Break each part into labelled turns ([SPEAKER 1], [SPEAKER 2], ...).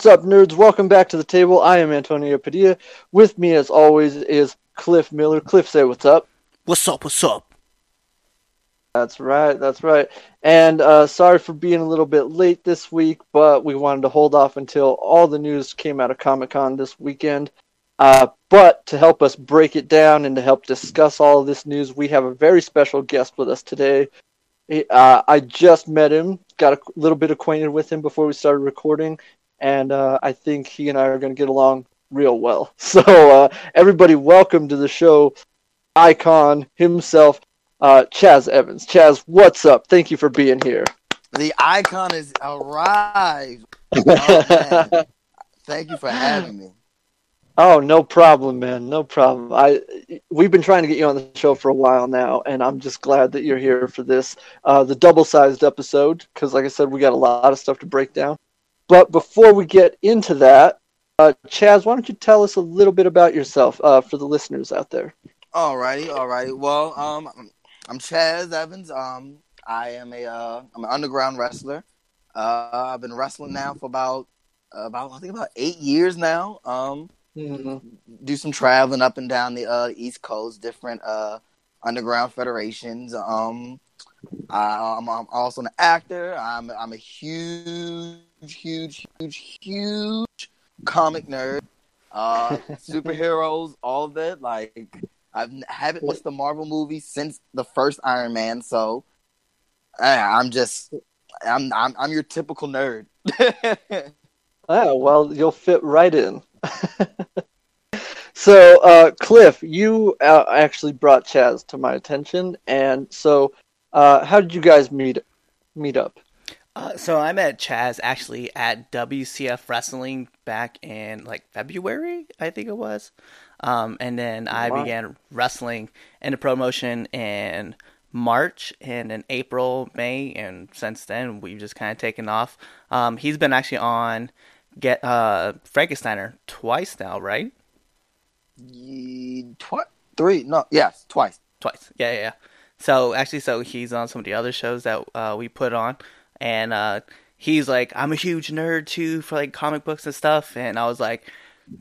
[SPEAKER 1] What's up, nerds? Welcome back to the table. I am Antonio Padilla. With me, as always, is Cliff Miller. Cliff, say what's up.
[SPEAKER 2] What's up? What's up?
[SPEAKER 1] That's right. That's right. And uh, sorry for being a little bit late this week, but we wanted to hold off until all the news came out of Comic Con this weekend. Uh, but to help us break it down and to help discuss all of this news, we have a very special guest with us today. Uh, I just met him, got a little bit acquainted with him before we started recording, and uh, I think he and I are going to get along real well. So, uh, everybody, welcome to the show, icon himself, uh, Chaz Evans. Chaz, what's up? Thank you for being here.
[SPEAKER 2] The icon is arrived. Oh, Thank you for having me.
[SPEAKER 1] Oh, no problem, man. No problem. I we've been trying to get you on the show for a while now, and I'm just glad that you're here for this, uh, the double-sized episode, because, like I said, we got a lot of stuff to break down. But before we get into that, uh, Chaz, why don't you tell us a little bit about yourself uh, for the listeners out there?
[SPEAKER 2] Alrighty, alrighty. Well, um, I'm Chaz Evans. Um, I am a uh, I'm an underground wrestler. Uh, I've been wrestling now for about about I think about eight years now. Um, mm-hmm. do some traveling up and down the uh, East Coast, different uh, underground federations. Um, I, am also an actor. I'm I'm a huge, huge, huge, huge comic nerd. Uh, superheroes, all of it. Like I haven't missed the Marvel movie since the first Iron Man. So I'm just I'm I'm I'm your typical nerd.
[SPEAKER 1] oh well, you'll fit right in. so, uh, Cliff, you uh, actually brought Chaz to my attention, and so uh, how did you guys meet meet up?
[SPEAKER 3] Uh, so I met Chaz actually at WCF Wrestling back in like February, I think it was. Um, and then I wow. began wrestling in the promotion in March and in April, May, and since then we've just kind of taken off. Um, he's been actually on get uh Frankensteiner twice now, right?
[SPEAKER 2] twice, three, no, yes, twice,
[SPEAKER 3] twice. Yeah, yeah, yeah. So actually, so he's on some of the other shows that uh, we put on, and uh, he's like, I'm a huge nerd too for like comic books and stuff, and I was like,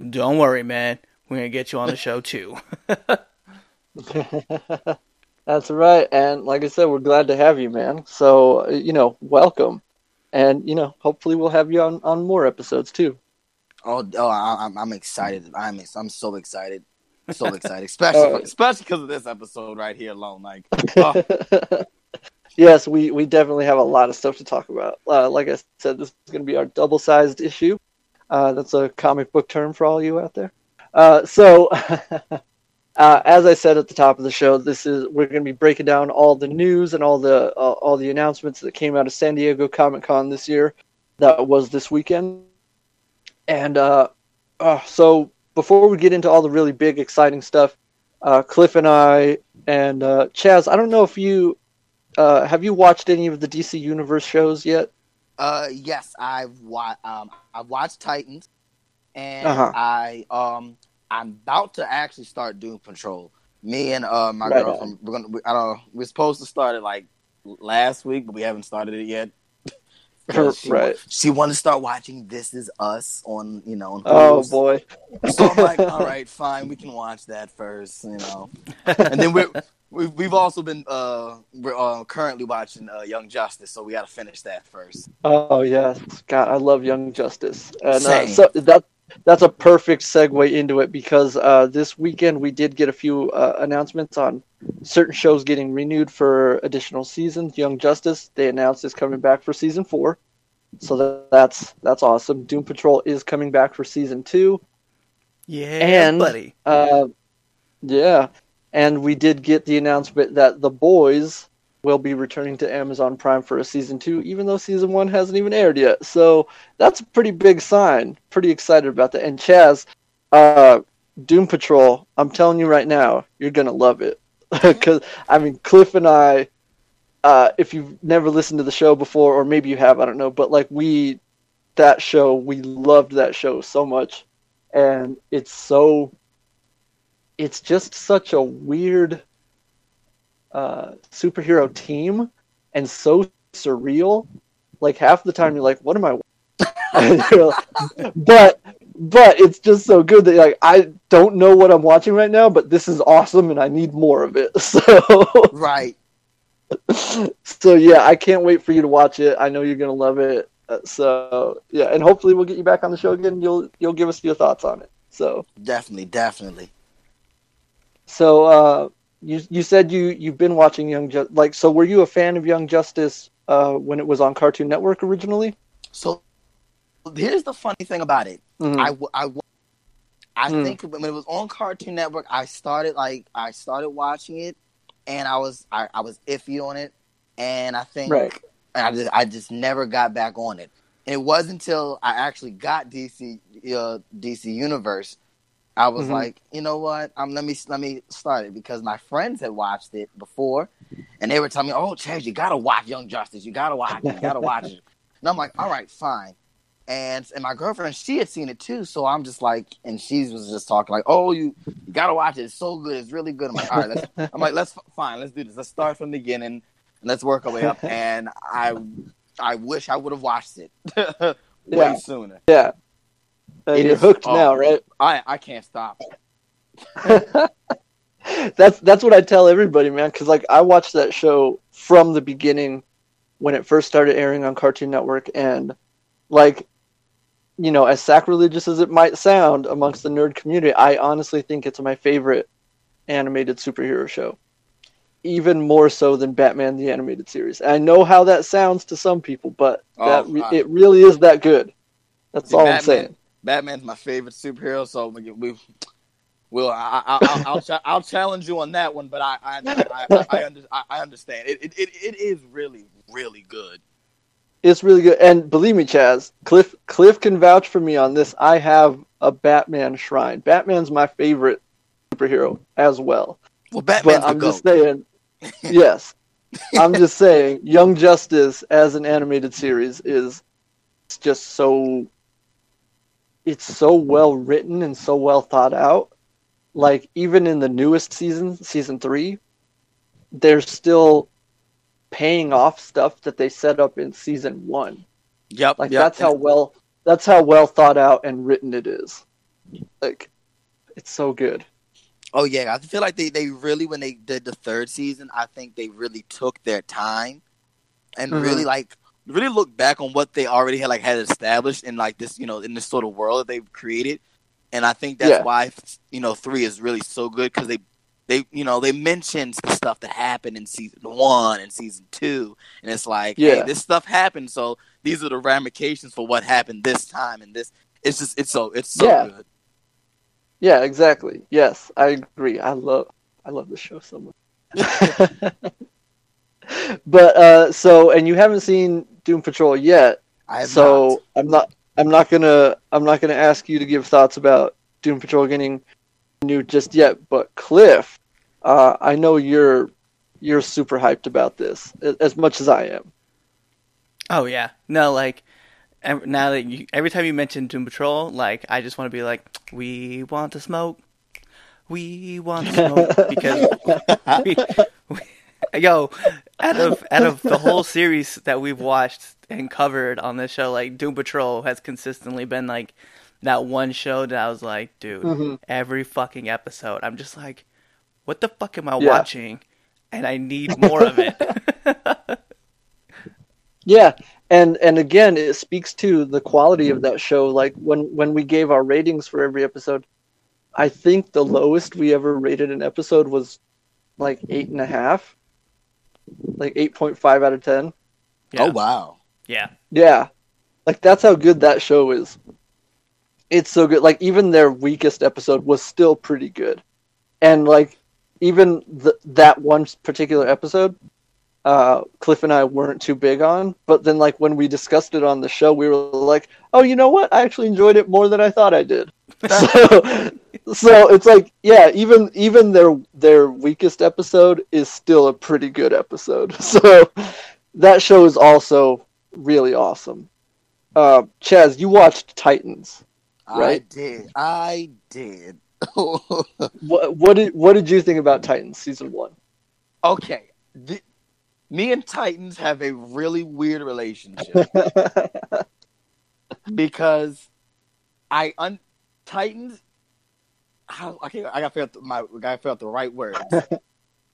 [SPEAKER 3] Don't worry, man, we're gonna get you on the show too.
[SPEAKER 1] That's right, and like I said, we're glad to have you, man. So you know, welcome, and you know, hopefully we'll have you on on more episodes too.
[SPEAKER 2] Oh, oh, I'm I'm excited. I'm I'm so excited, so excited, especially uh, especially because of this episode right here alone. Like, oh.
[SPEAKER 1] yes, we we definitely have a lot of stuff to talk about. Uh, like I said, this is going to be our double sized issue. Uh, that's a comic book term for all you out there. Uh, so, uh, as I said at the top of the show, this is we're going to be breaking down all the news and all the uh, all the announcements that came out of San Diego Comic Con this year. That was this weekend, and uh, so before we get into all the really big, exciting stuff, Cliff and I and Chaz, I don't know if you uh, have you watched any of the DC Universe shows yet?
[SPEAKER 2] Uh, yes, I've wa- um, I've watched Titans, and uh-huh. I um, I'm about to actually start Doom Patrol. Me and uh, my right girlfriend, on. we're gonna. We, I don't. Know, we're supposed to start it like last week, but we haven't started it yet. She, right. She wanted to start watching This Is Us on, you know. On
[SPEAKER 1] oh boy.
[SPEAKER 2] So I'm like, all right, fine, we can watch that first, you know. And then we're We've we've also been uh we're uh, currently watching uh, Young Justice, so we got to finish that first.
[SPEAKER 1] Oh yes, God, I love Young Justice, and uh, so that that's a perfect segue into it because uh, this weekend we did get a few uh, announcements on certain shows getting renewed for additional seasons. Young Justice they announced is coming back for season four, so that, that's that's awesome. Doom Patrol is coming back for season two.
[SPEAKER 3] Yeah, and, buddy.
[SPEAKER 1] Uh, yeah, and we did get the announcement that The Boys will be returning to Amazon Prime for a season two, even though season one hasn't even aired yet. So that's a pretty big sign. Pretty excited about that. And Chaz, uh, Doom Patrol, I'm telling you right now, you're gonna love it. Because I mean, Cliff and I, uh, if you've never listened to the show before, or maybe you have, I don't know, but like we, that show, we loved that show so much, and it's so it's just such a weird uh, superhero team and so surreal. Like half the time you're like, what am I? but but it's just so good that like I don't know what I'm watching right now, but this is awesome and I need more of it. So
[SPEAKER 2] right.
[SPEAKER 1] so yeah, I can't wait for you to watch it. I know you're gonna love it. Uh, so yeah, and hopefully we'll get you back on the show again. You'll you'll give us your thoughts on it. So
[SPEAKER 2] definitely, definitely.
[SPEAKER 1] So uh, you you said you you've been watching Young Justice. Like, so were you a fan of Young Justice uh, when it was on Cartoon Network originally?
[SPEAKER 2] So here's the funny thing about it. Mm-hmm. I, I, I mm. think when it was on Cartoon Network, I started like I started watching it, and I was I, I was iffy on it, and I think right. I just I just never got back on it. And it wasn't until I actually got DC uh, DC Universe, I was mm-hmm. like, you know what? Um, let me let me start it because my friends had watched it before, and they were telling me, "Oh, Chaz, you gotta watch Young Justice. You gotta watch it. You gotta watch it." And I'm like, "All right, fine." and and my girlfriend she had seen it too so i'm just like and she was just talking like oh you, you gotta watch it it's so good it's really good i'm like all right let's i'm like let's fine let's do this let's start from the beginning and let's work our way up and i i wish i would have watched it way
[SPEAKER 1] yeah.
[SPEAKER 2] sooner
[SPEAKER 1] yeah uh, you're is, hooked oh, now right
[SPEAKER 2] i i can't stop
[SPEAKER 1] that's that's what i tell everybody man because like i watched that show from the beginning when it first started airing on cartoon network and like you know, as sacrilegious as it might sound amongst the nerd community, I honestly think it's my favorite animated superhero show. Even more so than Batman the Animated Series. I know how that sounds to some people, but oh, that re- it really is that good. That's see, all Batman, I'm saying.
[SPEAKER 2] Batman's my favorite superhero, so we, we will I, will I'll, I'll, challenge you on that one, but I I I, I, I, under, I understand it, it, it it is really really good.
[SPEAKER 1] It's really good, and believe me, Chaz, Cliff Cliff can vouch for me on this. I have a Batman shrine. Batman's my favorite superhero as well.
[SPEAKER 2] Well, Batman's but I'm
[SPEAKER 1] just saying, yes, I'm just saying, Young Justice as an animated series is just so. It's so well written and so well thought out. Like even in the newest season, season three, they're still paying off stuff that they set up in season one.
[SPEAKER 2] Yep.
[SPEAKER 1] Like
[SPEAKER 2] yep.
[SPEAKER 1] that's how well that's how well thought out and written it is. Like it's so good.
[SPEAKER 2] Oh yeah, I feel like they, they really when they did the third season, I think they really took their time and mm-hmm. really like really look back on what they already had like had established in like this, you know, in this sort of world that they've created. And I think that's yeah. why you know, 3 is really so good cuz they they you know they mentioned the stuff that happened in season one and season two and it's like yeah. hey this stuff happened so these are the ramifications for what happened this time and this it's just it's so it's so
[SPEAKER 1] yeah.
[SPEAKER 2] good
[SPEAKER 1] yeah exactly yes i agree i love i love the show so much but uh so and you haven't seen doom patrol yet
[SPEAKER 2] I have
[SPEAKER 1] so
[SPEAKER 2] not.
[SPEAKER 1] i'm not i'm not gonna i'm not gonna ask you to give thoughts about doom patrol getting new just yet, but Cliff, uh, I know you're you're super hyped about this as much as I am.
[SPEAKER 3] Oh yeah, no, like now that you, every time you mention Doom Patrol, like I just want to be like, we want to smoke, we want to smoke because we, we, yo, out of out of the whole series that we've watched and covered on this show, like Doom Patrol has consistently been like that one show that I was like, dude, mm-hmm. every fucking episode, I'm just like, what the fuck am I yeah. watching? And I need more of it.
[SPEAKER 1] yeah, and and again, it speaks to the quality of that show. Like when when we gave our ratings for every episode, I think the lowest we ever rated an episode was like eight and a half, like eight point five out of ten.
[SPEAKER 2] Yeah. Oh wow!
[SPEAKER 3] Yeah,
[SPEAKER 1] yeah, like that's how good that show is it's so good. Like even their weakest episode was still pretty good, and like even the, that one particular episode, uh, Cliff and I weren't too big on. But then like when we discussed it on the show, we were like, "Oh, you know what? I actually enjoyed it more than I thought I did." so, so it's like, yeah, even even their their weakest episode is still a pretty good episode. So that show is also really awesome. Uh, Chaz, you watched Titans right?
[SPEAKER 2] I did. I did.
[SPEAKER 1] what what did what did you think about Titans season one?
[SPEAKER 2] Okay, the, me and Titans have a really weird relationship. because I un Titans. How I can't. I got to figure out my. I got to figure out the right words.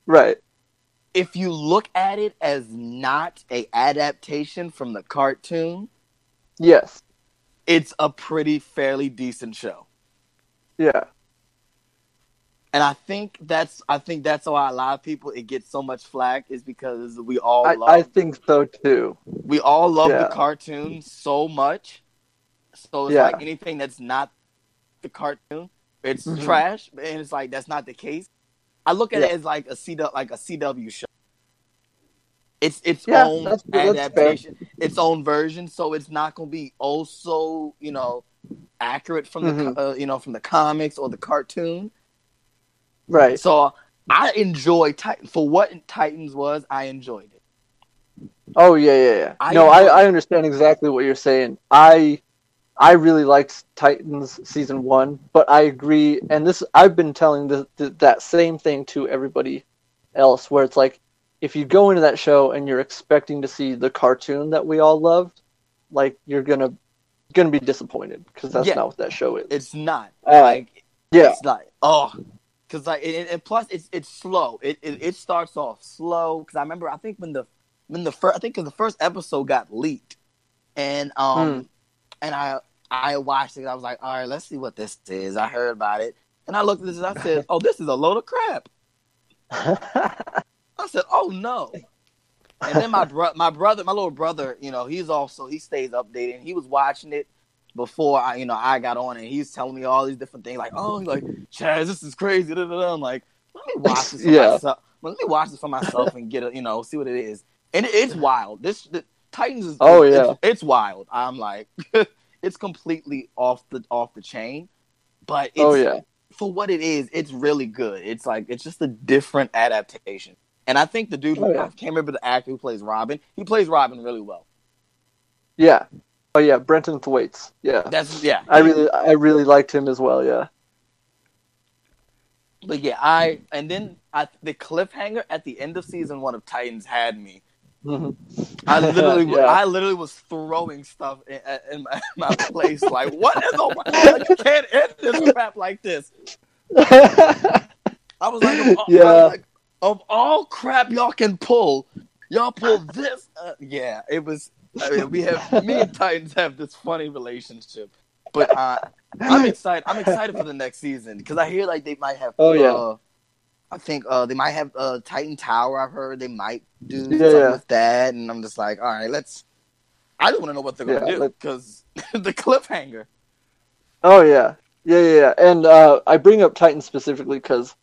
[SPEAKER 1] Right.
[SPEAKER 2] if you look at it as not a adaptation from the cartoon,
[SPEAKER 1] Yes.
[SPEAKER 2] it's a pretty fairly decent show.
[SPEAKER 1] Yeah.
[SPEAKER 2] And I think that's I think that's why a lot of people it gets so much flack is because we all
[SPEAKER 1] I,
[SPEAKER 2] love
[SPEAKER 1] I think so too.
[SPEAKER 2] we all love
[SPEAKER 1] Yeah.
[SPEAKER 2] the cartoon so much. So it's
[SPEAKER 1] Yeah.
[SPEAKER 2] like anything that's not the cartoon, it's
[SPEAKER 1] Mhm.
[SPEAKER 2] trash. And it's like that's not the case. I look at it as like a CW like a CW show. It's its
[SPEAKER 1] Yeah,
[SPEAKER 2] own
[SPEAKER 1] that's- that's
[SPEAKER 2] adaptation, its own version. So it's not going to be also you know accurate from the
[SPEAKER 1] Mhm.
[SPEAKER 2] co- uh, you know from the comics or the cartoon.
[SPEAKER 1] Right.
[SPEAKER 2] So I enjoy Titan for what Titans was. I enjoyed it.
[SPEAKER 1] Oh yeah, yeah, yeah.
[SPEAKER 2] I
[SPEAKER 1] no, I, I understand exactly what you're saying. I I really liked Titans season one, but I agree. And this I've been telling the, the, that same thing to everybody else, where it's like if you go into that show and you're expecting to see the cartoon that we all loved, like you're gonna gonna be disappointed because that's
[SPEAKER 2] Yeah.
[SPEAKER 1] not what that show is.
[SPEAKER 2] It's not
[SPEAKER 1] Uh,
[SPEAKER 2] like
[SPEAKER 1] yeah,
[SPEAKER 2] It's like oh, because like and, and plus it's it's slow. It it, it starts off slow because I remember I think when the when the first I think 'cause the first episode got leaked, and um
[SPEAKER 1] Hmm.
[SPEAKER 2] And I I watched it. I was like, all right, let's see what this is. I heard about it, and I looked at this and I said, oh, this is a load of crap. I said, oh no. And then my bro, my brother, my little brother, you know, he's also he stays updated. He was watching it before I, you know, I got on, and he's telling me all these different things, like, oh, like Chaz, this is crazy. Da, da, da. I'm like, let me watch this for
[SPEAKER 1] Yeah.
[SPEAKER 2] myself. Let me watch this for myself and get a, you know, see what it is. And it, it's wild. This the, Titans is
[SPEAKER 1] Oh,
[SPEAKER 2] it's-
[SPEAKER 1] yeah.
[SPEAKER 2] it's, it's wild. I'm like, it's completely off the off the chain, but oh, it's,
[SPEAKER 1] oh yeah,
[SPEAKER 2] for what it is, it's really good. It's like it's just a different adaptation. And I think the dude oh, who
[SPEAKER 1] Oh, yeah.
[SPEAKER 2] I can't remember the actor who plays Robin, he plays Robin really well.
[SPEAKER 1] yeah. Oh yeah, Brenton Thwaites. Yeah,
[SPEAKER 2] That's yeah.
[SPEAKER 1] I really I really liked him as well. Yeah.
[SPEAKER 2] But yeah, I and then I the cliffhanger at the end of season one of Titans had me.
[SPEAKER 1] Mhm.
[SPEAKER 2] I literally,
[SPEAKER 1] Yeah.
[SPEAKER 2] I literally was throwing stuff in, in my, my place. Like, what is over? Like, you can't end this crap like this. I was like, of, all- I was
[SPEAKER 1] Yeah.
[SPEAKER 2] like, of all crap y'all can pull, y'all pull this. Uh, yeah, it was. I mean, we have me and Titans have this funny relationship, but uh, I'm excited. I'm excited for the next season because I hear like they might have.
[SPEAKER 1] Oh, yeah.
[SPEAKER 2] I think uh, they might have uh, Titan Tower. I've heard they might do
[SPEAKER 1] Yeah,
[SPEAKER 2] something
[SPEAKER 1] yeah.
[SPEAKER 2] with that, and I'm just like, all right, let's. I just want to know what they're gonna do because the cliffhanger.
[SPEAKER 1] Oh yeah, yeah, yeah, yeah. And uh, I bring up Titan specifically because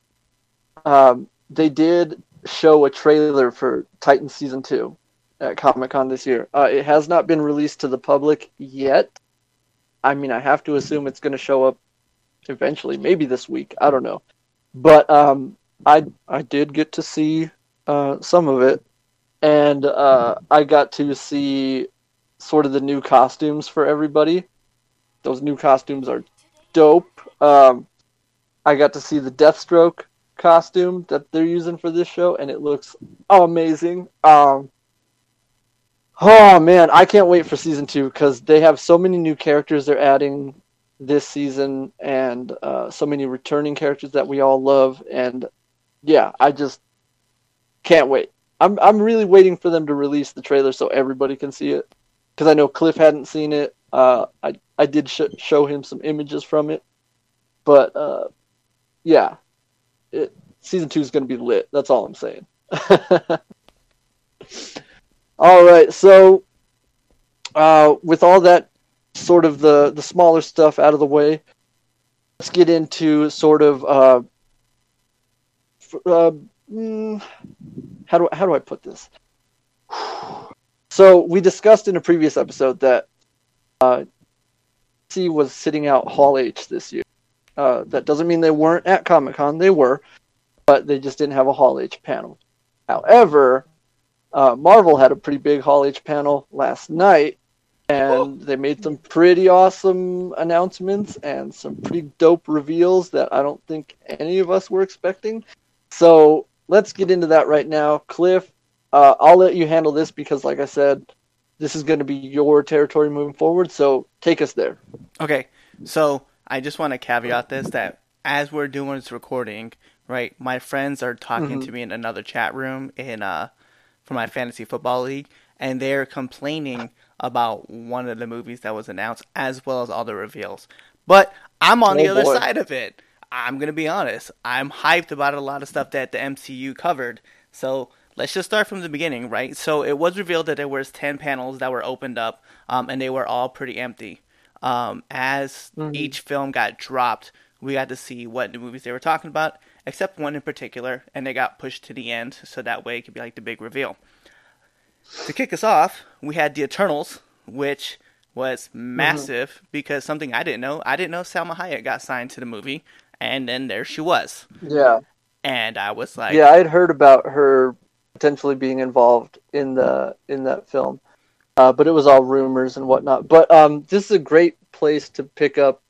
[SPEAKER 1] um, they did show a trailer for Titan season two at Comic Con this year. Uh, it has not been released to the public yet. I mean, I have to assume it's going to show up eventually, maybe this week. I don't know, but um, I I did get to see uh, some of it, and uh, I got to see sort of the new costumes for everybody. Those new costumes are dope. Um, I got to see the Deathstroke costume that they're using for this show, and it looks amazing. Um, oh man, I can't wait for season two because they have so many new characters they're adding this season, and uh, so many returning characters that we all love. And yeah, I just can't wait. I'm I'm really waiting for them to release the trailer so everybody can see it because I know Cliff hadn't seen it. Uh, I I did sh- show him some images from it, but uh, yeah, it, season two is going to be lit. That's all I'm saying. all right, so uh, with all that sort of the the smaller stuff out of the way, let's get into sort of uh, how do how do I put this? So we discussed in a previous episode that uh, C was sitting out Hall H this year. Uh, that doesn't mean they weren't at Comic Con; they were, but they just didn't have a Hall H panel. However, uh, Marvel had a pretty big Hall H panel last night, and they made some pretty awesome announcements and some pretty dope reveals that I don't think any of us were expecting. So let's get into that right now. Cliff, uh, I'll let you handle this because, like I said, this is going to be your territory moving forward. So take us there.
[SPEAKER 3] Okay, so I just want to caveat this that as we're doing this recording, right, my friends are talking
[SPEAKER 1] Mhm.
[SPEAKER 3] to me in another chat room in uh for my fantasy football league, and they're complaining about one of the movies that was announced as well as all the reveals. But I'm on the
[SPEAKER 1] Oh,
[SPEAKER 3] other
[SPEAKER 1] boy.
[SPEAKER 3] side of it. I'm gonna be honest. I'm hyped about a lot of stuff that the MCU covered. So let's just start from the beginning, right? So it was revealed that there was ten panels that were opened up, um, and they were all pretty empty. Um, as
[SPEAKER 1] Mhm.
[SPEAKER 3] each film got dropped, we got to see what the movies they were talking about, except one in particular, and they got pushed to the end, so that way it could be like the big reveal. To kick us off, we had the Eternals, which was massive because something I didn't know. I didn't know Salma Hayek got signed to the movie, and then there she was,
[SPEAKER 1] Yeah.
[SPEAKER 3] and I was like,
[SPEAKER 1] yeah, I had heard about her potentially being involved in the in that film, uh, but it was all rumors and whatnot. But um, this is a great place to pick up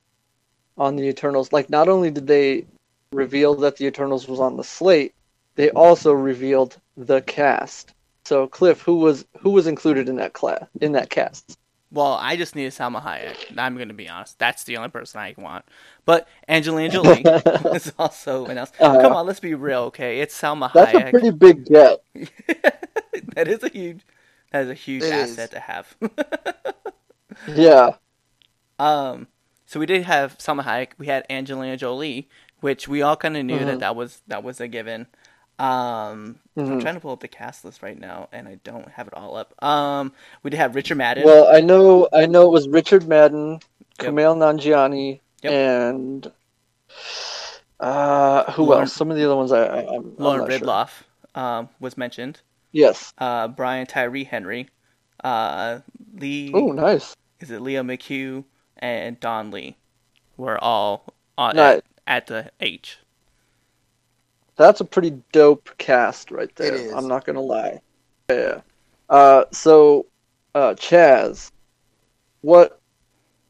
[SPEAKER 1] on the Eternals. Like, not only did they reveal that the Eternals was on the slate, they also revealed the cast. So, Cliff, who was who was included in that class in that cast?
[SPEAKER 3] Well, I just needed Salma Hayek. I'm going to be honest. That's the only person I want. But Angelina Jolie is also announced.
[SPEAKER 1] Uh,
[SPEAKER 3] Come on, let's be real, okay? It's Salma
[SPEAKER 1] That's a
[SPEAKER 3] Hayek.
[SPEAKER 1] pretty big get.
[SPEAKER 3] that is a huge. That is a huge
[SPEAKER 2] It
[SPEAKER 3] asset
[SPEAKER 2] is.
[SPEAKER 3] to have.
[SPEAKER 1] Yeah.
[SPEAKER 3] um, so we did have Salma Hayek. We had Angelina Jolie, which we all kind of knew that
[SPEAKER 1] Mhm.
[SPEAKER 3] that was that was a given. Um, I'm
[SPEAKER 1] Mhm.
[SPEAKER 3] trying to pull up the cast list right now, and I don't have it all up. Um, we did have Richard Madden.
[SPEAKER 1] Well, I know I know it was Richard Madden,
[SPEAKER 3] Yep.
[SPEAKER 1] Kumail Nanjiani,
[SPEAKER 3] Yep.
[SPEAKER 1] and uh, who
[SPEAKER 3] Lauren-
[SPEAKER 1] else? Some of the other ones I, I I'm, I'm
[SPEAKER 3] Lauren
[SPEAKER 1] sure.
[SPEAKER 3] Ridloff um, was mentioned.
[SPEAKER 1] Yes.
[SPEAKER 3] Uh, Brian Tyree Henry, uh, Lee.
[SPEAKER 1] Oh, nice.
[SPEAKER 3] is it Leo McHugh and Don Lee were all on
[SPEAKER 1] Nice.
[SPEAKER 3] at, at the H.
[SPEAKER 1] That's a pretty dope cast right there.
[SPEAKER 2] It is.
[SPEAKER 1] I'm not gonna lie. Yeah. Uh, so, uh, Chaz, what?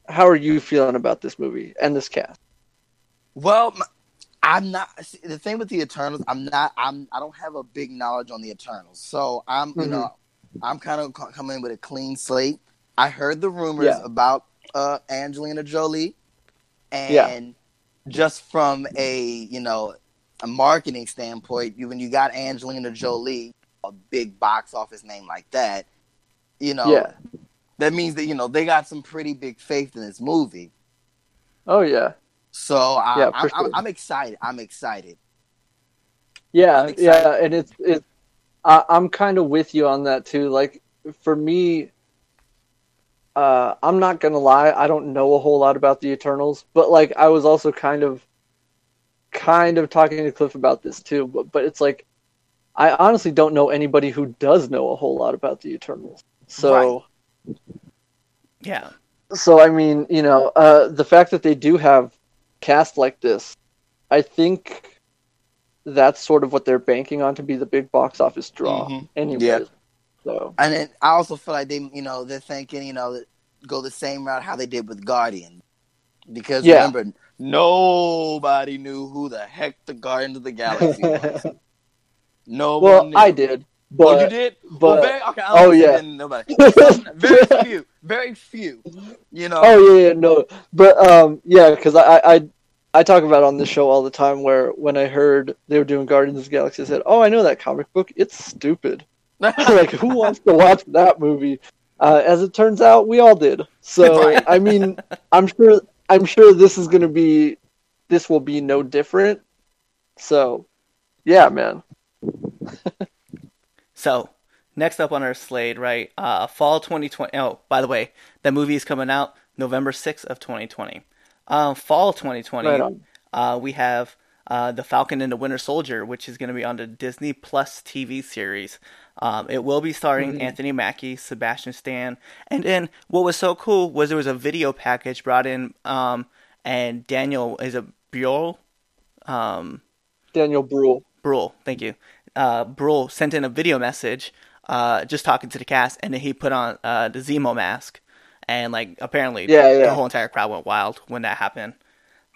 [SPEAKER 1] How are you feeling about this movie and this cast?
[SPEAKER 2] Well, I'm not. see, The thing with the Eternals, I'm not. I'm. I don't have a big knowledge on the Eternals, so I'm. You
[SPEAKER 1] Mhm.
[SPEAKER 2] know, I'm kind of co- coming with a clean slate. I heard the rumors
[SPEAKER 1] Yeah.
[SPEAKER 2] about uh, Angelina Jolie, and
[SPEAKER 1] Yeah.
[SPEAKER 2] just from a you know a marketing standpoint, you when you got Angelina Jolie, a big box office name like that, you know,
[SPEAKER 1] Yeah.
[SPEAKER 2] that means that you know they got some pretty big faith in this movie.
[SPEAKER 1] Oh yeah.
[SPEAKER 2] So I,
[SPEAKER 1] Yeah,
[SPEAKER 2] I'm, I'm,
[SPEAKER 1] sure.
[SPEAKER 2] I'm excited. I'm excited.
[SPEAKER 1] Yeah,
[SPEAKER 2] I'm excited.
[SPEAKER 1] yeah, and it's it's. I, I'm kind of with you on that too. Like for me, uh, I'm not gonna lie. I don't know a whole lot about the Eternals, but like I was also kind of, kind of talking to Cliff about this too. But but it's like, I honestly don't know anybody who does know a whole lot about the Eternals. So
[SPEAKER 3] Yeah,
[SPEAKER 1] so I mean, you know, uh, the fact that they do have cast like this, I think that's sort of what they're banking on to be the big box office draw.
[SPEAKER 2] Mhm.
[SPEAKER 1] Anyways,
[SPEAKER 2] Yeah.
[SPEAKER 1] so
[SPEAKER 2] And then I also feel like they, you know, they're thinking, you know, that go the same route how they did with Guardian, because
[SPEAKER 1] Yeah.
[SPEAKER 2] remember, nobody knew who the heck the Guardians of the Galaxy was. No
[SPEAKER 1] well,
[SPEAKER 2] knew.
[SPEAKER 1] I did,
[SPEAKER 2] oh,
[SPEAKER 1] but
[SPEAKER 2] you did?
[SPEAKER 1] but
[SPEAKER 2] well, very, okay,
[SPEAKER 1] oh, yeah.
[SPEAKER 2] nobody. very few, very few. You know,
[SPEAKER 1] oh yeah, yeah, no, but um, yeah, because I, I I I talk about on this show all the time. Where when I heard they were doing Guardians of the Galaxy, I said, "Oh, I know that comic book. It's stupid." like who wants to watch that movie uh, as it turns out we all did so i mean i'm sure i'm sure this is going to be this will be no different so yeah man
[SPEAKER 3] So, next up on our slate, right? Uh, fall 2020. Oh, by the way, that movie is coming out November 6th of 2020. Um, fall 2020,
[SPEAKER 1] right
[SPEAKER 3] uh, we have uh, The Falcon and the Winter Soldier, which is going to be on the Disney Plus TV series. Um, it will be starring
[SPEAKER 1] Mhm.
[SPEAKER 3] Anthony Mackie, Sebastian Stan, and then what was so cool was there was a video package brought in, um, and Daniel is a Buell, um,
[SPEAKER 1] daniel Brühl
[SPEAKER 3] Brühl, thank you. Uh, Brühl sent in a video message, uh, just talking to the cast, and then he put on uh, the Zemo mask, and like apparently,
[SPEAKER 1] Yeah,
[SPEAKER 3] the
[SPEAKER 1] yeah.
[SPEAKER 3] whole entire crowd went wild when that happened.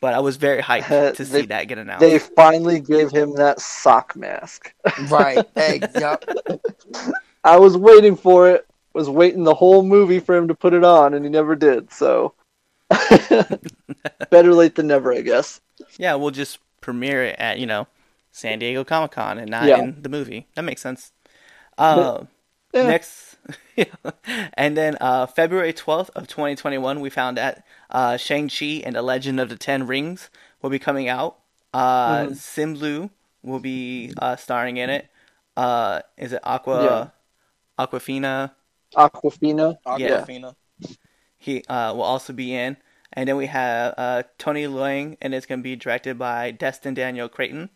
[SPEAKER 3] But I was very hyped
[SPEAKER 1] Uh,
[SPEAKER 3] to
[SPEAKER 1] they-
[SPEAKER 3] see that get announced.
[SPEAKER 1] they finally gave him that sock mask
[SPEAKER 2] right? Hey, yup.
[SPEAKER 1] i was waiting for it was waiting the whole movie for him to put it on, and he never did. So better late than never, I guess.
[SPEAKER 3] Yeah, we'll just premiere it at you know San Diego Comic Con and not
[SPEAKER 1] Yeah.
[SPEAKER 3] in the movie. That makes sense. Uh,
[SPEAKER 1] Yeah.
[SPEAKER 3] Next, and then uh, February twelfth of twenty twenty one, we found that uh, Shang Chi and the Legend of the Ten Rings will be coming out. Uh,
[SPEAKER 1] Mhm.
[SPEAKER 3] Simu Liu will be uh, starring in it. Uh, is it Aqua Awkwafina?
[SPEAKER 1] Awkwafina.
[SPEAKER 3] Yeah.
[SPEAKER 2] Awkwafina.
[SPEAKER 3] he uh, will also be in. And then we have uh, Tony Leung, and it's going to be directed by Destin Daniel Cretton.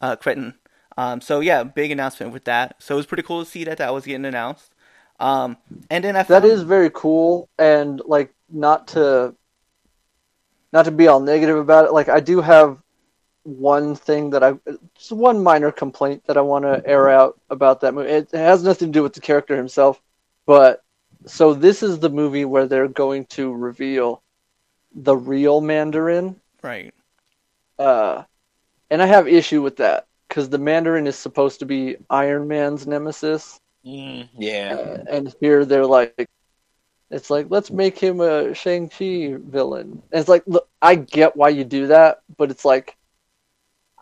[SPEAKER 3] Uh, Cretton. Um, so yeah, big announcement with that. So it was pretty cool to see that that was getting announced. Um, and then I found,
[SPEAKER 1] is very cool, and like not to not to be all negative about it. Like I do have one thing that I just one minor complaint that I want to air out about that movie. It has nothing to do with the character himself, but so this is the movie where they're going to reveal the real Mandarin,
[SPEAKER 3] right.
[SPEAKER 1] uh, and I have issue with that because the Mandarin is supposed to be Iron Man's nemesis.
[SPEAKER 2] Mm, yeah.
[SPEAKER 1] Uh, and here they're like, it's like let's make him a Shang Chi villain. And it's like, look, I get why you do that, but it's like,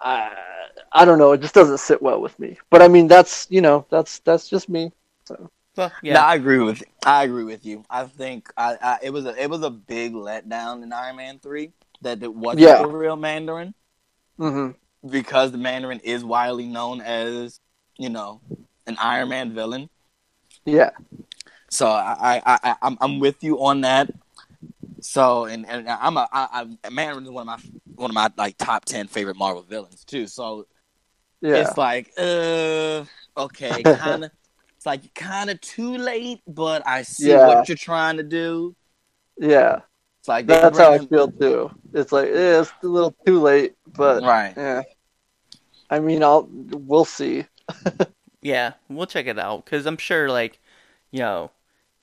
[SPEAKER 1] I I don't know, it just doesn't sit well with me. But I mean, that's you know, that's that's just me. So
[SPEAKER 3] Well,
[SPEAKER 2] Yeah,
[SPEAKER 3] yeah,
[SPEAKER 2] I agree with I agree with you. I think I, I it was a it was a big letdown in Iron Man three that it wasn't
[SPEAKER 1] Yeah.
[SPEAKER 2] the real Mandarin
[SPEAKER 1] hmm
[SPEAKER 2] because the Mandarin is widely known as you know an Iron Man villain.
[SPEAKER 1] yeah,
[SPEAKER 2] So I I, I I'm I'm with you on that. So and and I'm a I, I Mandarin is one of my one of my like top ten favorite Marvel villains too. So
[SPEAKER 1] yeah,
[SPEAKER 2] it's like uh okay kind of it's like kind of too late, but I see
[SPEAKER 1] Yeah.
[SPEAKER 2] what you're trying to do.
[SPEAKER 1] yeah.
[SPEAKER 2] It's like
[SPEAKER 1] That's how I feel too. It's like yeah, it's a little too late, but
[SPEAKER 2] right.
[SPEAKER 1] yeah. I mean, I'll we'll see.
[SPEAKER 3] yeah. We'll check it out because I'm sure, like, you know,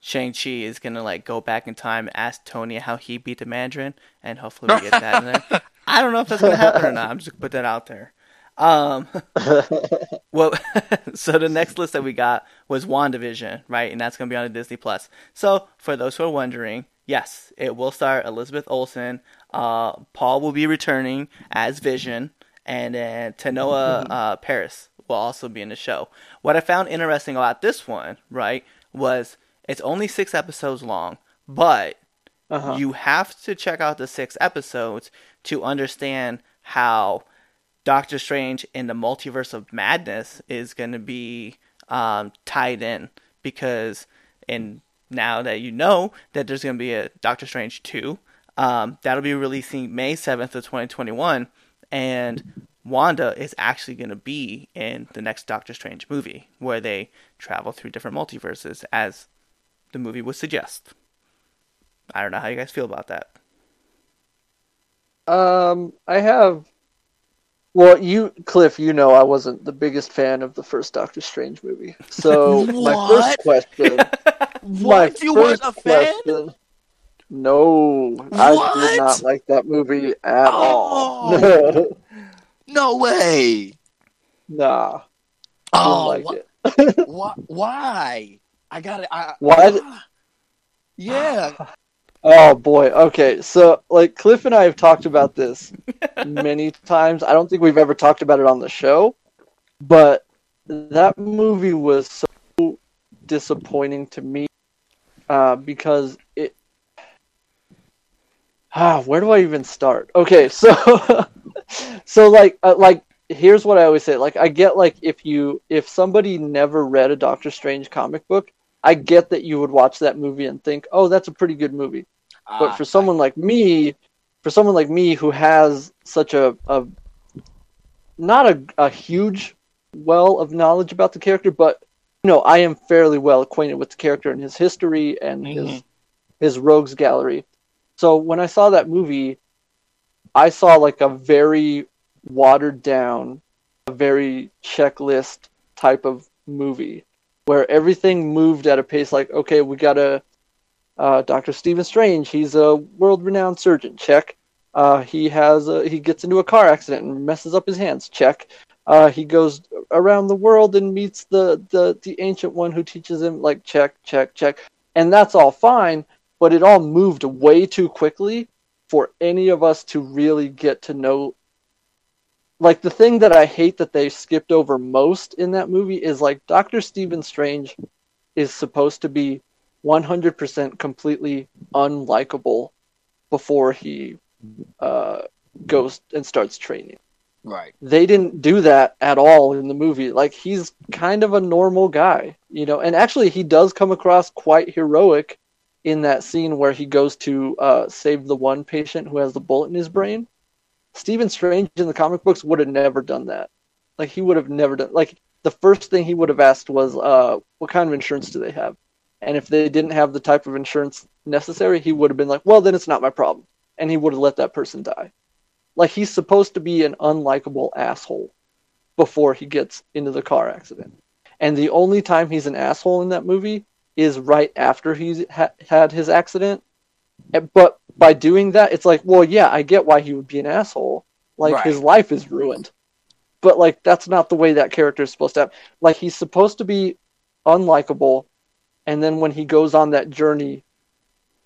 [SPEAKER 3] Shang Chi is gonna like go back in time and ask Tony how he beat the Mandarin, and hopefully we get that in there. I don't know if that's gonna happen or not. I'm just gonna put that out there. Um, well, so the next list that we got was WandaVision, right? And that's going to be on Disney Plus. So, for those who are wondering, yes, it will star Elizabeth Olsen. Uh, Paul will be returning as Vision, and then Teyonah uh, Parris will also be in the show. What I found interesting about this one, right, was it's only six episodes long, but
[SPEAKER 1] Uh-huh.
[SPEAKER 3] you have to check out the six episodes to understand how Doctor Strange in the Multiverse of Madness is going to be um, tied in because and now that you know that there's going to be a Doctor Strange 2 um, that'll be releasing May 7th of 2021 and Wanda is actually going to be in the next Doctor Strange movie where they travel through different multiverses as the movie would suggest. I don't know how you guys feel about that.
[SPEAKER 1] Um, I have. Well, you, Cliff, you know I wasn't the biggest fan of the first Doctor Strange movie. So my first
[SPEAKER 2] What?
[SPEAKER 1] question.
[SPEAKER 2] What?
[SPEAKER 1] my
[SPEAKER 2] You weren't
[SPEAKER 1] first
[SPEAKER 2] a fan?
[SPEAKER 1] question- No, I did not like that movie at all.
[SPEAKER 2] No way.
[SPEAKER 1] nah,
[SPEAKER 2] Oh,
[SPEAKER 1] like
[SPEAKER 2] wh-
[SPEAKER 1] it.
[SPEAKER 2] why? Why? I got it. I,
[SPEAKER 1] Why did-
[SPEAKER 2] Yeah.
[SPEAKER 1] Oh boy. Okay, so like Cliff and I have talked about this many times. I don't think we've ever talked about it on the show, but that movie was so disappointing to me uh, because it. Ah, where do I even start? Okay, so so like uh, like here's what I always say. Like I get like if you if somebody never read a Doctor Strange comic book, I get that you would watch that movie and think, "Oh, that's a pretty good movie." But
[SPEAKER 2] Ah,
[SPEAKER 1] for someone like me, for someone like me who has such a, a not a, a huge well of knowledge about the character, but you know, I am fairly well acquainted with the character and his history and his
[SPEAKER 2] Mhm.
[SPEAKER 1] his rogues gallery. So when I saw that movie, I saw like a very watered down, a very checklist type of movie where everything moved at a pace like, okay, we got a uh, Dr. Stephen Strange, he's a world-renowned surgeon. Check. Uh, he has a, he gets into a car accident and messes up his hands. Check. Uh, he goes around the world and meets the, the the ancient one who teaches him like check check check, and that's all fine. But it all moved way too quickly for any of us to really get to know. Like the thing that I hate that they skipped over most in that movie is like Doctor Stephen Strange is supposed to be 100% completely unlikable before he uh, goes and starts training.
[SPEAKER 2] Right.
[SPEAKER 1] They didn't do that at all in the movie. Like he's kind of a normal guy, you know. And actually, he does come across quite heroic in that scene where he goes to uh, save the one patient who has the bullet in his brain. Stephen Strange in the comic books would have never done that. Like he would have never done. Like the first thing he would have asked was, uh, "What kind of insurance do they have?" And if they didn't have the type of insurance necessary, he would have been like, "Well, then it's not my problem," and he would have let that person die. Like he's supposed to be an unlikable asshole before he gets into the car accident. And the only time he's an asshole in that movie is right after he's ha- had his accident. But by doing that, it's like, well, yeah, I get why he would be an asshole. Like
[SPEAKER 2] Right.
[SPEAKER 1] his life is ruined. But like that's not the way that character is supposed to have. Like he's supposed to be unlikable, and then when he goes on that journey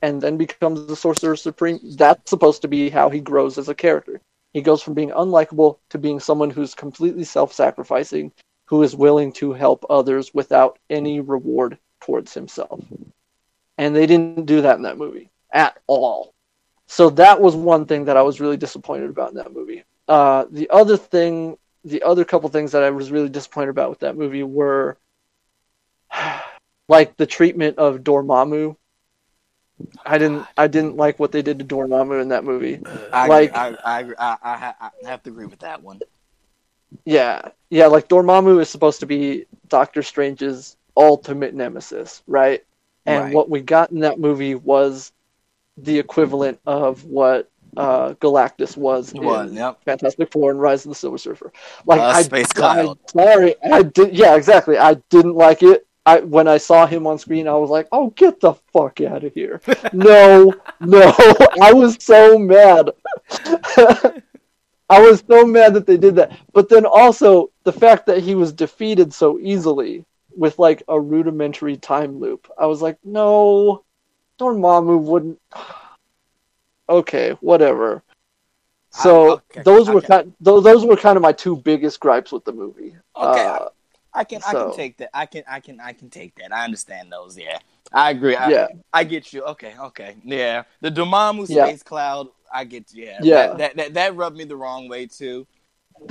[SPEAKER 1] and then becomes the sorcerer supreme that's supposed to be how he grows as a character he goes from being unlikable to being someone who's completely self-sacrificing who is willing to help others without any reward towards himself and they didn't do that in that movie at all so that was one thing that i was really disappointed about in that movie uh, the other thing the other couple things that i was really disappointed about with that movie were like the treatment of dormammu I didn't. I didn't like what they did to Dormammu in that movie.
[SPEAKER 2] I,
[SPEAKER 1] Like-
[SPEAKER 2] I, I, I, I, I, I have to agree with that one.
[SPEAKER 1] Yeah, yeah. Like Dormammu is supposed to be Doctor Strange's ultimate nemesis, right? And
[SPEAKER 2] Right.
[SPEAKER 1] what we got in that movie was the equivalent of what uh, Galactus was
[SPEAKER 2] Was,
[SPEAKER 1] in
[SPEAKER 2] yep.
[SPEAKER 1] Fantastic Four and Rise of the Silver Surfer. Like
[SPEAKER 2] Uh,
[SPEAKER 1] I,
[SPEAKER 2] Space
[SPEAKER 1] I, sorry, I did. Yeah, exactly. I didn't like it. I when I saw him on screen, I was like, "Oh, get the fuck out of here!" no, no, I was so mad. I was so mad that they did that. But then also the fact that he was defeated so easily with like a rudimentary time loop. I was like, no, Dormammu wouldn't. okay, whatever. So
[SPEAKER 2] I- okay,
[SPEAKER 1] those were kind. Those, those were kind of my two biggest gripes with the movie.
[SPEAKER 2] Okay,
[SPEAKER 1] Uh,
[SPEAKER 2] I can, I can take that. I can, I can, I can take that. I understand those. Yeah, I agree. I,
[SPEAKER 1] yeah,
[SPEAKER 2] I get you. Okay, okay. Yeah, the Dormammu
[SPEAKER 1] Yeah.
[SPEAKER 2] space cloud. I get. Yeah,
[SPEAKER 1] Yeah.
[SPEAKER 2] That, that that rubbed me the wrong way too.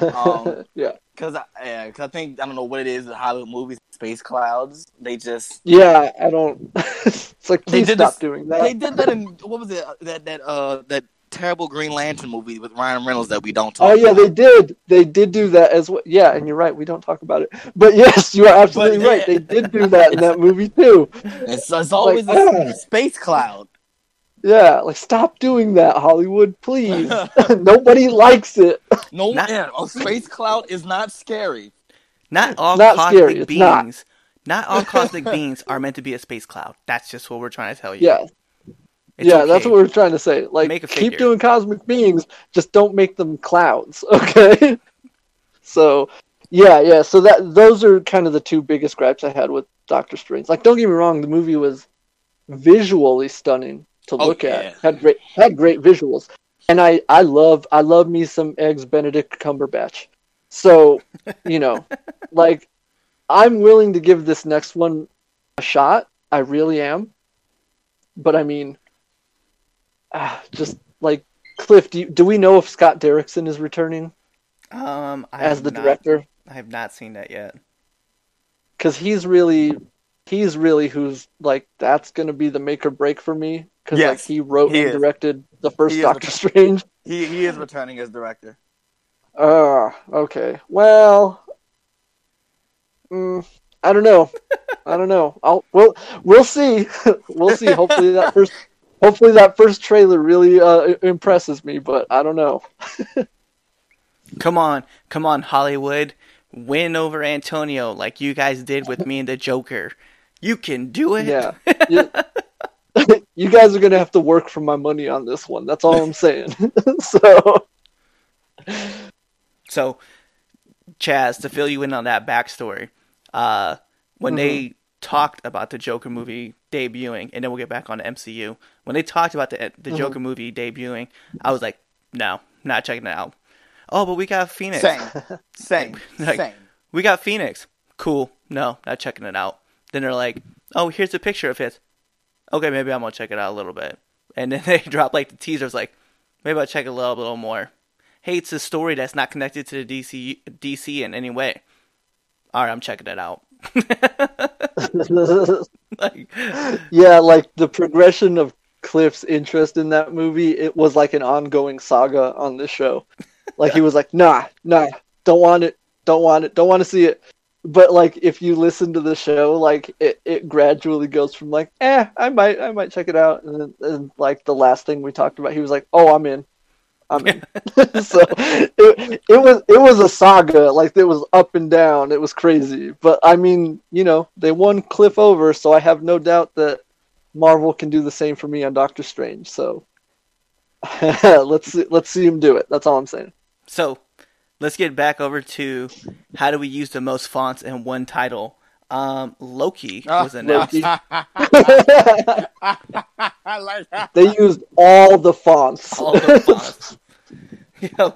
[SPEAKER 2] Um,
[SPEAKER 1] yeah,
[SPEAKER 2] Cause I, yeah, cause I think I don't know what it is with Hollywood movies, space clouds. They just
[SPEAKER 1] yeah. I don't. it's like
[SPEAKER 2] They did
[SPEAKER 1] stop
[SPEAKER 2] this-
[SPEAKER 1] doing that.
[SPEAKER 2] they did that in what was it? That that uh that terrible Green Lantern movie with Ryan Reynolds that we don't talk.
[SPEAKER 1] Oh yeah,
[SPEAKER 2] about.
[SPEAKER 1] they did. They did do that as well. Yeah, and you're right. We don't talk about it, but yes, you are absolutely
[SPEAKER 2] But,
[SPEAKER 1] right. They did do that in that movie too.
[SPEAKER 2] It's, it's always
[SPEAKER 1] Like,
[SPEAKER 2] a
[SPEAKER 1] ah.
[SPEAKER 2] space cloud.
[SPEAKER 1] Yeah, like stop doing that, Hollywood, please. Nobody likes it.
[SPEAKER 2] No,
[SPEAKER 3] Not-
[SPEAKER 2] yeah, a space cloud is not scary.
[SPEAKER 3] Not all
[SPEAKER 1] Not
[SPEAKER 3] cosmic
[SPEAKER 1] scary, it's not.
[SPEAKER 3] beings. Not. all cosmic beings are meant to be a space cloud. That's just what we're trying to tell you.
[SPEAKER 1] Yeah,
[SPEAKER 3] It's
[SPEAKER 1] yeah, that's what we're trying to say. Like,
[SPEAKER 3] Make a
[SPEAKER 1] keep doing cosmic beings, just don't make them clouds, okay? so, yeah, yeah. So that those are kind of the two biggest gripes I had with Doctor Strange. Like, don't get me wrong, the movie was visually stunning to
[SPEAKER 2] Oh,
[SPEAKER 1] look
[SPEAKER 2] yeah.
[SPEAKER 1] at. Had great had great visuals, and I I love I love me some eggs Benedict Cumberbatch. So, you know, like, I'm willing to give this next one a shot. I really am. But I mean, ah, just like Cliff, do, you, do we know if Scott Derrickson is returning
[SPEAKER 3] Um, I
[SPEAKER 1] as the
[SPEAKER 3] not-
[SPEAKER 1] director?
[SPEAKER 3] I have not seen that yet.
[SPEAKER 1] Because he's really, he's really who's like that's going to be the make or break for me. Because like he wrote
[SPEAKER 2] he
[SPEAKER 1] and
[SPEAKER 2] is.
[SPEAKER 1] directed the first
[SPEAKER 2] He
[SPEAKER 1] Doctor. Strange.
[SPEAKER 2] He he is returning as director.
[SPEAKER 1] Ah, okay. Well, mm, I don't know. I don't know. I'll we'll we'll see. we'll see. Hopefully that first hopefully that first trailer really uh, impresses me, but I don't know.
[SPEAKER 3] Come on, come on, Hollywood. Win over Antonio like you guys did with me and the Joker. You can do it.
[SPEAKER 1] Yeah. You, you guys are gonna have to work for my money on this one. That's all I'm saying. so
[SPEAKER 3] So, Chaz, to fill you in on that backstory, uh, when
[SPEAKER 1] Mm-hmm.
[SPEAKER 3] they talked about the Joker movie debuting, and then we'll get back on the MCU. When they talked about the the
[SPEAKER 1] Mm-hmm.
[SPEAKER 3] Joker movie debuting, I was like, no, not checking it out. Oh, but we got Phoenix.
[SPEAKER 2] Same, same,
[SPEAKER 3] Like-
[SPEAKER 2] same.
[SPEAKER 3] We got Phoenix. Cool. No, not checking it out. Then they're like, oh, here's a picture of his." Okay, maybe I'm gonna check it out a little bit. And then they drop like the teasers, like maybe I'll check it a little, little more. Hey, it's a story that's not connected to the DC DC in any way. All right, I'm checking it out. like,
[SPEAKER 1] yeah, like the progression of Cliff's interest in that movie, it was like an ongoing saga on this show. Like he was like, nah, nah, don't want it, don't want it, don't want to see it. But like if you listen to the show, like it, it gradually goes from like, eh, I might I might check it out, and then and like the last thing we talked about, he was like, oh, I'm in. I'm in. so it, it was it was a saga. Like it was up and down. It was crazy. But I mean, you know, they won Cliff over, so I have no doubt that Marvel can do the same for me on Doctor Strange. So let's see, let's see him do it. That's all I'm saying.
[SPEAKER 3] so let's get back over to how do we use the most fonts in one title. Um, Loki
[SPEAKER 2] Ah,
[SPEAKER 3] was announced.
[SPEAKER 1] Loki.
[SPEAKER 2] Like.
[SPEAKER 1] They used all the fonts.
[SPEAKER 3] all the fonts. you know,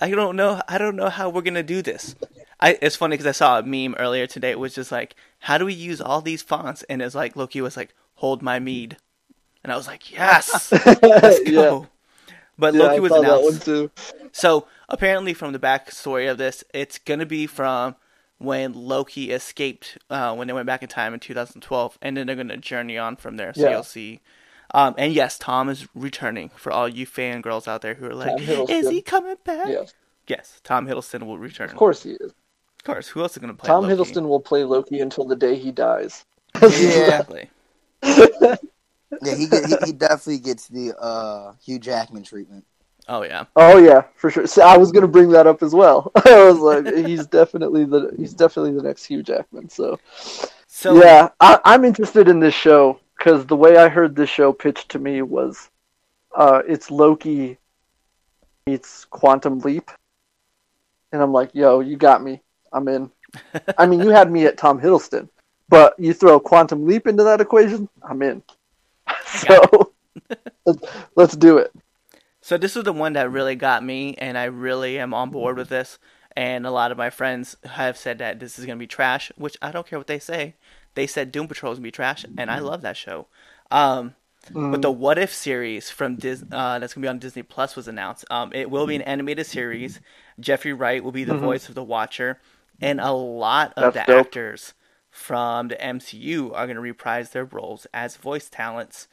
[SPEAKER 3] I don't know. I don't know how we're gonna do this. I, it's funny because I saw a meme earlier today. It was just like, how do we use all these fonts? And it's like Loki was like, "Hold my mead," and I was like, "Yes, let's go." But
[SPEAKER 1] Yeah,
[SPEAKER 3] Loki
[SPEAKER 1] I
[SPEAKER 3] was
[SPEAKER 1] saw that one
[SPEAKER 3] announced.
[SPEAKER 1] too.
[SPEAKER 3] So apparently, from the backstory of this, it's gonna be from when Loki escaped uh, when they went back in time in 2012, and then they're gonna journey on from there. So
[SPEAKER 1] Yeah.
[SPEAKER 3] you'll see. Um, and yes, Tom is returning for all you fangirls out there who are like, "Is he coming back?"
[SPEAKER 1] Yes,
[SPEAKER 3] Yes, Tom Hiddleston will return.
[SPEAKER 1] of course he is.
[SPEAKER 3] Of course. Who else is gonna play?
[SPEAKER 1] Tom
[SPEAKER 3] Loki?
[SPEAKER 1] Hiddleston will play Loki until the day he dies.
[SPEAKER 2] Yeah,
[SPEAKER 3] Exactly.
[SPEAKER 2] yeah, he, get, he he definitely gets the uh, Hugh Jackman treatment.
[SPEAKER 3] Oh yeah.
[SPEAKER 1] Oh yeah, for sure. See, I was gonna bring that up as well. I was like, he's definitely the he's definitely the next Hugh Jackman. So,
[SPEAKER 3] So
[SPEAKER 1] yeah, I, I'm interested in this show because the way I heard this show pitched to me was, uh, it's Loki meets Quantum Leap, and I'm like, yo, you got me. I'm in. I mean, you had me at Tom Hiddleston, but you throw Quantum Leap into that equation, I'm in. So, let's do it.
[SPEAKER 3] So this is the one that really got me, and I really am on board with this. And a lot of my friends have said that this is gonna be trash, which I don't care what they say. They said Doom Patrol is gonna be trash, and I love that show. Um, But the What If series from Dis- uh, that's gonna be on Disney Plus was announced. Um, it will be an animated series. Jeffrey Wright will be the voice of the Watcher, and a lot of
[SPEAKER 1] That's
[SPEAKER 3] the
[SPEAKER 1] dope.
[SPEAKER 3] actors from the MCU are gonna reprise their roles as voice talents.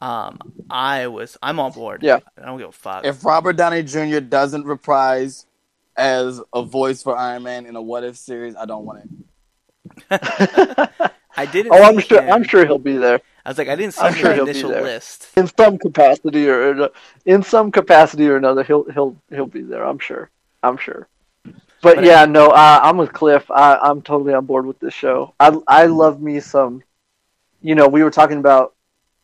[SPEAKER 3] Um, I was I'm on board.
[SPEAKER 1] Yeah.
[SPEAKER 3] I don't give a fuck.
[SPEAKER 2] If Robert Downey Jr. doesn't reprise as a voice for Iron Man in a What If series, I don't want it.
[SPEAKER 3] I didn't.
[SPEAKER 1] Oh, I'm sure.
[SPEAKER 3] him.
[SPEAKER 1] I'm sure he'll be there
[SPEAKER 3] I was like, I didn't see
[SPEAKER 1] I'm sure he'll
[SPEAKER 3] the
[SPEAKER 1] be
[SPEAKER 3] initial
[SPEAKER 1] there.
[SPEAKER 3] list.
[SPEAKER 1] in some capacity or in some capacity or another. He'll he'll he'll be there. I'm sure. I'm sure. But,
[SPEAKER 3] But
[SPEAKER 1] yeah, no, I, I'm with Cliff. I, I'm totally on board with this show. I I love me some. You know, we were talking about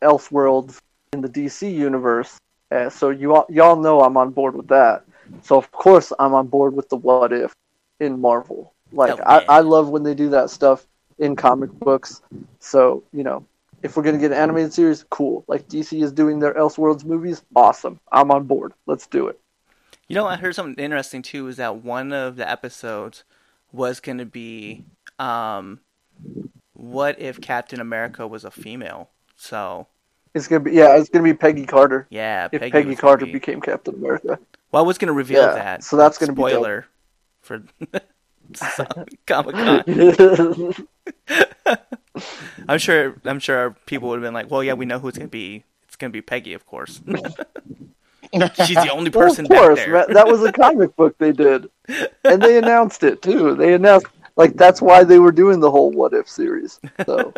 [SPEAKER 1] Elseworlds in the DC universe, uh, so you all y'all know I'm on board with that. So of course I'm on board with the What If in Marvel. Like
[SPEAKER 3] Oh,
[SPEAKER 1] I. I love when they do that stuff in comic books. So you know, if we're gonna get an animated series, cool. Like DC is doing their Elseworlds movies, awesome. I'm on board. Let's do it.
[SPEAKER 3] You know, I heard something interesting too. Is that one of the episodes was going to be, um, what if Captain America was a female? So
[SPEAKER 1] It's gonna be yeah, it's gonna be Peggy Carter.
[SPEAKER 3] yeah,
[SPEAKER 1] If
[SPEAKER 3] Peggy,
[SPEAKER 1] Peggy, Carter
[SPEAKER 3] be-
[SPEAKER 1] became Captain America.
[SPEAKER 3] Well, I was going to reveal
[SPEAKER 1] Yeah,
[SPEAKER 3] that.
[SPEAKER 1] so that's gonna be dope.
[SPEAKER 3] spoiler for Comic Con. I'm sure. I'm sure people would have been like, "Well, yeah, we know who it's going to be. It's going to be Peggy, of course. She's the only
[SPEAKER 1] Well,
[SPEAKER 3] person
[SPEAKER 1] of course,
[SPEAKER 3] back there."
[SPEAKER 1] that was a comic book they did, and they announced it too. They announced like that's why they were doing the whole What If series. So,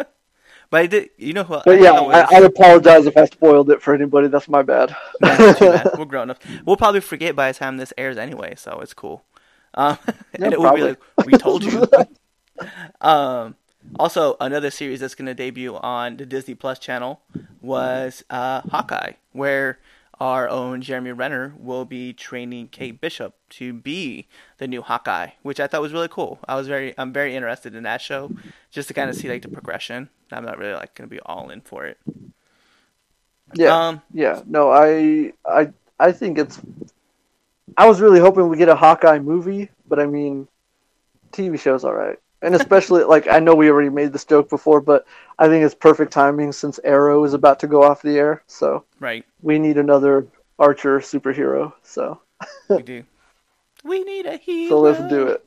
[SPEAKER 3] But I did. You know who?
[SPEAKER 1] but yeah, I, I apologize if I spoiled it for anybody. That's my bad.
[SPEAKER 3] We're grown up. We'll probably forget by the time this airs anyway, so it's cool. Um, and
[SPEAKER 1] Yeah,
[SPEAKER 3] it will be like, we told you. um, also, another series that's going to debut on the Disney Plus channel was uh, Hawkeye, where our own Jeremy Renner will be training Kate Bishop to be the new Hawkeye, which I thought was really cool. I was very, I'm very interested in that show, just to kind of see like the progression. I'm not really like going to be all in for it.
[SPEAKER 1] Yeah, um, yeah. No, I, I, I think it's. I was really hoping we get a Hawkeye movie, but I mean, TV show's all right and especially like I know we already made this joke before, but I think it's perfect timing since Arrow is about to go off the air. So
[SPEAKER 3] right,
[SPEAKER 1] we need another Archer superhero. So
[SPEAKER 3] we do. We need a hero.
[SPEAKER 1] So let's do it.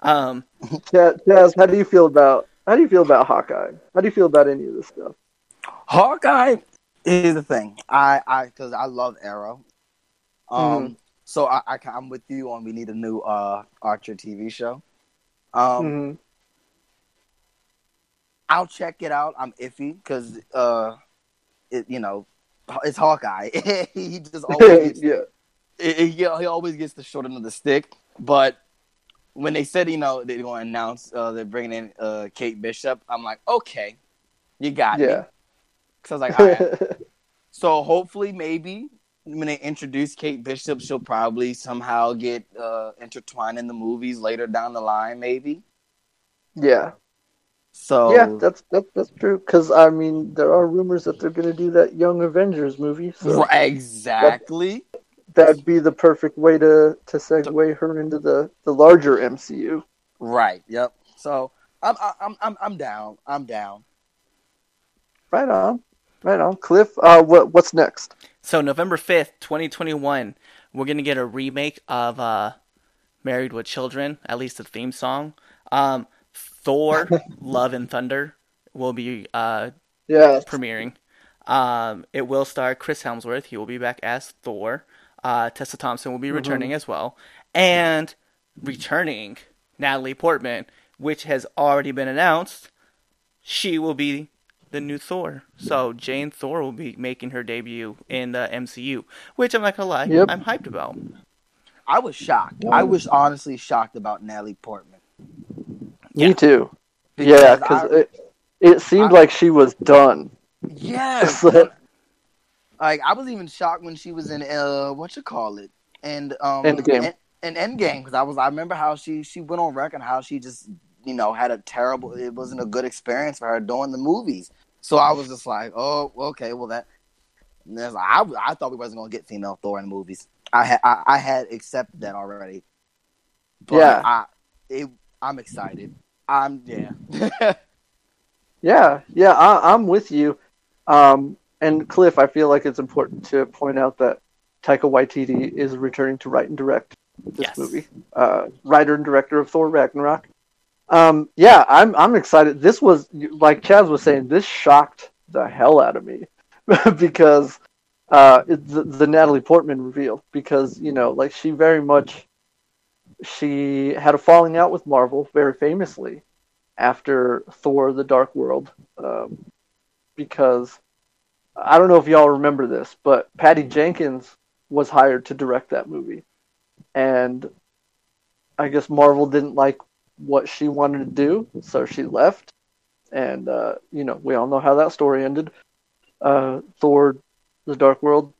[SPEAKER 3] Um,
[SPEAKER 1] Chaz, how do you feel about how do you feel about Hawkeye? How do you feel about any of this stuff?
[SPEAKER 2] Hawkeye is the thing. I I because I love Arrow. Um, mm-hmm. so I, I I'm with you on we need a new uh Archer TV show. Um. Mm-hmm I'll check it out. I'm iffy because uh, it you know, it's Hawkeye. he just always gets, yeah. It, it, he always gets the short end of the stick. But when they said you know they're going to announce uh, they're bringing in uh, Kate Bishop, I'm like, okay, you got yeah. Because I was like, so hopefully maybe when they introduce Kate Bishop, she'll probably somehow get uh, intertwined in the movies later down the line, maybe.
[SPEAKER 1] Yeah.
[SPEAKER 2] So
[SPEAKER 1] yeah, that's that's, that's true. Because I mean, there are rumors that they're going to do that Young Avengers movie. So
[SPEAKER 2] exactly.
[SPEAKER 1] That, would be the perfect way to to segue her into the the larger MCU.
[SPEAKER 2] Right. Yep. So I'm I'm I'm I'm down. I'm down.
[SPEAKER 1] Right on. Right on. Cliff, uh, what what's next?
[SPEAKER 3] So November fifth, twenty twenty one, we're gonna get a remake of uh, Married with Children, at least the theme song. Um, Thor: Love and Thunder will be uh,
[SPEAKER 1] yes.
[SPEAKER 3] premiering. Um, it will star Chris Hemsworth. He will be back as Thor. Uh, Tessa Thompson will be mm-hmm. returning as well, and returning Natalie Portman, which has already been announced. She will be the new Thor. So Jane Thor will be making her debut in the MCU, which I'm not gonna lie, yep. I'm hyped about.
[SPEAKER 2] I was shocked. I was honestly shocked about Natalie Portman.
[SPEAKER 1] Me too. Because yeah, because it it seemed I, like she was done.
[SPEAKER 2] Yes. like I was even shocked when she was in uh what you call it and um
[SPEAKER 1] Endgame.
[SPEAKER 2] In, in Endgame because I was I remember how she she went on record how she just you know had a terrible it wasn't a good experience for her doing the movies. So I was just like, oh okay, well that. Like, I I thought we wasn't gonna get female Thor in the movies. I had I, I had accepted that already. But yeah. I it I'm excited. I'm yeah.
[SPEAKER 1] yeah, yeah, I, am with you. Um, and Cliff, I feel like it's important to point out that Taika Waititi is returning to write and direct this yes. movie. Uh, writer and director of Thor Ragnarok. Um, yeah, I'm I'm excited. This was like Chaz was saying. This shocked the hell out of me because uh, the, the Natalie Portman reveal because you know like she very much she had a falling out with Marvel very famously after Thor: The Dark World, um, because I don't know if y'all remember this, but Patty Jenkins was hired to direct that movie, and I guess Marvel didn't like what she wanted to do, so she left. And uh, you know, we all know how that story ended. Uh, Thor: The Dark World,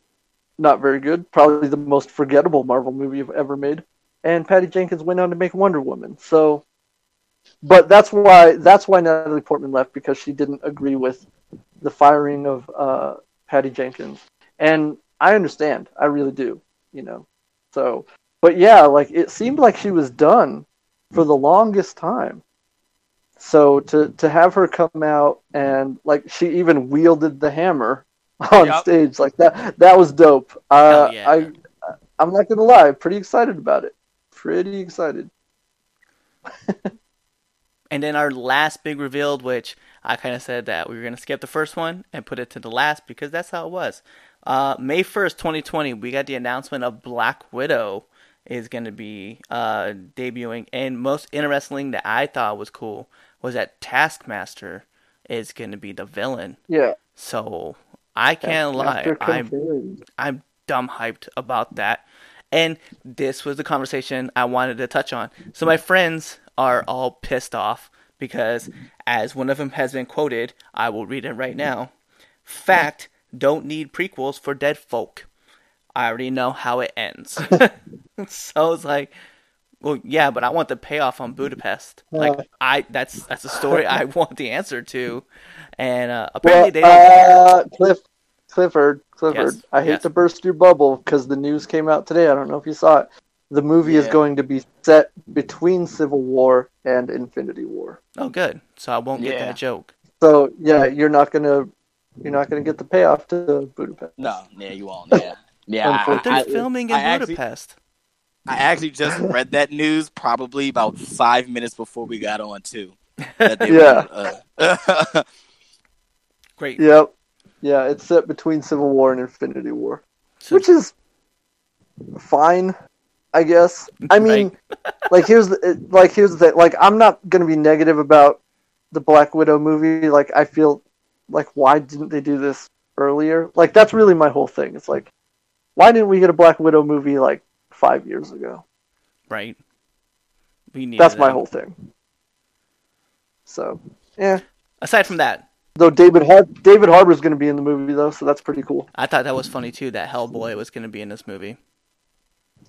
[SPEAKER 1] not very good. Probably the most forgettable Marvel movie I've ever made and Patty Jenkins went on to make Wonder Woman. So, but that's why that's why Natalie Portman left because she didn't agree with the firing of uh, Patty Jenkins, and I understand, I really do, you know. So, but yeah, like it seemed like she was done for the longest time. So to to have her come out and like she even wielded the hammer on yep. stage like that that was dope. Uh, yeah. I I'm not gonna lie, pretty excited about it pretty excited.
[SPEAKER 3] and then our last big revealed, which I kind of said that we were going to skip the first one and put it to the last because that's how it was. Uh, May 1st, 2020, we got the announcement of Black Widow is going to be uh, debuting. And most interesting that I thought was cool was that Taskmaster is going to be the villain.
[SPEAKER 1] Yeah.
[SPEAKER 3] So I can't lie. I'm, I'm dumb hyped about that. And this was the conversation I wanted to touch on. So my friends are all pissed off because, as one of them has been quoted, I will read it right now. Fact don't need prequels for dead folk. I already know how it ends. so it's like, well, yeah, but I want the payoff on Budapest. Like
[SPEAKER 1] Uh.
[SPEAKER 3] I, that's that's a story I want the answer to, and uh, apparently
[SPEAKER 1] Well,
[SPEAKER 3] they don't.
[SPEAKER 1] uh, Cliff, Clifford, Clifford.
[SPEAKER 3] Yes,
[SPEAKER 1] I hate
[SPEAKER 3] yes.
[SPEAKER 1] to burst your bubble because the news came out today. I don't know if you saw it. The movie is going to be set between Civil War and Infinity War.
[SPEAKER 3] oh, good. So I won't get
[SPEAKER 2] Yeah.
[SPEAKER 3] that joke.
[SPEAKER 1] So yeah, you're not gonna you're not gonna get the payoff to Budapest.
[SPEAKER 2] No, yeah, you won't. Yeah, yeah. I,
[SPEAKER 3] But they're
[SPEAKER 2] I,
[SPEAKER 3] filming in
[SPEAKER 2] I actually-
[SPEAKER 3] Budapest.
[SPEAKER 2] I actually just read that news probably about five minutes before we got on too. That they
[SPEAKER 1] Yeah.
[SPEAKER 2] were, uh,
[SPEAKER 3] Great.
[SPEAKER 1] Yep. Yeah, it's set between Civil War and Infinity War,
[SPEAKER 3] So-
[SPEAKER 1] which is fine, I guess. I mean, like here's the like here's the thing. Like I'm not gonna be negative about the Black Widow movie. Like I feel like why didn't they do this earlier? Like that's really my whole thing. It's like why didn't we get a Black Widow movie like five years ago?
[SPEAKER 3] right. We need
[SPEAKER 1] That's my whole thing. So yeah.
[SPEAKER 3] Aside from that,
[SPEAKER 1] Though David Har- David Harbour's gonna be in the movie though, so that's pretty cool.
[SPEAKER 3] I thought that was funny too. That Hellboy was going to be in this movie.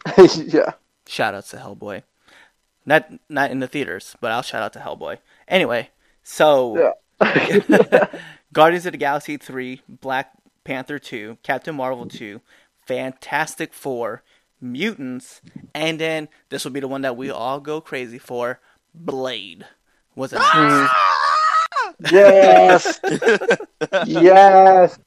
[SPEAKER 1] yeah.
[SPEAKER 3] Shout outs to Hellboy. Not not in the theaters, but I'll shout out to Hellboy. Anyway, so Guardians of the Galaxy 3, Black Panther 2, Captain Marvel 2, Fantastic 4, Mutants, and then this will be the one that we all go crazy for, Blade. Was announced. Ah!
[SPEAKER 1] Yes. yes.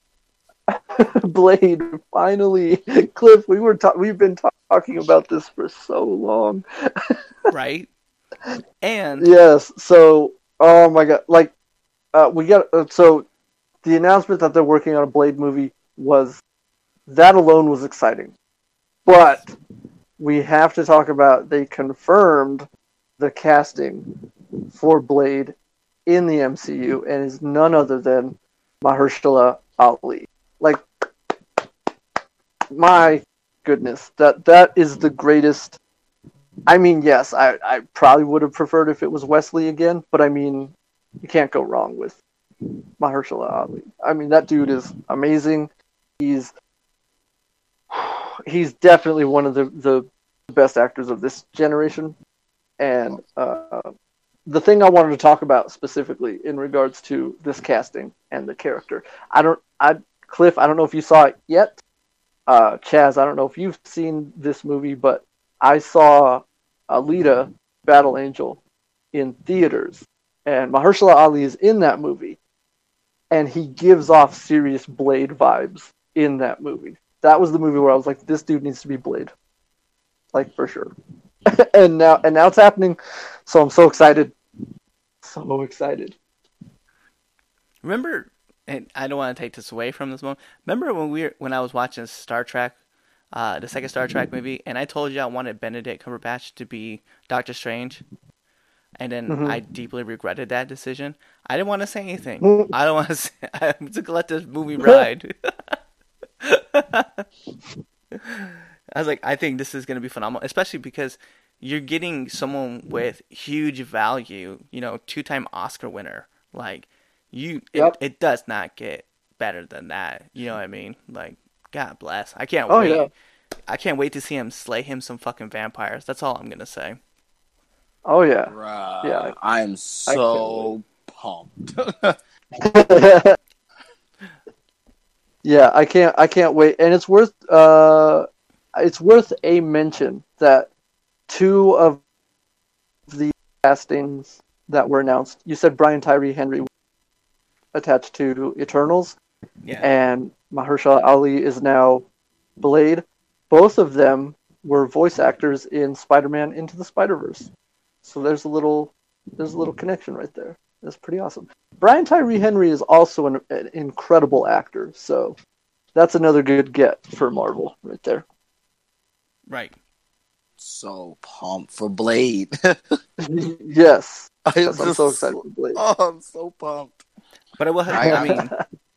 [SPEAKER 1] Blade finally. Cliff, we were ta- we've been ta- talking about this for so long.
[SPEAKER 3] right? And
[SPEAKER 1] Yes. So, oh my god, like uh, we got uh, so the announcement that they're working on a Blade movie was that alone was exciting. But we have to talk about they confirmed the casting for Blade in the MCU and is none other than Mahershala Ali. Like my goodness, that that is the greatest I mean, yes, I, I probably would have preferred if it was Wesley again, but I mean, you can't go wrong with Mahershala Ali. I mean, that dude is amazing. He's he's definitely one of the, the best actors of this generation. And uh, the thing I wanted to talk about specifically in regards to this casting and the character, I don't, I Cliff, I don't know if you saw it yet. Uh, Chaz, I don't know if you've seen this movie, but I saw Alita, Battle Angel, in theaters, and Mahershala Ali is in that movie, and he gives off serious Blade vibes in that movie. That was the movie where I was like, this dude needs to be Blade, like for sure. and now, and now it's happening, so I'm so excited, so excited.
[SPEAKER 3] remember, and I don't want to take this away from this moment. Remember when we were, when I was watching Star Trek, uh, the second Star Trek movie, and I told you I wanted Benedict Cumberbatch to be Doctor Strange, and then
[SPEAKER 1] Mhm.
[SPEAKER 3] I deeply regretted that decision. I didn't want to say anything.
[SPEAKER 1] Mm.
[SPEAKER 3] I don't want to. Say, I to let this movie ride. I was like, I think this is going to be phenomenal, especially because you're getting someone with huge value. You know, two-time Oscar winner. Like you,
[SPEAKER 1] Yep.
[SPEAKER 3] it, it does not get better than that. You know what I mean? Like, God bless. I can't
[SPEAKER 1] Oh,
[SPEAKER 3] wait.
[SPEAKER 1] yeah.
[SPEAKER 3] I can't wait to see him slay him some fucking vampires. That's all I'm gonna say.
[SPEAKER 1] Oh yeah.
[SPEAKER 2] Bruh,
[SPEAKER 1] Yeah,
[SPEAKER 2] I am so pumped.
[SPEAKER 1] yeah, I can't I can't wait. And it's worth uh it's worth a mention that two of the castings that were announced, you said Brian Tyree Henry attached to Eternals
[SPEAKER 3] Yeah.
[SPEAKER 1] and Mahershala Ali is now Blade. Both of them were voice actors in Spider-Man Into the Spider-Verse. So there's a little there's a little connection right there. That's pretty awesome. Brian Tyree Henry is also an, an incredible actor, so that's another good get for Marvel right there.
[SPEAKER 3] Right.
[SPEAKER 2] so pumped for Blade.
[SPEAKER 1] yes,
[SPEAKER 2] I'm,
[SPEAKER 1] I'm
[SPEAKER 2] just
[SPEAKER 1] so excited for Blade.
[SPEAKER 2] Oh, I'm so pumped.
[SPEAKER 3] But I will have.
[SPEAKER 2] I-
[SPEAKER 3] I mean,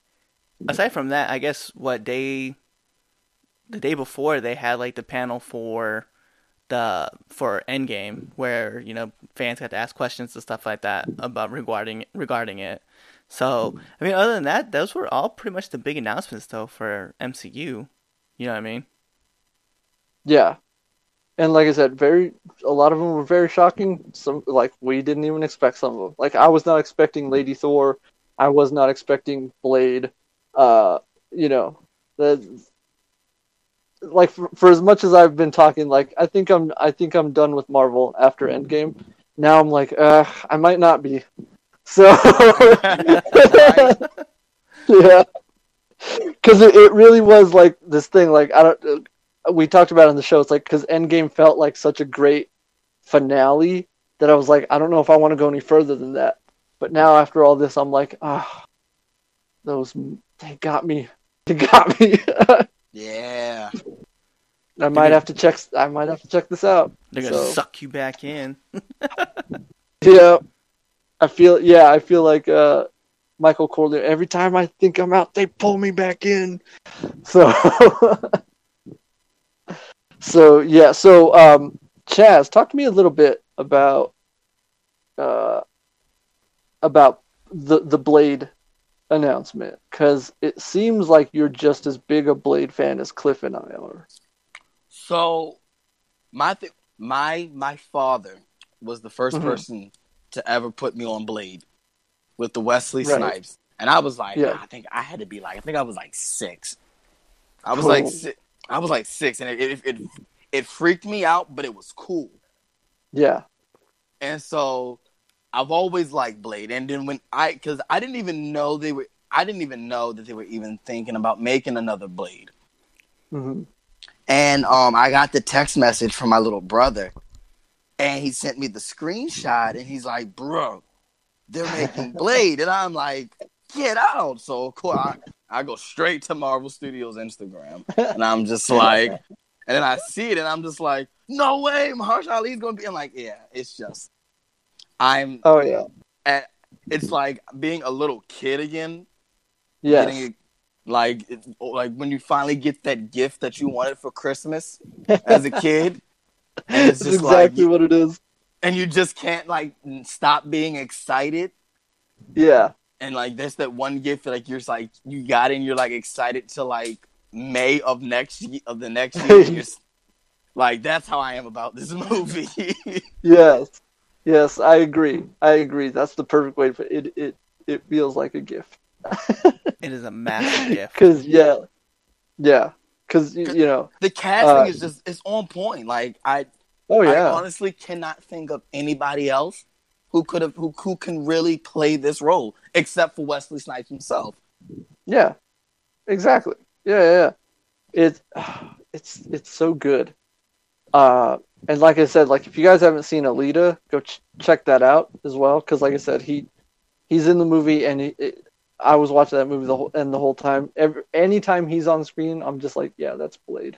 [SPEAKER 3] aside from that, I guess what day, the day before they had like the panel for the for Endgame, where you know fans got to ask questions and stuff like that about regarding regarding it. So I mean, other than that, those were all pretty much the big announcements though for MCU. You know what I mean?
[SPEAKER 1] Yeah, and like I said, very a lot of them were very shocking. Some like we didn't even expect some of them. Like I was not expecting Lady Thor. I was not expecting Blade. Uh, you know, the like for, for as much as I've been talking, like I think I'm I think I'm done with Marvel after Endgame. Now I'm like, uh, I might not be. So yeah, because it, it really was like this thing. Like I don't. We talked about it on the show. It's like because Endgame felt like such a great finale that I was like, I don't know if I want to go any further than that. But now after all this, I'm like, ah, those they got me. They got me.
[SPEAKER 2] Yeah.
[SPEAKER 1] I might have to check. I might have to check this out.
[SPEAKER 3] They're gonna
[SPEAKER 1] So-
[SPEAKER 3] suck you back in.
[SPEAKER 1] Yeah, I feel. Yeah, I feel like uh, Michael Corleone. Every time I think I'm out, they pull me back in. So, so yeah. So, um, Chaz, talk to me a little bit about uh, about the the Blade announcement because it seems like you're just as big a Blade fan as Cliff and I are.
[SPEAKER 2] So my th- my my father was the 1st
[SPEAKER 1] Mhm.
[SPEAKER 2] person to ever put me on Blade with the Wesley
[SPEAKER 1] Right.
[SPEAKER 2] Snipes, and I was like,
[SPEAKER 1] Yeah.
[SPEAKER 2] I think I had to be like, I think I was like six. I was
[SPEAKER 1] Cool.
[SPEAKER 2] like, I was like six, and it, it it it freaked me out, but it was cool.
[SPEAKER 1] Yeah.
[SPEAKER 2] And so I've always liked Blade. And then when I, because I didn't even know they were, I didn't even know that they were even thinking about making another Blade.
[SPEAKER 1] hmm
[SPEAKER 2] And um, I got the text message from my little brother, and he sent me the screenshot, and he's like, "Bro, they're making Blade," and I'm like, "Get out!" So of course I, I go straight to Marvel Studios Instagram, and I'm just like, and then I see it, and I'm just like, "No way, Mahershala Ali's gonna be." I'm like, "Yeah, it's just." I'm
[SPEAKER 1] Oh yeah.
[SPEAKER 2] at, it's like being a little kid again.
[SPEAKER 1] Yes.
[SPEAKER 2] Getting, like it's, oh, like when you finally get that gift that you wanted for Christmas as a kid, it's just like
[SPEAKER 1] exactly what it is.
[SPEAKER 2] and you just can't like stop being excited.
[SPEAKER 1] Yeah.
[SPEAKER 2] And like there's that one gift that like you're just, like you got it and you're like excited to like May of next ye- of the next year. You're s- like that's how I am about this movie.
[SPEAKER 1] Yes. Yes, I agree. I agree. That's the perfect way. For it. It it feels like a gift.
[SPEAKER 3] It is a massive gift.
[SPEAKER 1] Because yeah, yeah. Because you, you know.
[SPEAKER 2] the casting
[SPEAKER 1] Uh,
[SPEAKER 2] is just it's on point. Like I
[SPEAKER 1] Oh
[SPEAKER 2] I
[SPEAKER 1] yeah.
[SPEAKER 2] honestly cannot think of anybody else who could have who who can really play this role except for Wesley Snipes himself.
[SPEAKER 1] Yeah. Exactly. Yeah. Yeah. It's it's it's so good. Uh, and like I said, like if you guys haven't seen Alita, go ch- check that out as well. Because like I said, he he's in the movie, and he, it, I was watching that movie the whole and the whole time. Every anytime he's on screen, I'm just like, yeah, that's Blade.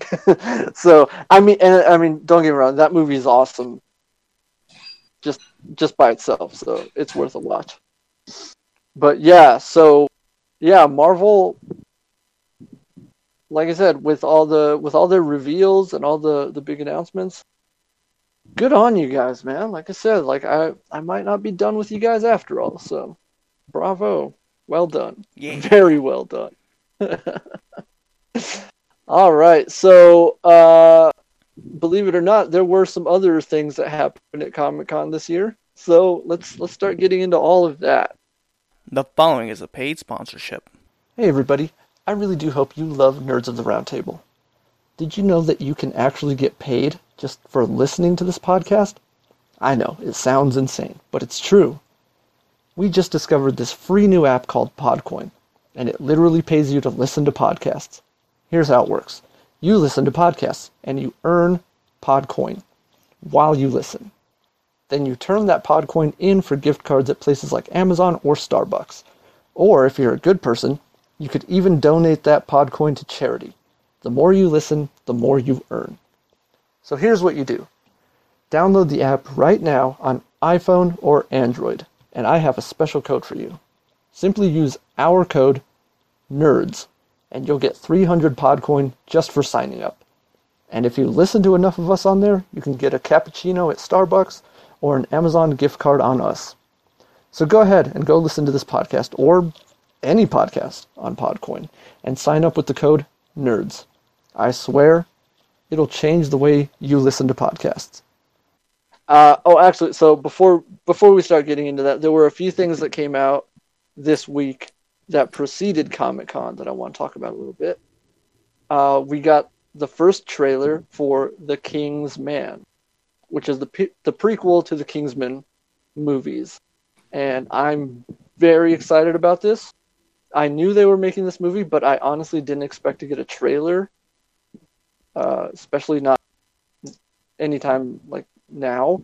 [SPEAKER 1] so I mean, and I mean, don't get me wrong, that movie is awesome. Just just by itself, so it's worth a watch. But yeah, so yeah, Marvel like I said, with all the with all their reveals and all the the big announcements, good on you guys, man. Like I said, like I I might not be done with you guys after all, so bravo, well done,
[SPEAKER 3] Yeah.
[SPEAKER 1] very well done. all right, so uh, believe it or not, there were some other things that happened at Comic Con this year. So let's let's start getting into all of that.
[SPEAKER 3] The following is a paid sponsorship.
[SPEAKER 1] Hey everybody, I really do hope you love Nerds of the Roundtable. Did you know that you can actually get paid just for listening to this podcast? I know, it sounds insane, but it's true. We just discovered this free new app called Podcoin, and it literally pays you to listen to podcasts. Here's how it works. You listen to podcasts, and you earn Podcoin while you listen. Then you turn that Podcoin in for gift cards at places like Amazon or Starbucks. Or if you're a good person, you could even donate that Podcoin to charity. The more you listen, the more you earn. So here's what you do. Download the app right now on iPhone or Android, and I have a special code for you. Simply use our code NERDS, and you'll get 300 Podcoin just for signing up. And if you listen to enough of us on there, you can get a cappuccino at Starbucks or an Amazon gift card on us. So go ahead and go listen to this podcast or any podcast on Podcoin and sign up with the code NERDS. I swear It'll change the way you listen to podcasts. Uh, oh, actually, so before before we start getting into that, there were a few things that came out this week that preceded Comic Con that I want to talk about a little bit. Uh, we got the first trailer for The King's Man, which is the the prequel to the Kingsman movies, and I'm very excited about this. I knew they were making this movie, but I honestly didn't expect to get a trailer, uh, especially not anytime like now.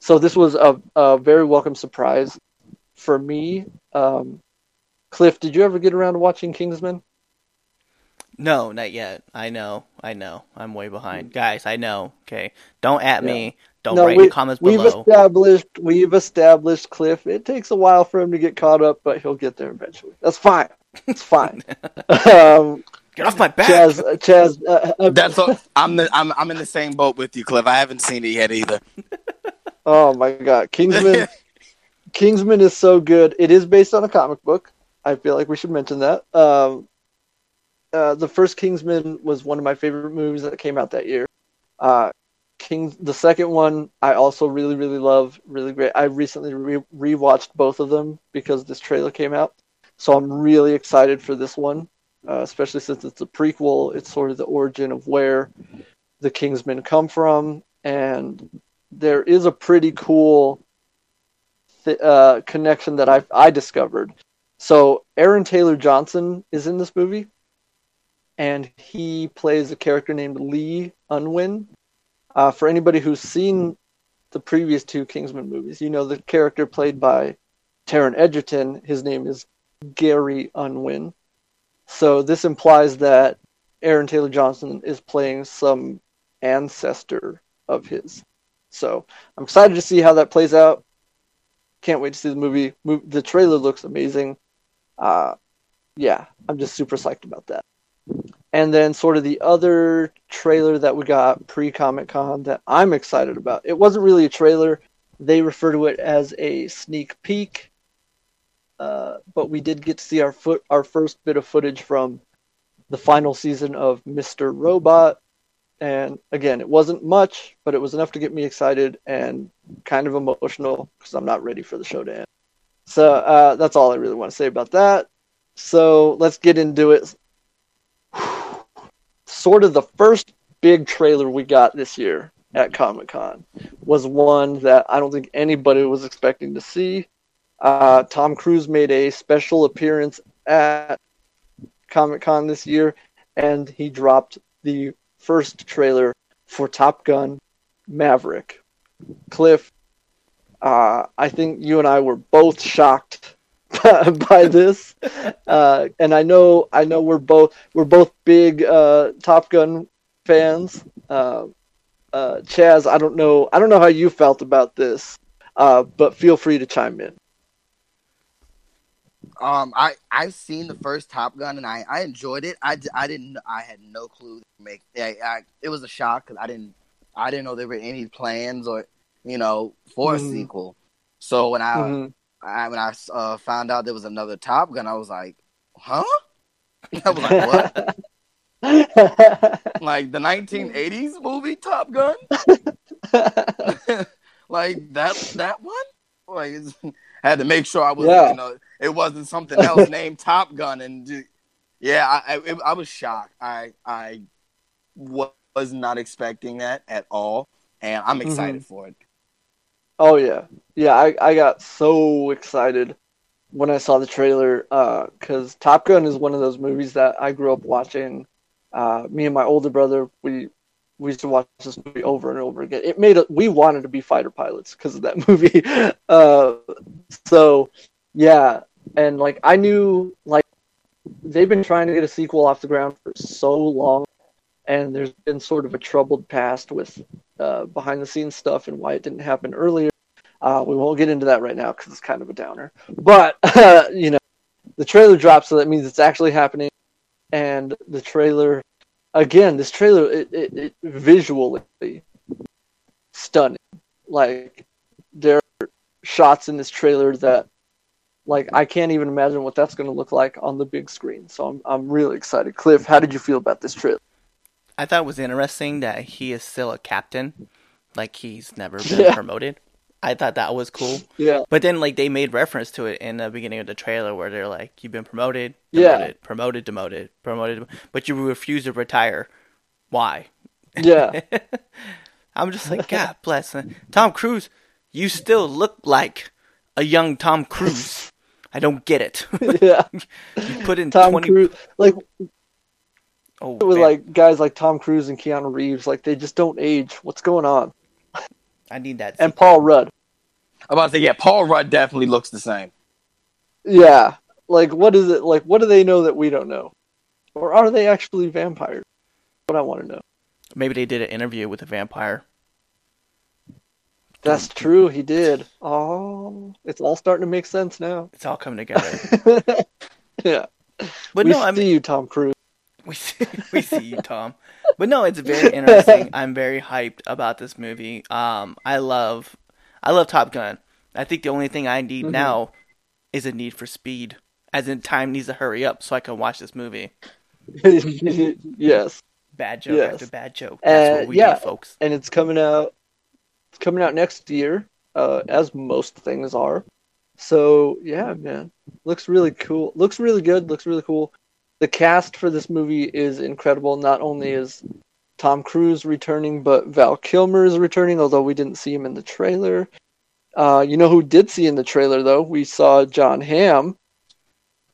[SPEAKER 1] So this was a, a very welcome surprise for me. Um, Cliff, did you ever get around to watching Kingsman?
[SPEAKER 3] No, not yet. I know. I know. I'm way behind. Guys, I know. Okay. Don't at yeah. me. Don't no, write we, in comments
[SPEAKER 1] we've
[SPEAKER 3] below.
[SPEAKER 1] We've established we've established Cliff. It takes a while for him to get caught up, but he'll get there eventually. That's fine. It's fine. um,
[SPEAKER 3] get off my back,
[SPEAKER 1] Chaz. Chaz, uh,
[SPEAKER 2] uh That's all, I'm the I'm I'm in the same boat with you, Cliff. I haven't seen it yet either.
[SPEAKER 1] oh my god, Kingsman! Kingsman is so good. It is based on a comic book. I feel like we should mention that. Um, uh, the first Kingsman was one of my favorite movies that came out that year. Uh, King, the second one, I also really, really love. Really great. I recently re- rewatched both of them because this trailer came out, so I'm really excited for this one, uh, especially since it's a prequel. It's sort of the origin of where the Kingsmen come from, and there is a pretty cool th- uh, connection that I I discovered. So Aaron Taylor Johnson is in this movie, and he plays a character named Lee Unwin uh, for anybody who's seen the previous two Kingsman movies, you know the character played by Taron Egerton, his name is Gary Unwin. So this implies that Aaron Taylor Johnson is playing some ancestor of his. So I'm excited to see how that plays out. Can't wait to see the movie. The trailer looks amazing. Uh, yeah, I'm just super psyched about that. And then sort of the other trailer that we got pre Comic Con that I'm excited about. It wasn't really a trailer. They refer to it as a sneak peek. Uh, but we did get to see our foot our first bit of footage from the final season of Mr. Robot. And again, it wasn't much, but it was enough to get me excited and kind of emotional because I'm not ready for the show to end. So uh, that's all I really want to say about that. So let's get into it sort of the first big trailer we got this year at Comic Con was one that I don't think anybody was expecting to see. Uh, Tom Cruise made a special appearance at Comic Con this year, and he dropped the first trailer for Top Gun Maverick. Cliff, uh, I think you and I were both shocked by this, uh, and I know I know we're both we're both big uh, Top Gun fans. Uh, uh, Chaz, I don't know I don't know how you felt about this, uh, but feel free to chime in.
[SPEAKER 2] Um, I I've seen the first Top Gun and I, I enjoyed it. I, I didn't I had no clue make. I, I, it was a shock because I didn't I didn't know there were any plans or you know for mm-hmm. a sequel. So when I mm-hmm. I, when I uh, found out there was another Top Gun, I was like, huh? I was like, what? like the 1980s movie Top Gun? like that that one? Like had to make sure I was, yeah. you know, it wasn't something else named Top Gun, and yeah, I I, I was shocked. I I was not expecting that at all, and I'm excited mm-hmm. for it.
[SPEAKER 1] Oh yeah, yeah. I I got so excited when I saw the trailer because uh, Top Gun is one of those movies that I grew up watching. Uh, me and my older brother, we we used to watch this movie over and over again. It made it, we wanted to be fighter pilots because of that movie. Uh, so yeah, and like I knew like they've been trying to get a sequel off the ground for so long, and there's been sort of a troubled past with uh, behind the scenes stuff and why it didn't happen earlier. Uh, we won't get into that right now because it's kind of a downer. But uh, you know, the trailer drops, so that means it's actually happening. And the trailer, again, this trailer, it, it, it visually stunning. Like there are shots in this trailer that, like, I can't even imagine what that's going to look like on the big screen. So I'm I'm really excited. Cliff, how did you feel about this trailer?
[SPEAKER 3] I thought it was interesting that he is still a captain, like he's never been
[SPEAKER 1] Yeah.
[SPEAKER 3] promoted. I thought that was cool.
[SPEAKER 1] Yeah.
[SPEAKER 3] But then, like, they made reference to it in the beginning of the trailer where they're like, "You've been promoted,
[SPEAKER 1] Yeah.
[SPEAKER 3] promoted, demoted, promoted, but you refuse to retire. Why?"
[SPEAKER 1] Yeah.
[SPEAKER 3] I'm just like, God bless him. Tom Cruise. You still look like a young Tom Cruise. I don't get it.
[SPEAKER 1] yeah.
[SPEAKER 3] you put in
[SPEAKER 1] Tom
[SPEAKER 3] 20.
[SPEAKER 1] Cruise, like
[SPEAKER 3] oh,
[SPEAKER 1] with
[SPEAKER 3] man.
[SPEAKER 1] like guys like Tom Cruise and Keanu Reeves, like they just don't age. What's going on?
[SPEAKER 3] I need that.
[SPEAKER 1] And Paul Rudd.
[SPEAKER 2] I'm about to say, yeah, Paul Rudd definitely looks the same.
[SPEAKER 1] Yeah. Like what is it? Like what do they know that we don't know? Or are they actually vampires? What I want to know.
[SPEAKER 3] Maybe they did an interview with a vampire.
[SPEAKER 1] That's true. He did. Oh, it's all starting to make sense now.
[SPEAKER 3] It's all coming together.
[SPEAKER 1] yeah.
[SPEAKER 3] But
[SPEAKER 1] we
[SPEAKER 3] no, I
[SPEAKER 1] see
[SPEAKER 3] mean,
[SPEAKER 1] you, Tom Cruise.
[SPEAKER 3] We see, we see you, Tom. But no, it's very interesting. I'm very hyped about this movie. Um, I love, I love Top Gun. I think the only thing I need
[SPEAKER 1] Mhm.
[SPEAKER 3] now is a need for speed, as in time needs to hurry up so I can watch this movie.
[SPEAKER 1] yes,
[SPEAKER 3] Bad joke
[SPEAKER 1] Yes.
[SPEAKER 3] after bad joke. That's
[SPEAKER 1] Uh,
[SPEAKER 3] what we
[SPEAKER 1] yeah.
[SPEAKER 3] need, folks.
[SPEAKER 1] and it's coming out. It's coming out next year, uh, as most things are. So yeah, man, looks really cool. Looks really good. Looks really cool. The cast for this movie is incredible. Not only is Tom Cruise returning, but Val Kilmer is returning. Although we didn't see him in the trailer. Uh, you know who did see in the trailer though? We saw Jon Hamm.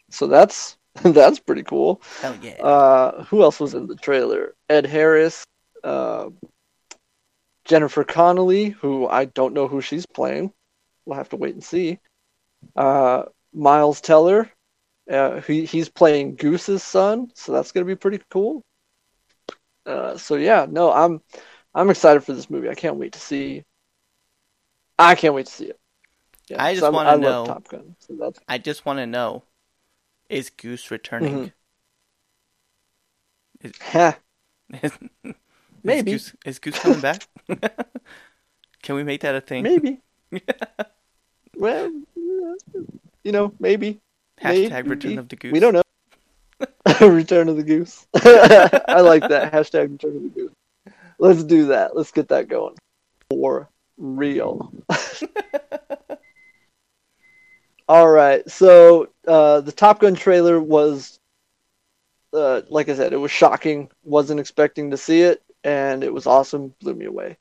[SPEAKER 1] So that's that's pretty cool.
[SPEAKER 3] Hell yeah.
[SPEAKER 1] Uh, who else was in the trailer? Ed Harris, uh, Jennifer Connelly, who I don't know who she's playing. We'll have to wait and see. Uh, Miles Teller, uh, he, he's playing Goose's son, so that's gonna be pretty cool. Uh, so yeah, no, I'm I'm excited for this movie. I can't wait to see. I can't wait to see it. Yeah,
[SPEAKER 3] I just
[SPEAKER 1] I'm-
[SPEAKER 3] wanna know-
[SPEAKER 1] Top Gun, so that's
[SPEAKER 3] I just want to know: Is Goose returning?
[SPEAKER 1] Heh,
[SPEAKER 3] Is,
[SPEAKER 1] Maybe.
[SPEAKER 3] Goose, is Goose coming back? Can we make that a thing?
[SPEAKER 1] maybe. well, you know, maybe.
[SPEAKER 3] Hashtag
[SPEAKER 1] maybe.
[SPEAKER 3] Return of the Goose.
[SPEAKER 1] We don't know. Return of the Goose. I like that. Hashtag Return of the Goose. Let's do that. Let's get that going. For real. All right. So uh, the Top Gun trailer was, uh, like I said, it was shocking. Wasn't expecting to see it, and it was awesome. Blew me away.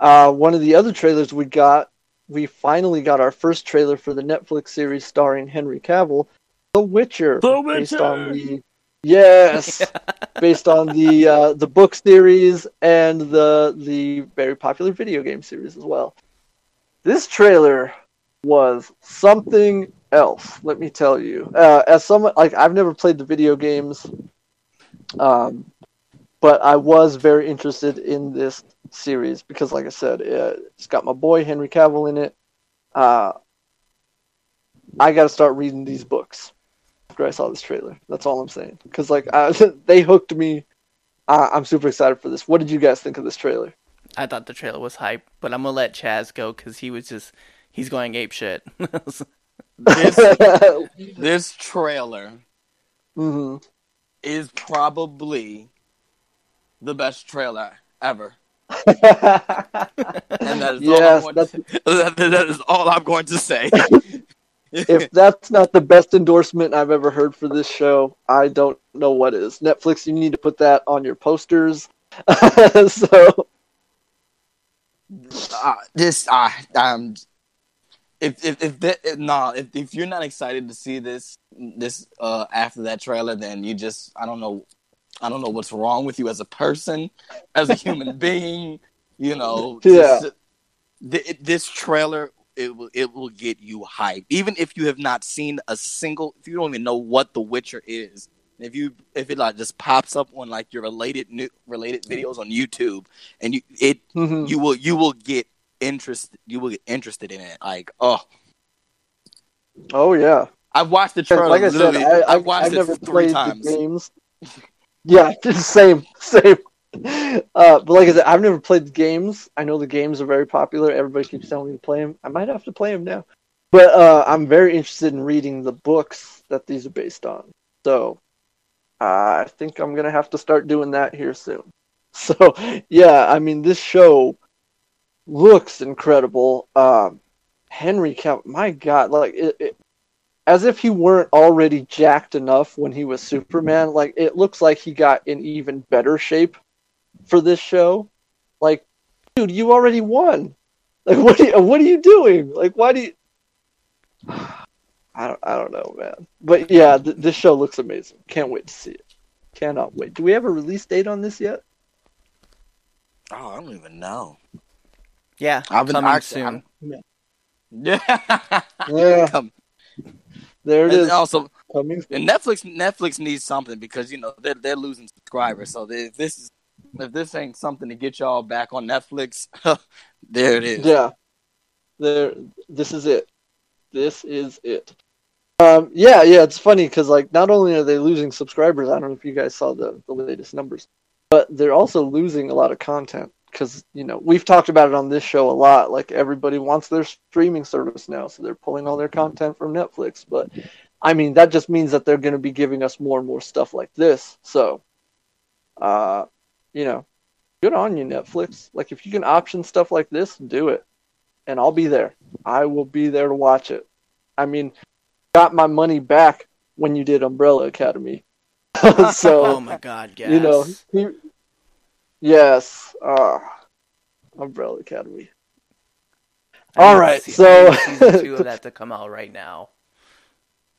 [SPEAKER 1] Uh, one of the other trailers we got, we finally got our first trailer for the Netflix series starring Henry Cavill, The Witcher,
[SPEAKER 2] The
[SPEAKER 1] based on the yes, based on the uh, the book series and the the very popular video game series as well. This trailer was something else. Let me tell you. Uh, as someone like I've never played the video games, um, but I was very interested in this series because, like I said, uh, it's got my boy Henry Cavill in it. Uh, I got to start reading these books after I saw this trailer. That's all I'm saying. Because like I, they hooked me. I, I'm super excited for this. What did you guys think of this trailer?
[SPEAKER 3] I thought the trailer was hype, but I'm gonna let Chaz go because he was just he's going ape shit.
[SPEAKER 2] This this trailer
[SPEAKER 1] hmm
[SPEAKER 2] is probably the best trailer ever. And that is
[SPEAKER 1] Yes,
[SPEAKER 2] all I'm going
[SPEAKER 1] that's-
[SPEAKER 2] to, that, that is all I'm going to say.
[SPEAKER 1] if that's not the best endorsement I've ever heard for this show, I don't know what is. Netflix, you need to put that on your posters. so
[SPEAKER 2] uh, this uh, um if if if that if, nah if if you're not excited to see this this uh after that trailer then you just I don't know I don't know what's wrong with you as a person as a human being you know
[SPEAKER 1] Yeah.
[SPEAKER 2] just- th- this trailer it will it will get you hyped even if you have not seen a single if you don't even know what The Witcher is if you if it like just pops up on like your related new related videos on YouTube and you it
[SPEAKER 1] mhm.
[SPEAKER 2] you will you will get interest you will get interested in it like oh
[SPEAKER 1] oh yeah.
[SPEAKER 2] i've watched the trailer
[SPEAKER 1] like I said, I,
[SPEAKER 2] have watched
[SPEAKER 1] I've
[SPEAKER 2] it
[SPEAKER 1] never
[SPEAKER 2] three
[SPEAKER 1] played
[SPEAKER 2] times
[SPEAKER 1] the games. Yeah, same, same. Uh, but like I said, I've never played the games. I know the games are very popular. Everybody keeps telling me to play them. I might have to play them now. But uh, I'm very interested in reading the books that these are based on. So uh, I think I'm gonna have to start doing that here soon. So yeah, I mean this show looks incredible. Um, Henry Cavill, my God, like it, it, as if he weren't already jacked enough when he was Superman. Like it looks like he got in even better shape for this show. Like, dude, you already won. Like, what are you, what are you doing? Like, why do you? I don't, I don't know, man. But yeah, th- this show looks amazing. Can't wait to see it. Cannot wait. Do we have a release date on this yet?
[SPEAKER 2] Oh, I don't even know.
[SPEAKER 3] Yeah,
[SPEAKER 2] I've been
[SPEAKER 3] coming
[SPEAKER 2] actually-
[SPEAKER 3] soon.
[SPEAKER 2] I'm- Yeah.
[SPEAKER 1] Yeah,
[SPEAKER 2] Come-
[SPEAKER 1] there it
[SPEAKER 2] and
[SPEAKER 1] is.
[SPEAKER 2] also,
[SPEAKER 1] Coming.
[SPEAKER 2] and Netflix Netflix needs something because you know they're they're losing subscribers. So if this is if this ain't something to get y'all back on Netflix, there it is.
[SPEAKER 1] Yeah, there. This is it. This is it. Um, yeah, yeah. It's funny because like not only are they losing subscribers, I don't know if you guys saw the the latest numbers, but they're also losing a lot of content because you know we've talked about it on this show a lot. Like everybody wants their streaming service now, so they're pulling all their content from Netflix. But I mean, that just means that they're going to be giving us more and more stuff like this. So, uh, you know, good on you, Netflix. Like if you can option stuff like this, do it, and I'll be there. I will be there to watch it. I mean, got my money back when you did Umbrella Academy. so
[SPEAKER 3] oh my god, yes.
[SPEAKER 1] you know, he, yes, uh, Umbrella Academy.
[SPEAKER 3] I
[SPEAKER 1] all
[SPEAKER 3] need
[SPEAKER 1] so-
[SPEAKER 3] I need season two of that to come out right now.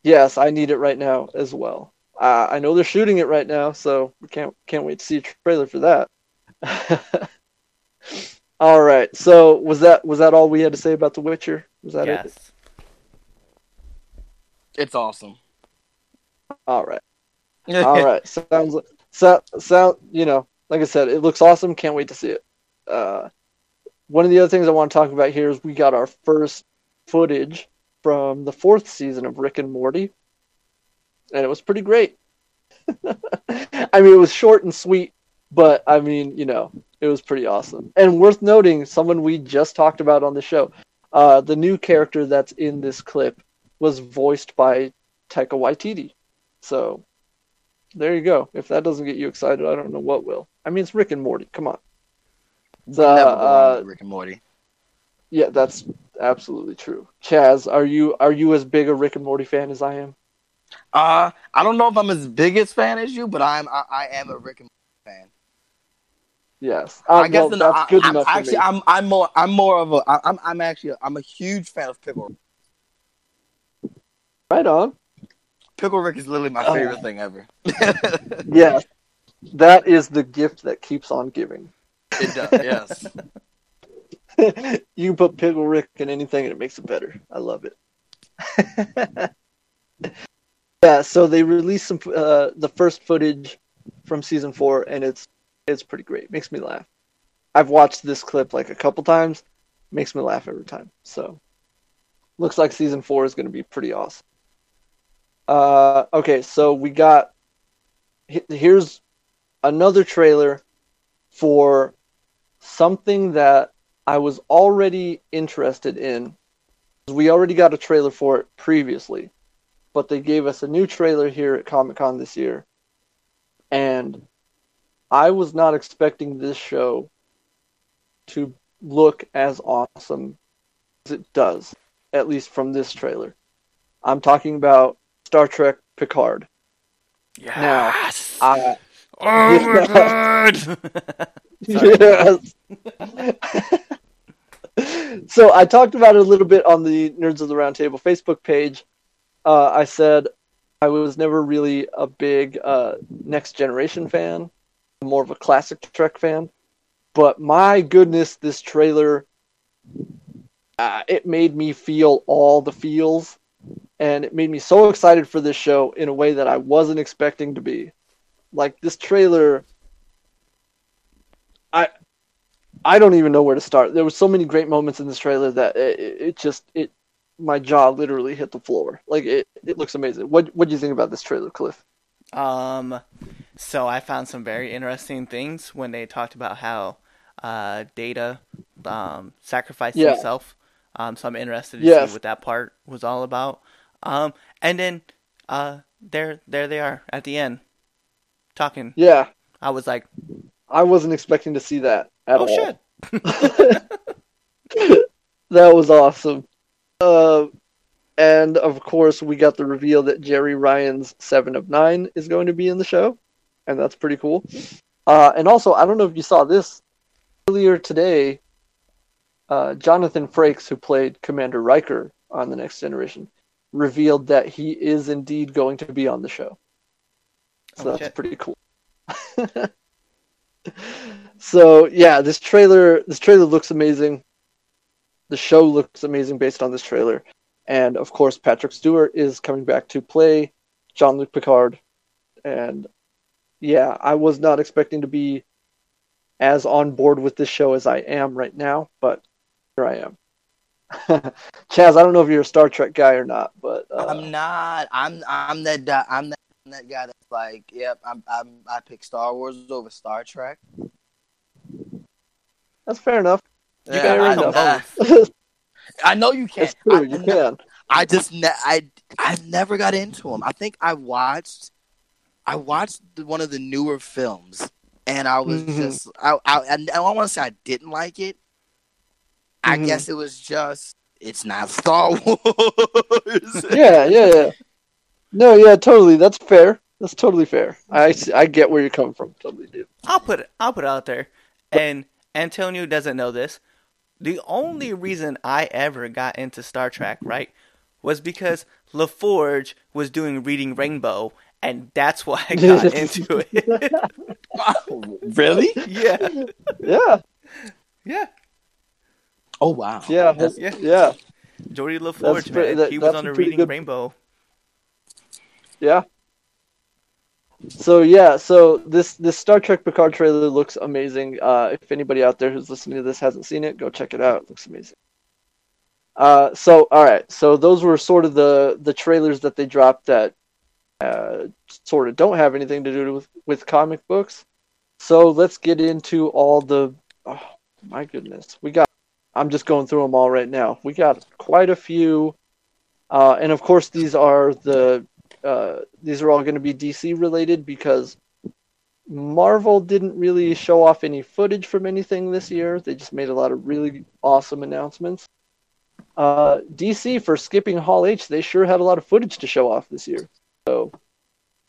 [SPEAKER 1] Yes, I need it right now as well. Uh, I know they're shooting it right now, so we can't can't wait to see a trailer for that. all right, so was that was that all we had to say about The Witcher? Was that it?
[SPEAKER 3] Yes.
[SPEAKER 2] It's awesome.
[SPEAKER 1] All right. All right. Sounds so sound. You know, like I said, it looks awesome. Can't wait to see it. Uh, one of the other things I want to talk about here is we got our first footage from the fourth season of Rick and Morty, and it was pretty great. I mean, it was short and sweet, but I mean, you know, it was pretty awesome. And worth noting, someone we just talked about on the show, uh, the new character that's in this clip was voiced by Taika Waititi. So there you go. If that doesn't get you excited, I don't know what will. I mean, it's Rick and Morty. Come on.
[SPEAKER 2] You
[SPEAKER 1] So,
[SPEAKER 2] never go
[SPEAKER 1] uh,
[SPEAKER 2] Rick and Morty.
[SPEAKER 1] Yeah, that's absolutely true. Chaz, are you are you as big a Rick and Morty fan as I am?
[SPEAKER 2] Uh, I don't know if I'm as big as fan as you, but I'm I, I am a Rick and Morty fan.
[SPEAKER 1] Yes.
[SPEAKER 2] I
[SPEAKER 1] Uh,
[SPEAKER 2] guess
[SPEAKER 1] well,
[SPEAKER 2] the-
[SPEAKER 1] that's
[SPEAKER 2] I,
[SPEAKER 1] good
[SPEAKER 2] I'm,
[SPEAKER 1] enough for
[SPEAKER 2] actually
[SPEAKER 1] me.
[SPEAKER 2] I'm I'm more I'm more of a I- I'm I'm actually I'm a huge fan of Pickle.
[SPEAKER 1] Right on.
[SPEAKER 2] Pickle Rick is literally my
[SPEAKER 1] Oh.
[SPEAKER 2] favorite thing ever.
[SPEAKER 1] Yes. That is the gift that keeps on giving.
[SPEAKER 2] it does, yes.
[SPEAKER 1] you can put Pickle Rick in anything and it makes it better. I love it. yeah, so they released some uh, the first footage from season four, and it's it's pretty great. Makes me laugh. I've watched this clip like a couple times. Makes me laugh every time. So looks like season four is going to be pretty awesome. Uh, okay, so we got here's another trailer for something that I was already interested in. We already got a trailer for it previously, but they gave us a new trailer here at Comic Con this year. And I was not expecting this show to look as awesome as it does, at least from this trailer. I'm talking about Star Trek Picard.
[SPEAKER 3] Yes.
[SPEAKER 1] I,
[SPEAKER 3] oh my god.
[SPEAKER 1] yes. so I talked about it a little bit on the Nerds of the Roundtable Facebook page. Uh, I said I was never really a big uh, Next Generation fan, more of a classic Trek fan. But my goodness, this trailer, uh, it made me feel all the feels. And it made me so excited for this show in a way that I wasn't expecting to be. Like, this trailer I I don't even know where to start. There were so many great moments in this trailer that it, it just it my jaw literally hit the floor. Like it, it looks amazing. What what do you think about this trailer, Cliff?
[SPEAKER 3] Um, so I found some very interesting things when they talked about how uh, Data um, sacrificed
[SPEAKER 1] Yeah.
[SPEAKER 3] himself. Um, so I'm interested to
[SPEAKER 1] Yes.
[SPEAKER 3] see what that part was all about. Um, and then uh, there there they are at the end talking.
[SPEAKER 1] Yeah,
[SPEAKER 3] I was like,
[SPEAKER 1] I wasn't expecting to see that at
[SPEAKER 3] oh
[SPEAKER 1] all.
[SPEAKER 3] shit!
[SPEAKER 1] that was awesome. Uh, and of course, we got the reveal that Jeri Ryan's Seven of Nine is going to be in the show, and that's pretty cool. Uh, and also, I don't know if you saw this earlier today. Uh, Jonathan Frakes, who played Commander Riker on the Next Generation, revealed that he is indeed going to be on the show. So
[SPEAKER 3] Oh,
[SPEAKER 1] that's pretty cool. so yeah, this trailer this trailer looks amazing. The show looks amazing based on this trailer. And of course Patrick Stewart is coming back to play Jean-Luc Picard. And yeah, I was not expecting to be as on board with this show as I am right now, but here I am. Chaz, I don't know if you're a Star Trek guy or not, but uh,
[SPEAKER 2] I'm not. I'm. I'm that. di- I'm that. I'm that guy that's like, yep. I'm. I'm. I pick Star Wars over Star Trek.
[SPEAKER 1] that's fair enough.
[SPEAKER 3] You
[SPEAKER 2] Yeah,
[SPEAKER 3] can
[SPEAKER 2] I,
[SPEAKER 3] like them
[SPEAKER 1] enough.
[SPEAKER 3] both.
[SPEAKER 2] I know you
[SPEAKER 1] it's true,
[SPEAKER 2] I,
[SPEAKER 1] you
[SPEAKER 2] I-
[SPEAKER 1] can.
[SPEAKER 2] I just. Ne- I. I never got into them. I think I watched. I watched one of the newer films, and I was
[SPEAKER 1] Mhm.
[SPEAKER 2] just. I. I. I don't want to say I didn't like it. I
[SPEAKER 1] Mhm.
[SPEAKER 2] guess it was just. It's not Star Wars.
[SPEAKER 1] yeah, yeah, yeah. No, yeah, totally. That's fair. That's totally fair. I, I get where you're coming from. Totally do.
[SPEAKER 3] I'll put it. I'll put it out there. And Antonio doesn't know this. The only reason I ever got into Star Trek, right, was because LaForge was doing Reading Rainbow, and that's why I got into it.
[SPEAKER 2] really?
[SPEAKER 3] yeah,
[SPEAKER 1] Yeah,
[SPEAKER 3] yeah.
[SPEAKER 2] Oh wow.
[SPEAKER 1] yeah,
[SPEAKER 2] That's-
[SPEAKER 1] yeah,
[SPEAKER 3] yeah.
[SPEAKER 1] yeah,
[SPEAKER 3] Geordi LaForge,
[SPEAKER 1] pre-
[SPEAKER 3] man,
[SPEAKER 1] that-
[SPEAKER 3] he was on
[SPEAKER 1] a
[SPEAKER 3] the Reading
[SPEAKER 1] good-
[SPEAKER 3] Rainbow.
[SPEAKER 1] yeah. So yeah, so this this Star Trek Picard trailer looks amazing. Uh, if anybody out there who's listening to this hasn't seen it, go check it out. It looks amazing. Uh, so all right, so those were sort of the the trailers that they dropped that uh, sort of don't have anything to do with with comic books. So let's get into all the. Oh my goodness, we got. I'm just going through them all right now. We got quite a few, uh, and of course these are the uh, these are all going to be DC related because Marvel didn't really show off any footage from anything this year. They just made a lot of really awesome announcements. Uh, DC for skipping Hall H, they sure had a lot of footage to show off this year. So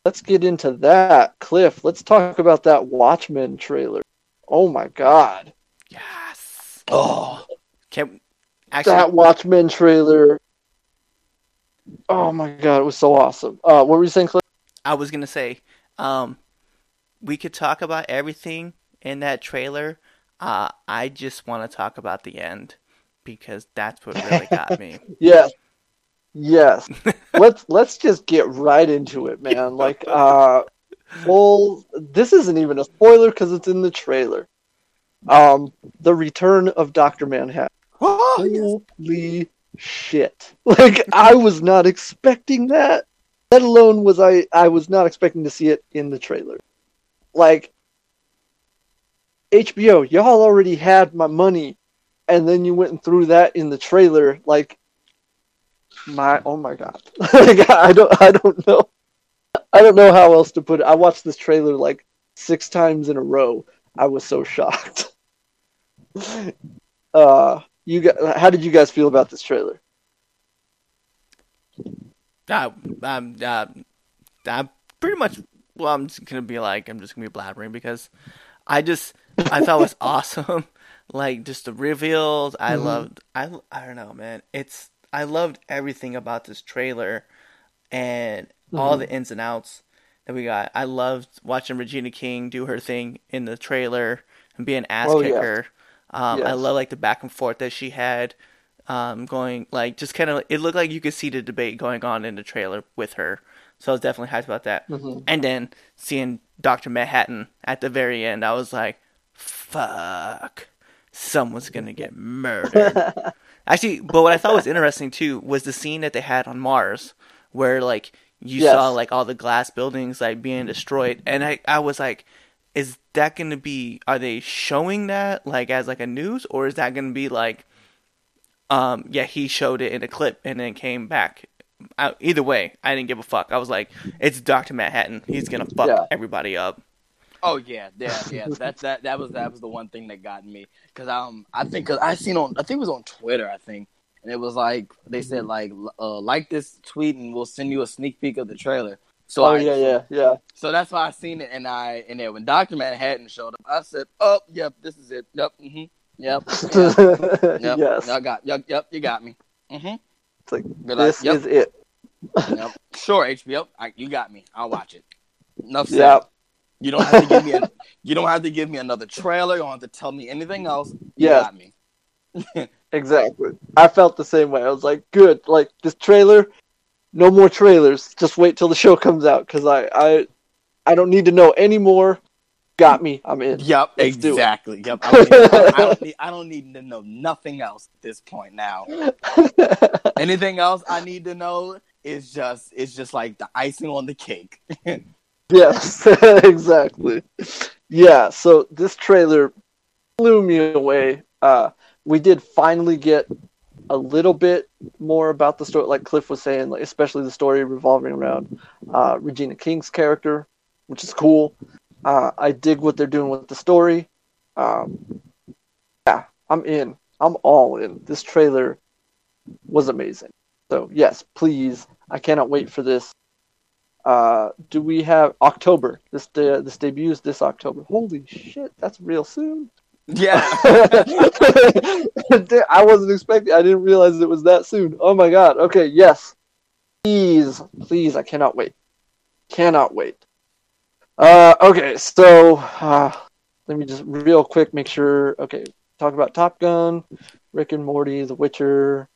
[SPEAKER 1] let's get into that. Cliff, let's talk about that Watchmen trailer. Oh my god.
[SPEAKER 3] Yes.
[SPEAKER 2] Oh.
[SPEAKER 3] Can actually
[SPEAKER 1] That Watchmen trailer. Oh my god, it was so awesome. Uh, what were you saying, Cliff?
[SPEAKER 3] I was gonna say, um, we could talk about everything in that trailer. Uh, I just want to talk about the end because that's what really got me.
[SPEAKER 1] Yes. Yes. let's let's just get right into it, man. Like uh full this isn't even a spoiler cuz it's in the trailer. Um the return of Dr. Manhattan.
[SPEAKER 2] Yes.
[SPEAKER 1] Holy shit. Like I was not expecting that. Let alone was I I was not expecting to see it in the trailer. Like HBO, y'all already had my money and then you went and threw that in the trailer like my oh my god. like I don't I don't know. I don't know how else to put it. I watched this trailer like 6 times in a row. I was so shocked. uh you guys, how did you guys feel about this trailer?
[SPEAKER 3] Uh, um, uh, I'm pretty much. Well, I'm just gonna be like, I'm just gonna be blabbering because I just, I thought it was awesome. Like just the reveals. I
[SPEAKER 1] Mhm.
[SPEAKER 3] loved. I, I don't know, man. It's. I loved everything about this trailer, and all
[SPEAKER 1] Mhm.
[SPEAKER 3] the ins and outs that we got. I loved watching Regina King do her thing in the trailer and be an ass
[SPEAKER 1] Oh, yeah.
[SPEAKER 3] Um, I love like the back and forth that she had um, going like just kind of it looked like you could see the debate going on in the trailer with her. So I was definitely hyped about that.
[SPEAKER 1] Mhm.
[SPEAKER 3] And then seeing Doctor Manhattan at the very end, I was like, "Fuck, someone's gonna get murdered." Actually, but what I thought was interesting too was the scene that they had on Mars, where like you
[SPEAKER 1] Yes.
[SPEAKER 3] saw like all the glass buildings like being destroyed, and I I was like, is that gonna be? Are they showing that like as like a news, or is that gonna be like, um, yeah, he showed it in a clip and then came back. Uh, either way, I didn't give a fuck. I was like, it's Doctor Manhattan. He's gonna fuck
[SPEAKER 1] Yeah.
[SPEAKER 3] everybody up.
[SPEAKER 2] Oh yeah, yeah, yeah. that's that that was that was the one thing that got me because um I think cause I seen on I think it was on Twitter I think and it was like they said like uh, like this tweet and we'll send you a sneak peek of the trailer. So
[SPEAKER 1] oh
[SPEAKER 2] I,
[SPEAKER 1] yeah, yeah, yeah.
[SPEAKER 2] So that's why I seen it and I and then when Doctor Manhattan showed up, I said, "Oh, yep, this is it. Yep, mm-hmm, yep, yep, yep.
[SPEAKER 1] yes.
[SPEAKER 2] I got, yep, yep, you got me. Mm-hmm.
[SPEAKER 1] It's like
[SPEAKER 2] Be like,
[SPEAKER 1] this
[SPEAKER 2] yep.
[SPEAKER 1] is it.
[SPEAKER 2] Yep. Sure, HBO, I, you got me. I'll watch it. Enough said.
[SPEAKER 1] Yep.
[SPEAKER 2] You don't have to give me a, you don't have to give me another trailer. You don't have to tell me anything else. You
[SPEAKER 1] Yes.
[SPEAKER 2] got me.
[SPEAKER 1] Exactly. I felt the same way. I was like, good. Like this trailer, no more trailers. Just wait till the show comes out because I, I, I don't need to know any more. Got me. I'm in.
[SPEAKER 2] Yep,
[SPEAKER 1] Let's
[SPEAKER 2] exactly. Yep. I don't, need, I, don't need, I don't need to know nothing else at this point now. Anything else I need to know is just it's just like the icing on the cake.
[SPEAKER 1] yes, exactly. Yeah. So this trailer blew me away. Uh, we did finally get a little bit more about the story, like Cliff was saying, like especially the story revolving around uh, Regina King's character, which is cool. Uh, I dig what they're doing with the story. Um, yeah, I'm in. I'm all in. This trailer was amazing. So yes, please. I cannot wait for this. Uh, do we have October? This de- this debuts this October. Holy shit, that's real soon.
[SPEAKER 2] Yeah.
[SPEAKER 1] I wasn't expecting. I didn't realize it was that soon. Oh my god. Okay, yes. Please, please. I cannot wait. Cannot wait. Uh, okay, so uh, let me just real quick make sure. Okay, talk about Top Gun, Rick and Morty, The Witcher,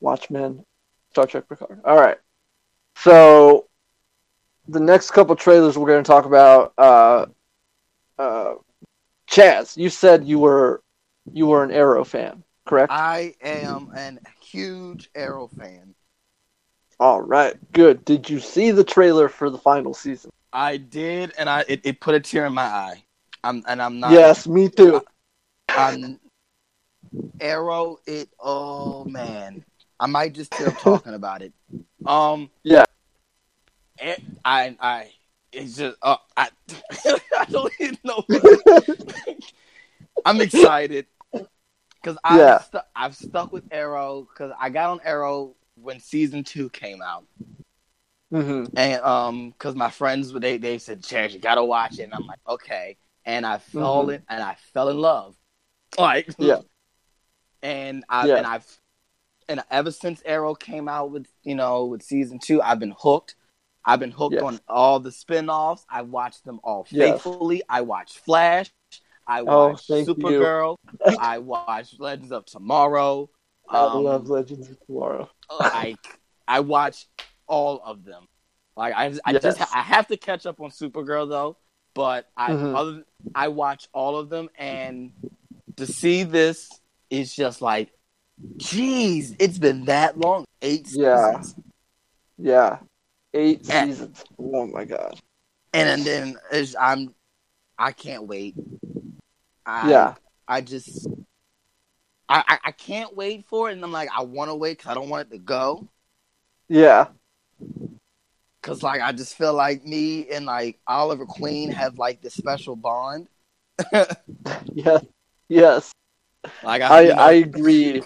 [SPEAKER 1] Watchmen, Star Trek Picard. All right. So the next couple trailers we're going to talk about. Uh, uh, Chaz, you said you were you were an Arrow fan, correct?
[SPEAKER 2] I am an huge Arrow fan.
[SPEAKER 1] All right, good. Did you see the trailer for the final season?
[SPEAKER 2] I did, and I it, it put a tear in my eye. I'm and I'm not.
[SPEAKER 1] yes, me too.
[SPEAKER 2] I'm Arrow. It. Oh man, I might just tear up talking about it. Um.
[SPEAKER 1] Yeah.
[SPEAKER 2] It, I I. It's just. Uh, I. I don't even know. I'm excited because I've
[SPEAKER 1] Yeah.
[SPEAKER 2] stu- I've stuck with Arrow because I got on Arrow when season two came out.
[SPEAKER 1] hmm
[SPEAKER 2] and um because my friends they they said Chaz you gotta watch it and i'm like okay and i fell
[SPEAKER 1] Mhm.
[SPEAKER 2] in and i fell in love like
[SPEAKER 1] Yeah.
[SPEAKER 2] and i
[SPEAKER 1] Yeah.
[SPEAKER 2] and i've and ever since arrow came out with you know with season two i've been hooked i've been hooked
[SPEAKER 1] Yes.
[SPEAKER 2] on all the spin-offs i watched them all
[SPEAKER 1] Yes.
[SPEAKER 2] faithfully i watched flash i
[SPEAKER 1] Oh,
[SPEAKER 2] watched
[SPEAKER 1] you.
[SPEAKER 2] supergirl i watched legends of tomorrow
[SPEAKER 1] I
[SPEAKER 2] Um,
[SPEAKER 1] love Legends of Tomorrow.
[SPEAKER 2] like I watch all of them. Like I, I
[SPEAKER 1] Yes.
[SPEAKER 2] just I have to catch up on Supergirl though. But I
[SPEAKER 1] Mhm.
[SPEAKER 2] other I watch all of them, and to see this is just like, jeez, it's been that long, eight
[SPEAKER 1] Yeah.
[SPEAKER 2] seasons,
[SPEAKER 1] Yeah, eight
[SPEAKER 2] Yeah.
[SPEAKER 1] seasons. Oh my god.
[SPEAKER 2] and then it's, I'm I can't wait. I,
[SPEAKER 1] Yeah.
[SPEAKER 2] I just. I, I, I can't wait for it, and I'm like, I want to wait because I don't want it to go.
[SPEAKER 1] Yeah.
[SPEAKER 2] Cause like I just feel like me and like Oliver Queen have like this special bond.
[SPEAKER 1] Yeah. Yes.
[SPEAKER 2] Like
[SPEAKER 1] I
[SPEAKER 2] you know,
[SPEAKER 1] I agree.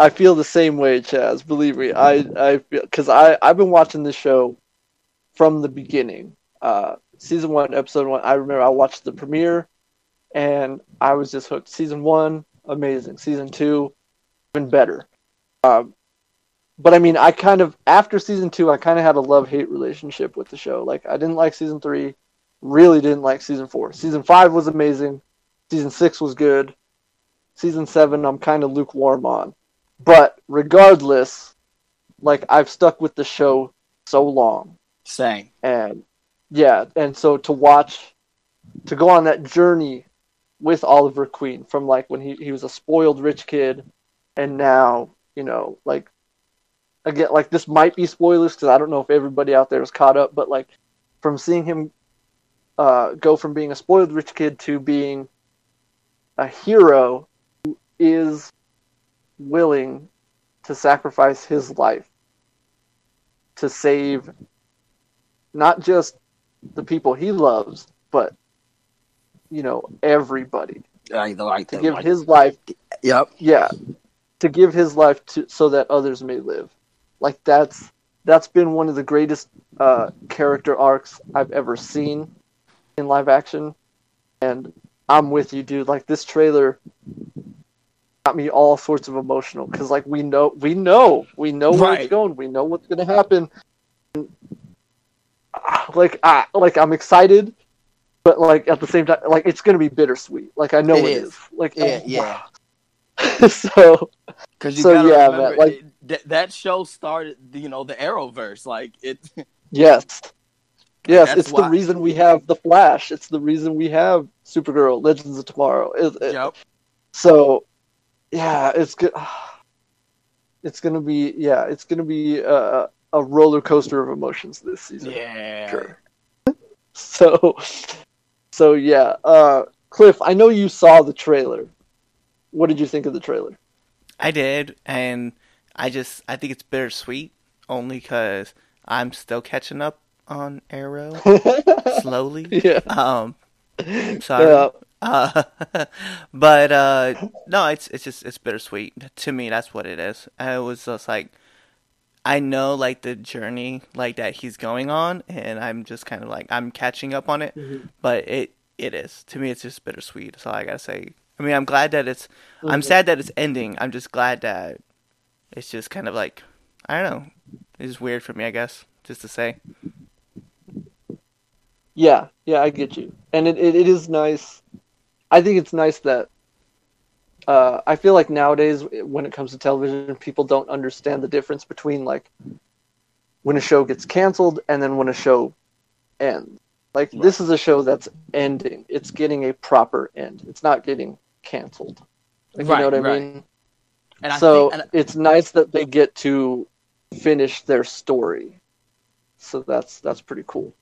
[SPEAKER 1] I feel the same way, Chaz. Believe me, I I because I I've been watching this show from the beginning. Uh, season one, episode one. I remember I watched the premiere, and I was just hooked. Season one, amazing. Season two, even better. Um, but I mean, I kind of after season two, I kind of had a love hate relationship with the show. Like I didn't like season three, really didn't like season four. Season five was amazing. Season six was good. Season seven, I'm kind of lukewarm on. But regardless, like I've stuck with the show so long,
[SPEAKER 2] same.
[SPEAKER 1] and yeah, and so to watch, to go on that journey with Oliver Queen from like when he he was a spoiled rich kid, and now you know like again like this might be spoilers because I don't know if everybody out there is caught up, but like from seeing him uh, go from being a spoiled rich kid to being a hero who is willing to sacrifice his life to save not just the people he loves, but you know everybody.
[SPEAKER 2] Like, like,
[SPEAKER 1] to give his life
[SPEAKER 2] Yep.
[SPEAKER 1] yeah. To give his life to so that others may live. Like that's that's been one of the greatest uh, character arcs i've ever seen in live action. And i'm with you dude. Like this trailer got me all sorts of emotional because like we know we know we know where
[SPEAKER 2] Right.
[SPEAKER 1] it's going we know what's going to happen And, like I, like i'm excited but like at the same time like it's going to be bittersweet like i know
[SPEAKER 2] It
[SPEAKER 1] it
[SPEAKER 2] is.
[SPEAKER 1] is, like
[SPEAKER 2] Yeah,
[SPEAKER 1] oh,
[SPEAKER 2] yeah.
[SPEAKER 1] so
[SPEAKER 2] Because you
[SPEAKER 1] So,
[SPEAKER 2] gotta
[SPEAKER 1] yeah,
[SPEAKER 2] remember,
[SPEAKER 1] man, like-
[SPEAKER 2] it- that that show started, you know, the Arrowverse. Like it.
[SPEAKER 1] Yes. Yes, it's
[SPEAKER 2] why-
[SPEAKER 1] the reason we have the Flash. It's the reason we have Supergirl, Legends of Tomorrow. It-
[SPEAKER 2] yep.
[SPEAKER 1] So, yeah, it's good. It's gonna be yeah, it's gonna be a, a roller coaster of emotions this season.
[SPEAKER 2] Yeah.
[SPEAKER 1] Sure. So, so yeah, uh, Cliff, I know you saw the trailer. What did you think of the trailer?
[SPEAKER 3] I did, and I just I think it's bittersweet only because I'm still catching up on Arrow slowly.
[SPEAKER 1] yeah.
[SPEAKER 3] Um, sorry.
[SPEAKER 1] Yeah.
[SPEAKER 3] Uh, but uh, no, it's it's just it's bittersweet to me. That's what it is. I was just like, I know like the journey like that he's going on, and I'm just kind of like I'm catching up on it.
[SPEAKER 1] Mhm.
[SPEAKER 3] But it it is to me. It's just bittersweet. That's all I gotta say. I mean, I'm glad that it's. I'm
[SPEAKER 1] Mhm.
[SPEAKER 3] sad that it's ending. I'm just glad that it's just kind of like I don't know. It's weird for me, I guess, just to say.
[SPEAKER 1] Yeah, yeah, I get you. And it, it, it is nice. I think it's nice that uh, I feel like nowadays when it comes to television, people don't understand the difference between like when a show gets canceled and then when a show ends. Like this is a show that's ending. It's getting a proper end. It's not getting canceled. Like,
[SPEAKER 2] Right,
[SPEAKER 1] you know what I
[SPEAKER 2] right.
[SPEAKER 1] mean?
[SPEAKER 2] And I
[SPEAKER 1] so
[SPEAKER 2] think, and
[SPEAKER 1] it's nice that they get to finish their story. So that's that's pretty cool.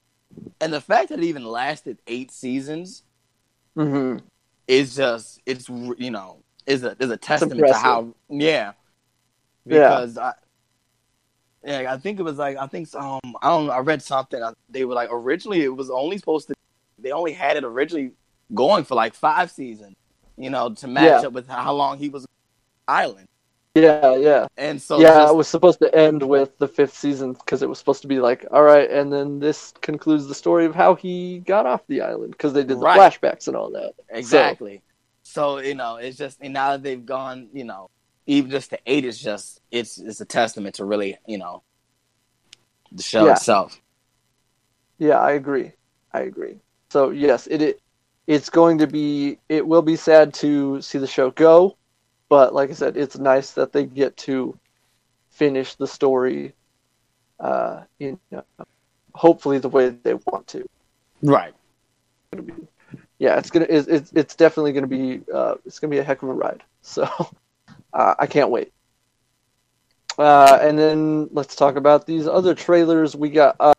[SPEAKER 2] and the fact that it even lasted eight seasons
[SPEAKER 1] hmm
[SPEAKER 2] is just it's you know is a is a testament to how yeah
[SPEAKER 1] Yeah.
[SPEAKER 2] because I yeah I think it was like I think um I don't I read something uh, they were like originally it was only supposed to they only had it originally going for like five seasons you know to match
[SPEAKER 1] Yeah.
[SPEAKER 2] up with how long he was island
[SPEAKER 1] Yeah, yeah.
[SPEAKER 2] and so
[SPEAKER 1] yeah,
[SPEAKER 2] just-
[SPEAKER 1] it was supposed to end with the fifth season because it was supposed to be like, all right, and then this concludes the story of how he got off the island because they did the
[SPEAKER 2] Right.
[SPEAKER 1] flashbacks and all that.
[SPEAKER 2] Exactly. So, you know, it's just and now that they've gone, you know, even just to eight is just it's it's a testament to really, you know, the show
[SPEAKER 1] Yeah.
[SPEAKER 2] itself.
[SPEAKER 1] Yeah, I agree. I agree. So yes, it, it it's going to be it will be sad to see the show go, but like I said, it's nice that they get to finish the story. Uh, you know, hopefully the way they want to.
[SPEAKER 2] Right.
[SPEAKER 1] yeah, it's gonna it's it's, it's definitely gonna be uh, it's gonna be a heck of a ride. So uh, I can't wait. Uh, and then let's talk about these other trailers we got. Uh,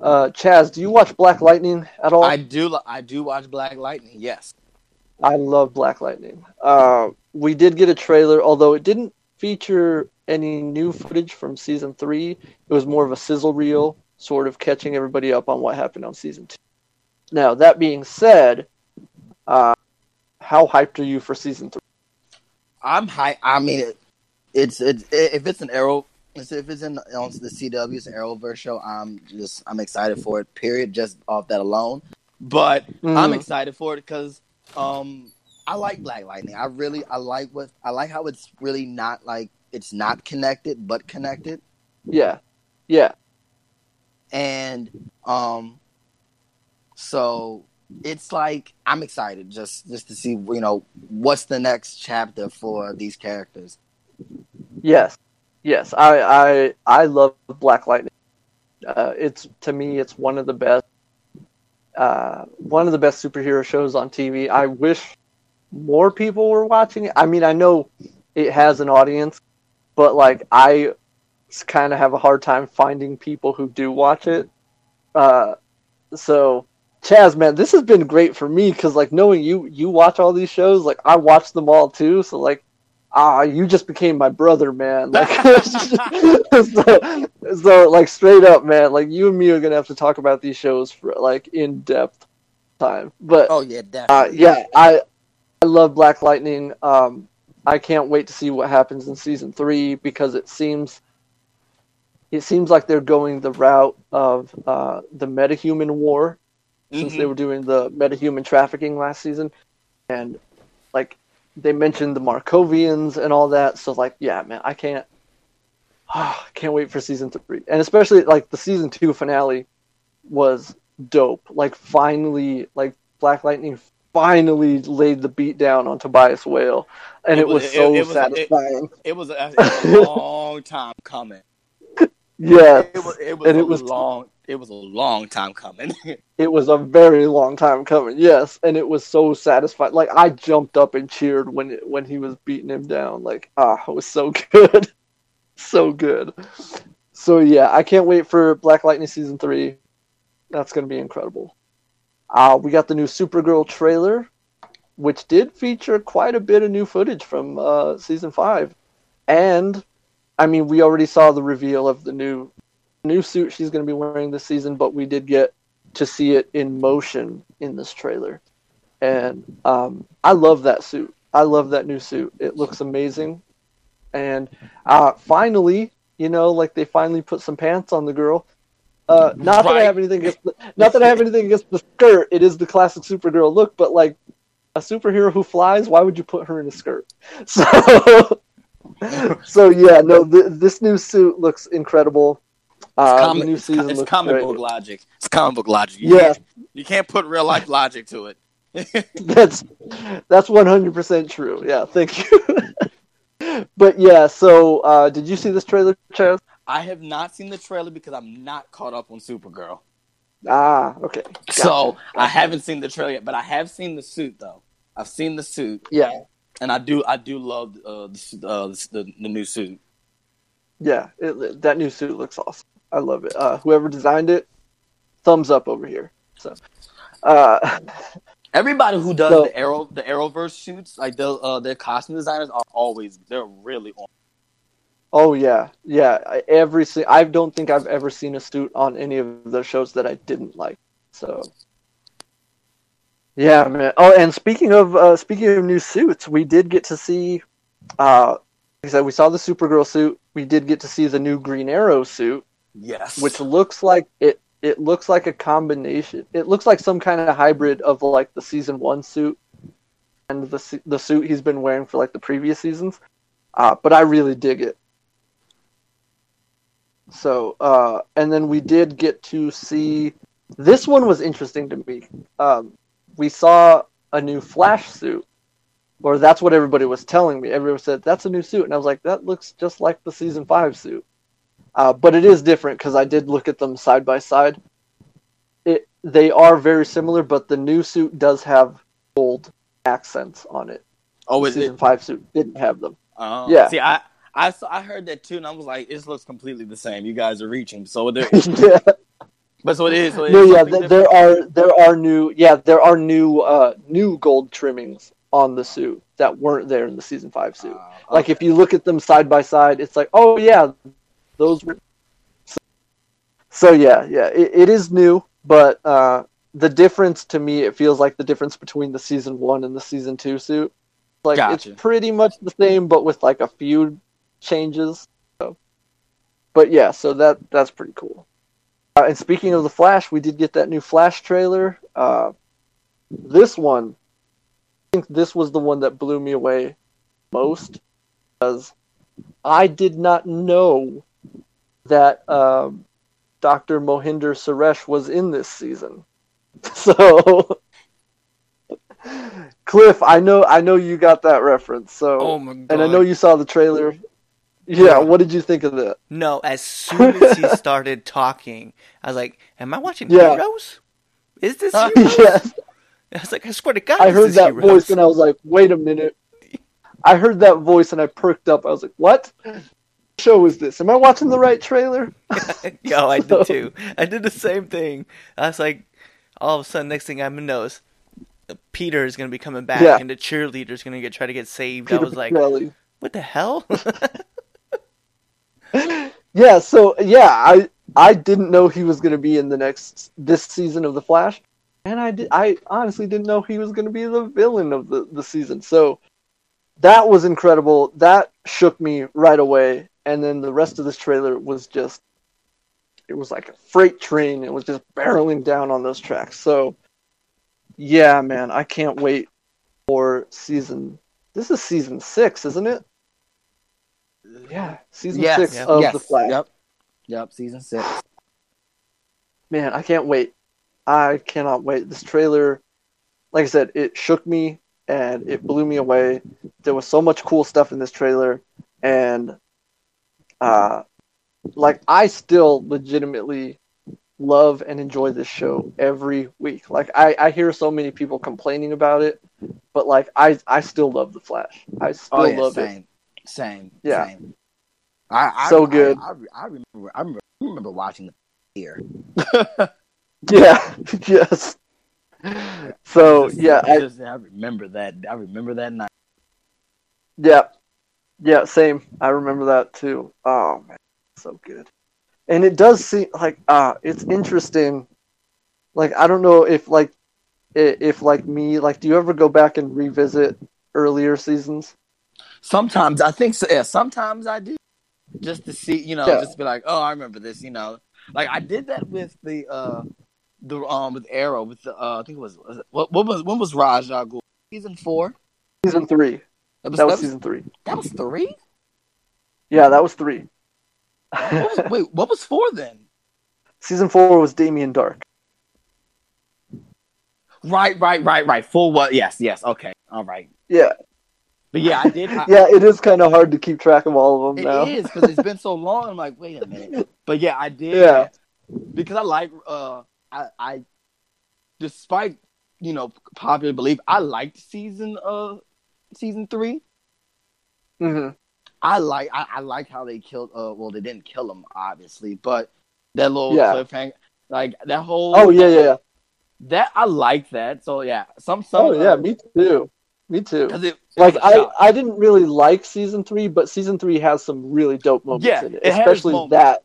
[SPEAKER 1] uh, Chaz, do you watch Black Lightning at all?
[SPEAKER 2] I do I do watch Black Lightning. Yes.
[SPEAKER 1] I love Black Lightning. Uh, we did get a trailer, although it didn't feature any new footage from season three. It was more of a sizzle reel, sort of catching everybody up on what happened on season two. Now, that being said, uh, how hyped are you for season three?
[SPEAKER 2] I'm high I mean it, it's it, if it's an arrow if it's in on the CW it's an Arrowverse show, I'm just I'm excited for it, period, just off that alone. But I'm
[SPEAKER 1] Mhm.
[SPEAKER 2] excited for it because um I like Black Lightning. I really I like what I like how it's really not like it's not connected but connected.
[SPEAKER 1] Yeah, yeah,
[SPEAKER 2] And um so it's like I'm excited just just to see you know what's the next chapter for these characters.
[SPEAKER 1] yes, yes. I I I love Black Lightning. Uh, it's to me, it's one of the best, uh, one of the best superhero shows on TV. I wish more people were watching it. I mean, I know it has an audience, but like I kind of have a hard time finding people who do watch it. Uh, so Chaz, man, this has been great for me because like knowing you, you watch all these shows. Like I watch them all too. So like ah, you just became my brother, man. Like, so, so, like, straight up, man, like, you and me are gonna have to talk about these shows for like in depth time. But
[SPEAKER 2] Oh yeah,
[SPEAKER 1] uh, yeah, I I love Black Lightning. Um, I can't wait to see what happens in season three because it seems it seems like they're going the route of uh, the metahuman war since they
[SPEAKER 2] Mhm.
[SPEAKER 1] were doing the metahuman trafficking last season, and like they mentioned the Markovians and all that. So like, yeah, man, I can't, I can't wait for season three, and especially like the season two finale was dope. Like finally, like Black Lightning finally laid the beat down on Tobias Whale, and
[SPEAKER 2] It
[SPEAKER 1] it,
[SPEAKER 2] was-
[SPEAKER 1] was
[SPEAKER 2] it-
[SPEAKER 1] so
[SPEAKER 2] it was-
[SPEAKER 1] satisfying.
[SPEAKER 2] It was a, a long time coming.
[SPEAKER 1] yes,
[SPEAKER 2] It was it was
[SPEAKER 1] and it was
[SPEAKER 2] long it was a long time coming.
[SPEAKER 1] it was a very long time coming. Yes, and it was so satisfying. Like I jumped up and cheered when it, when he was beating him down. Like ah, it was so good, so good. So yeah, I can't wait for Black Lightning season three. That's gonna be incredible. Uh, we got the new Supergirl trailer, which did feature quite a bit of new footage from uh, season five, and I mean we already saw the reveal of the new new suit she's gonna be wearing this season, but we did get to see it in motion in this trailer. And um, I love that suit. I love that new suit. It looks amazing. And uh, finally, you know, like they finally put some pants on the girl. Uh, not that I have anything against the, not that I have anything against the skirt. It is the classic Supergirl look, but like a superhero who flies, why would you put her in a skirt? So, so yeah, no, th- this new suit looks incredible. Uh, the
[SPEAKER 2] comic,
[SPEAKER 1] new
[SPEAKER 2] it's,
[SPEAKER 1] season
[SPEAKER 2] it's comic
[SPEAKER 1] great.
[SPEAKER 2] book logic. It's comic book logic. You
[SPEAKER 1] Yes,
[SPEAKER 2] can't, you can't put real life logic to it.
[SPEAKER 1] that's that's one hundred percent true. Yeah, thank you. but yeah, so uh, did you see this trailer, Chaz?
[SPEAKER 2] I have not seen the trailer because I'm not caught up on Supergirl.
[SPEAKER 1] Ah, okay.
[SPEAKER 2] So
[SPEAKER 1] Gotcha.
[SPEAKER 2] I haven't seen the trailer yet, but I have seen the suit though. I've seen the suit,
[SPEAKER 1] Yeah,
[SPEAKER 2] and I do I do love uh, the, uh, the the new suit.
[SPEAKER 1] yeah. It, that new suit looks awesome. I love it. Uh, whoever designed it, thumbs up over here. So, uh,
[SPEAKER 2] Everybody who does
[SPEAKER 1] So-
[SPEAKER 2] the arrow the Arrowverse shoots, like the uh, their costume designers are always they're really on.
[SPEAKER 1] Oh yeah, yeah. I- Every si- I don't think I've ever seen a suit on any of the shows that I didn't like. So. Yeah, man. Oh, and speaking of uh, speaking of new suits, we did get to see. Uh, like I said, we saw the Supergirl suit. We did get to see the new Green Arrow suit,
[SPEAKER 2] Yes,
[SPEAKER 1] which looks like it. It looks like a combination. It looks like some kind of hybrid of like the season one suit and the the suit he's been wearing for like the previous seasons. Uh, but I really dig it. So, uh, and then we did get to see. This one was interesting to me. Um, we saw a new Flash suit, or that's what everybody was telling me. Everyone said that's a new suit, and I was like, that looks just like the season five suit. Uh, but it is different because I did look at them side by side. It they are very similar, but the new suit does have gold accents on it.
[SPEAKER 2] oh
[SPEAKER 1] The
[SPEAKER 2] is
[SPEAKER 1] season
[SPEAKER 2] it?
[SPEAKER 1] five suit didn't have them.
[SPEAKER 2] Uh,
[SPEAKER 1] Yeah.
[SPEAKER 2] See, I I saw, I heard that too, and I was like, this looks completely the same. You guys are reaching, so there.
[SPEAKER 1] yeah,
[SPEAKER 2] but so it is. So it
[SPEAKER 1] no,
[SPEAKER 2] is
[SPEAKER 1] yeah. th- there are there are new yeah there are new uh new gold trimmings on the suit that weren't there in the season five suit.
[SPEAKER 2] Uh,
[SPEAKER 1] Like if you look at them side by side, it's like, oh yeah, those were. So, so yeah, yeah, it, it is new, but uh, the difference to me, it feels like the difference between the season one and the season two suit. Like
[SPEAKER 2] Gotcha.
[SPEAKER 1] it's pretty much the same, but with like a few changes. So, but yeah, so that that's pretty cool. Uh, and speaking of the Flash, we did get that new Flash trailer. Uh, this one, I think this was the one that blew me away most because I did not know that um, Dr. Mohinder Suresh was in this season. So, Cliff, I know, I know you got that reference. So,
[SPEAKER 3] Oh my god!
[SPEAKER 1] and I know you saw the trailer. Yeah, what did you think of that?
[SPEAKER 3] No, as soon as he started talking, I was like, "Am I watching
[SPEAKER 1] Yeah.
[SPEAKER 3] Heroes? Is this
[SPEAKER 2] Huh?
[SPEAKER 3] Heroes?"
[SPEAKER 1] yes,
[SPEAKER 3] I was like, "I swear to God,
[SPEAKER 1] I heard
[SPEAKER 3] is
[SPEAKER 1] that
[SPEAKER 3] Heroes.
[SPEAKER 1] voice and I was like, wait a minute. I heard that voice and I perked up. I was like, what show is this? Am I watching the right trailer?
[SPEAKER 3] Yo, I did too. I did the same thing. I was like, all of a sudden, next thing I'm knows, Peter is gonna be coming back,
[SPEAKER 1] Yeah.
[SPEAKER 3] and the cheerleader's gonna get try to get saved. I was like,
[SPEAKER 1] Petrelli.
[SPEAKER 3] What the hell?
[SPEAKER 1] yeah, so yeah, I I didn't know he was going to be in the next this season of the Flash, and I did I honestly didn't know he was going to be the villain of the the season. So that was incredible. That shook me right away, and then the rest of this trailer was just it was like a freight train. It was just barreling down on those tracks. So yeah, man, I can't wait for season. This is season six, isn't it? Yeah, season
[SPEAKER 2] Yes,
[SPEAKER 1] six
[SPEAKER 2] yeah.
[SPEAKER 1] of
[SPEAKER 2] yes.
[SPEAKER 1] the Flash.
[SPEAKER 2] Yep. Yep. Season six.
[SPEAKER 1] man, I can't wait. I cannot wait. This trailer, like I said, it shook me and it blew me away. There was so much cool stuff in this trailer, and uh, like I still legitimately love and enjoy this show every week. Like I, I hear so many people complaining about it, but like I, I still love the Flash. I still
[SPEAKER 2] Oh yeah,
[SPEAKER 1] love it.
[SPEAKER 2] Same,
[SPEAKER 1] Yeah.
[SPEAKER 2] same. I, I,
[SPEAKER 1] So
[SPEAKER 2] I-
[SPEAKER 1] good.
[SPEAKER 2] I, I, remember. I remember. I remember watching the here.
[SPEAKER 1] Yeah. yes. So
[SPEAKER 2] Just-
[SPEAKER 1] yeah, I,
[SPEAKER 2] just- I remember that. I remember that night.
[SPEAKER 1] Yeah. Yeah, same. I remember that too. Oh man, so good. And it does seem like uh it's interesting. Like I don't know if like if like me, like do you ever go back and revisit earlier seasons?
[SPEAKER 2] Sometimes I think so. Yeah, sometimes I do, just to see, you know,
[SPEAKER 1] Yeah.
[SPEAKER 2] just be like, oh, I remember this. You know, like I did that with the uh the um with Arrow with the uh I think it was, was it- what what was when was Ra's Al Ghul season four?
[SPEAKER 1] Season 3.
[SPEAKER 2] That was,
[SPEAKER 1] That was
[SPEAKER 2] that was,
[SPEAKER 1] season 3.
[SPEAKER 2] that was three.
[SPEAKER 1] Yeah, that was 3.
[SPEAKER 2] What was, wait, what was four then?
[SPEAKER 1] season 4 was Damien Darhk.
[SPEAKER 2] Right, right, right, right. Full what? Yes, yes. Okay, all right.
[SPEAKER 1] Yeah.
[SPEAKER 2] But yeah, I did. I,
[SPEAKER 1] Yeah, it is kind of hard to keep track of all of them
[SPEAKER 2] It
[SPEAKER 1] now.
[SPEAKER 2] is because it's been so long. I'm like, wait a minute. But yeah, I did.
[SPEAKER 1] Yeah.
[SPEAKER 2] Because I like, uh, I, I, despite you know popular belief, I liked season uh season three.
[SPEAKER 1] Mm-hmm.
[SPEAKER 2] I like, I, I like how they killed. Uh, well, they didn't kill him obviously, but that little
[SPEAKER 1] Yeah.
[SPEAKER 2] cliffhanger, like that whole.
[SPEAKER 1] Oh yeah, yeah, yeah.
[SPEAKER 2] That I like that. So yeah, some some.
[SPEAKER 1] Oh yeah, me too. Me too.
[SPEAKER 2] It,
[SPEAKER 1] like I. I didn't really like season three, but season three has some really dope moments
[SPEAKER 2] Yeah,
[SPEAKER 1] in it.
[SPEAKER 2] it
[SPEAKER 1] Especially
[SPEAKER 2] moments.
[SPEAKER 1] that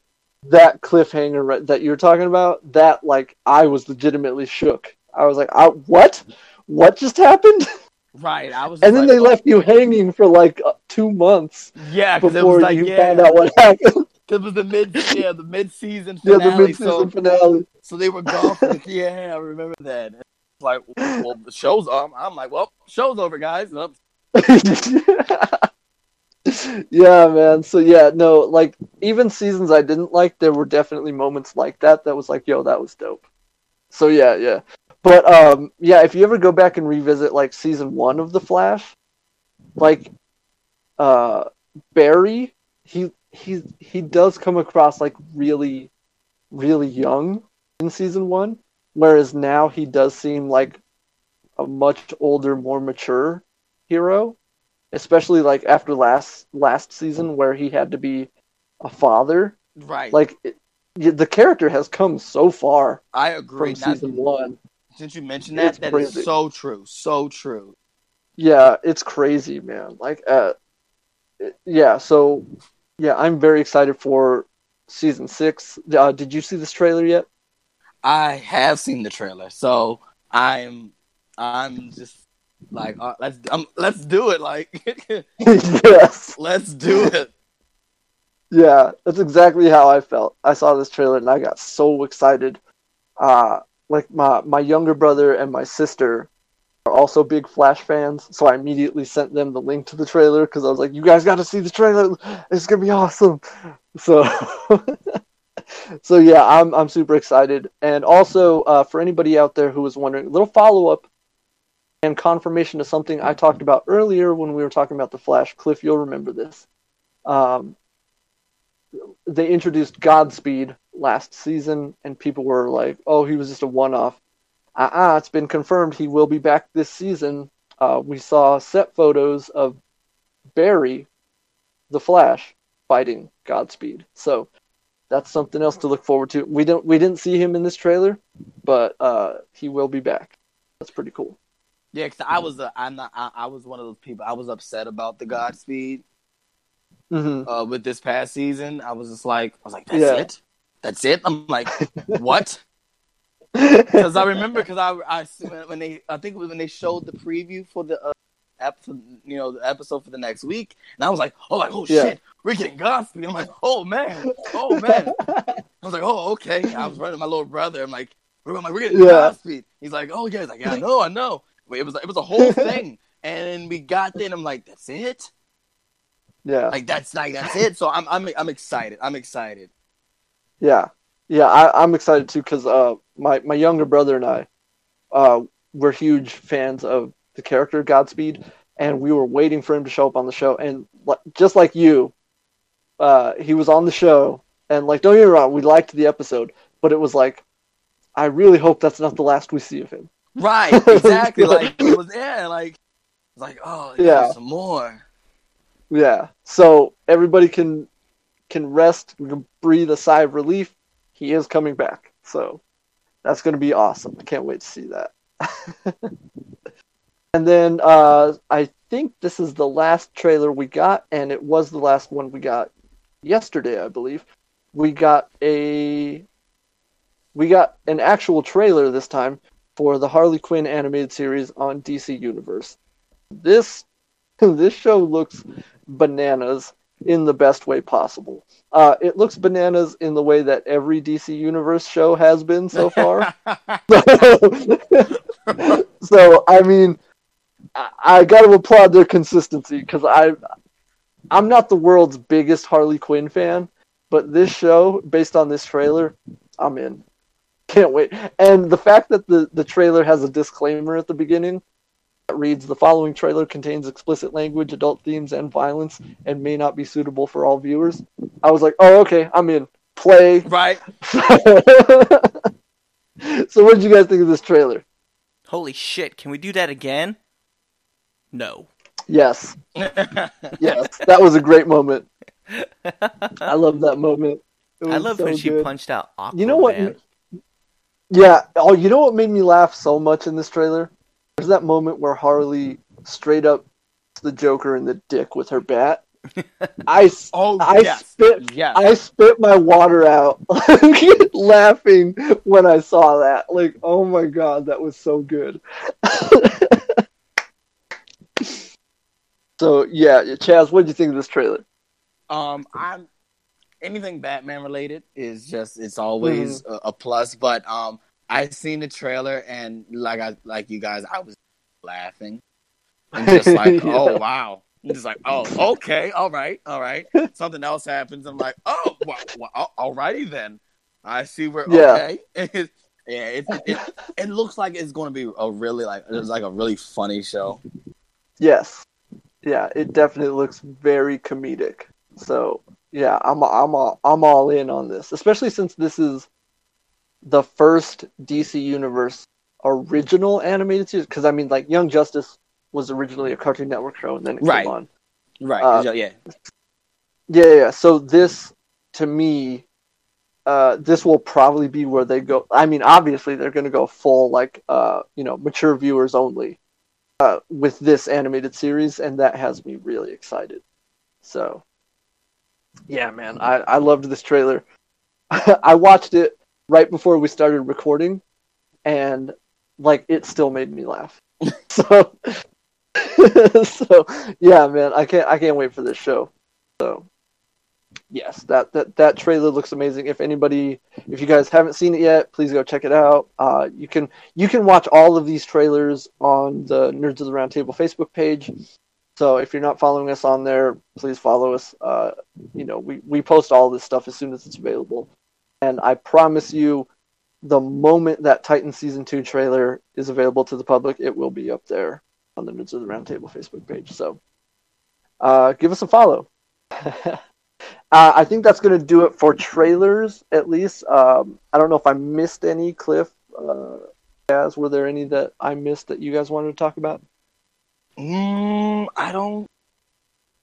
[SPEAKER 1] that cliffhanger that you're talking about. That like I was legitimately shook. I was like, I, what? What just happened?
[SPEAKER 2] right. I was.
[SPEAKER 1] And then
[SPEAKER 2] like,
[SPEAKER 1] they
[SPEAKER 2] oh,
[SPEAKER 1] left you hanging for like uh, two months
[SPEAKER 2] Yeah, because it
[SPEAKER 1] before
[SPEAKER 2] was like
[SPEAKER 1] you
[SPEAKER 2] yeah,
[SPEAKER 1] found out what happened.
[SPEAKER 2] It was the mid, yeah, the mid-season finale.
[SPEAKER 1] yeah, the mid-season
[SPEAKER 2] so,
[SPEAKER 1] finale.
[SPEAKER 2] so they were gone. Yeah, I remember that. Like, well, the show's on. I'm like, well, show's over, guys.
[SPEAKER 1] Yeah, man. So yeah, no, like even seasons I didn't like, there were definitely moments like that that was like, yo, that was dope. So yeah, yeah. But um yeah, if you ever go back and revisit like season 1 of The Flash, like uh Barry, he he he does come across like really really young in season 1, whereas now he does seem like a much older, more mature hero especially like after last last season where he had to be a father.
[SPEAKER 2] Right.
[SPEAKER 1] Like it, the character has come so far
[SPEAKER 2] I agree.
[SPEAKER 1] from season one.
[SPEAKER 2] since you mentioned that,
[SPEAKER 1] It's
[SPEAKER 2] that is so true. So true.
[SPEAKER 1] Yeah, it's crazy, man. Like, uh, yeah. So, yeah, I'm very excited for season six. Uh, did you see this trailer yet?
[SPEAKER 2] I have seen the trailer, so I'm, I'm just like, uh, let's, um, let's do it. Like,
[SPEAKER 1] yes.
[SPEAKER 2] let's do it.
[SPEAKER 1] Yeah, that's exactly how I felt. I saw this trailer and I got so excited. Uh, like my my younger brother and my sister are also big Flash fans, so I immediately sent them the link to the trailer because I was like, "You guys got to see the trailer. It's gonna be awesome." So, so yeah, I'm I'm super excited. And also, uh, for anybody out there who was wondering, a little follow up and confirmation to something I talked about earlier when we were talking about the Flash. Cliff, you'll remember this. Um, they introduced Godspeed last season, and people were like, "Oh, he was just a one-off." Uh-uh, it's been confirmed he will be back this season. Uh, we saw set photos of Barry, the Flash, fighting Godspeed. So that's something else to look forward to. We don't we didn't see him in this trailer, but uh, he will be back. That's pretty cool.
[SPEAKER 2] Yeah, because I was, a, I'm not, I, I was one of those people. I was upset about the Godspeed
[SPEAKER 1] Mhm.
[SPEAKER 2] uh, with this past season. I was just like, I was like, that's
[SPEAKER 1] Yeah.
[SPEAKER 2] it, that's it. I'm like, what? Because I remember, because I, I when they, I think it was when they showed the preview for the uh, episode, you know, the episode for the next week, and I was like, oh, like, oh
[SPEAKER 1] Yeah.
[SPEAKER 2] shit, we're getting Godspeed. I'm like, oh man, oh man. I was like, oh okay. I was running my little brother. I'm like, we're, I'm like, we're getting
[SPEAKER 1] Yeah.
[SPEAKER 2] Godspeed. He's like, oh yeah, He's like, yeah, I know, I know. But it was, it was a whole thing, and we got there, and I'm like, that's it.
[SPEAKER 1] yeah,
[SPEAKER 2] Like that's like that's it. So I'm, I'm, I'm excited. I'm excited.
[SPEAKER 1] yeah, yeah. I, I'm excited too because uh, my my younger brother and I, uh, we're huge fans of the character Godspeed, and we were waiting for him to show up on the show. And just like you, uh, he was on the show, and like don't get me wrong, we liked the episode, but it was like, I really hope that's not the last we see of him.
[SPEAKER 2] Right, exactly. like it was yeah, like it's like oh yeah,
[SPEAKER 1] Yeah.
[SPEAKER 2] some more.
[SPEAKER 1] Yeah. So everybody can can rest, we can breathe a sigh of relief. He is coming back. So that's going to be awesome. I can't wait to see that. and then uh, I think this is the last trailer we got, and it was the last one we got yesterday, I believe. We got a we got an actual trailer this time for the Harley Quinn animated series on DC Universe. This this show looks bananas in the best way possible. Uh, it looks bananas in the way that every DC Universe show has been so far. so I mean, I, I got to applaud their consistency because I, I'm not the world's biggest Harley Quinn fan, but this show, based on this trailer, I'm in. Can't wait. And the fact that the the trailer has a disclaimer at the beginning that reads the following trailer contains explicit language, adult themes, and violence, and may not be suitable for all viewers. I was like, oh, okay, I'm in. Play.
[SPEAKER 2] right.
[SPEAKER 1] so, what did you guys think of this trailer?
[SPEAKER 3] Holy shit! Can we do that again? No.
[SPEAKER 1] Yes, yes, that was a great moment. I love that moment. It
[SPEAKER 3] I love
[SPEAKER 1] so
[SPEAKER 3] when she
[SPEAKER 1] good.
[SPEAKER 3] punched out Aquaman.
[SPEAKER 1] You know what? Yeah. Oh, you know what made me laugh so much in this trailer? There's that moment where Harley straight up the Joker in the dick with her bat. I, s-
[SPEAKER 2] Oh
[SPEAKER 1] I
[SPEAKER 2] yes,
[SPEAKER 1] spit
[SPEAKER 2] yes.
[SPEAKER 1] I spit my water out laughing when I saw that. Like, oh my god, that was so good. So yeah, Chaz, what did you think of this trailer?
[SPEAKER 2] Um, I'm anything Batman related is just it's always
[SPEAKER 1] Mm-hmm.
[SPEAKER 2] a, a plus. But um, I seen the trailer and like I like you guys, I was laughing and just like,
[SPEAKER 1] Yeah.
[SPEAKER 2] oh wow, I'm just like, oh okay, all right, all right. Something else happens. I'm like, oh, well, well, alrighty then. I see where
[SPEAKER 1] Yeah.
[SPEAKER 2] okay. yeah, it, it it looks like it's going to be a really like it's like a really funny show.
[SPEAKER 1] Yes. Yeah, it definitely looks very comedic. So yeah, I'm I'm all, I'm all in on this, especially since this is the first DC Universe original animated series. Because I mean, like Young Justice was originally a Cartoon Network show, and then it
[SPEAKER 2] Right.
[SPEAKER 1] came on.
[SPEAKER 2] Right?
[SPEAKER 1] Uh,
[SPEAKER 2] yeah.
[SPEAKER 1] Yeah, yeah. yeah. So this, to me, uh, this will probably be where they go. I mean, obviously they're going to go full like, uh, you know, mature viewers only, uh, with this animated series, and that has me really excited. So, yeah, man, I I loved this trailer. I watched it right before we started recording, and like it still made me laugh. so, so yeah, man, I can't I can't wait for this show. So yes, that, that that trailer looks amazing. If anybody, if you guys haven't seen it yet, please go check it out. Uh, you can you can watch all of these trailers on the Nerds of the Roundtable Facebook page. So if you're not following us on there, please follow us. Uh, you know, we we post all this stuff as soon as it's available, and I promise you, the moment that Titan season two trailer is available to the public, it will be up there on the Nerds of the Roundtable Facebook page. So uh, give us a follow. uh, I think that's going to do it for trailers, at least. Um, I don't know if I missed any, Cliff. Uh, Guys, were there any that I missed that you guys wanted to talk about?
[SPEAKER 2] Mm, I don't.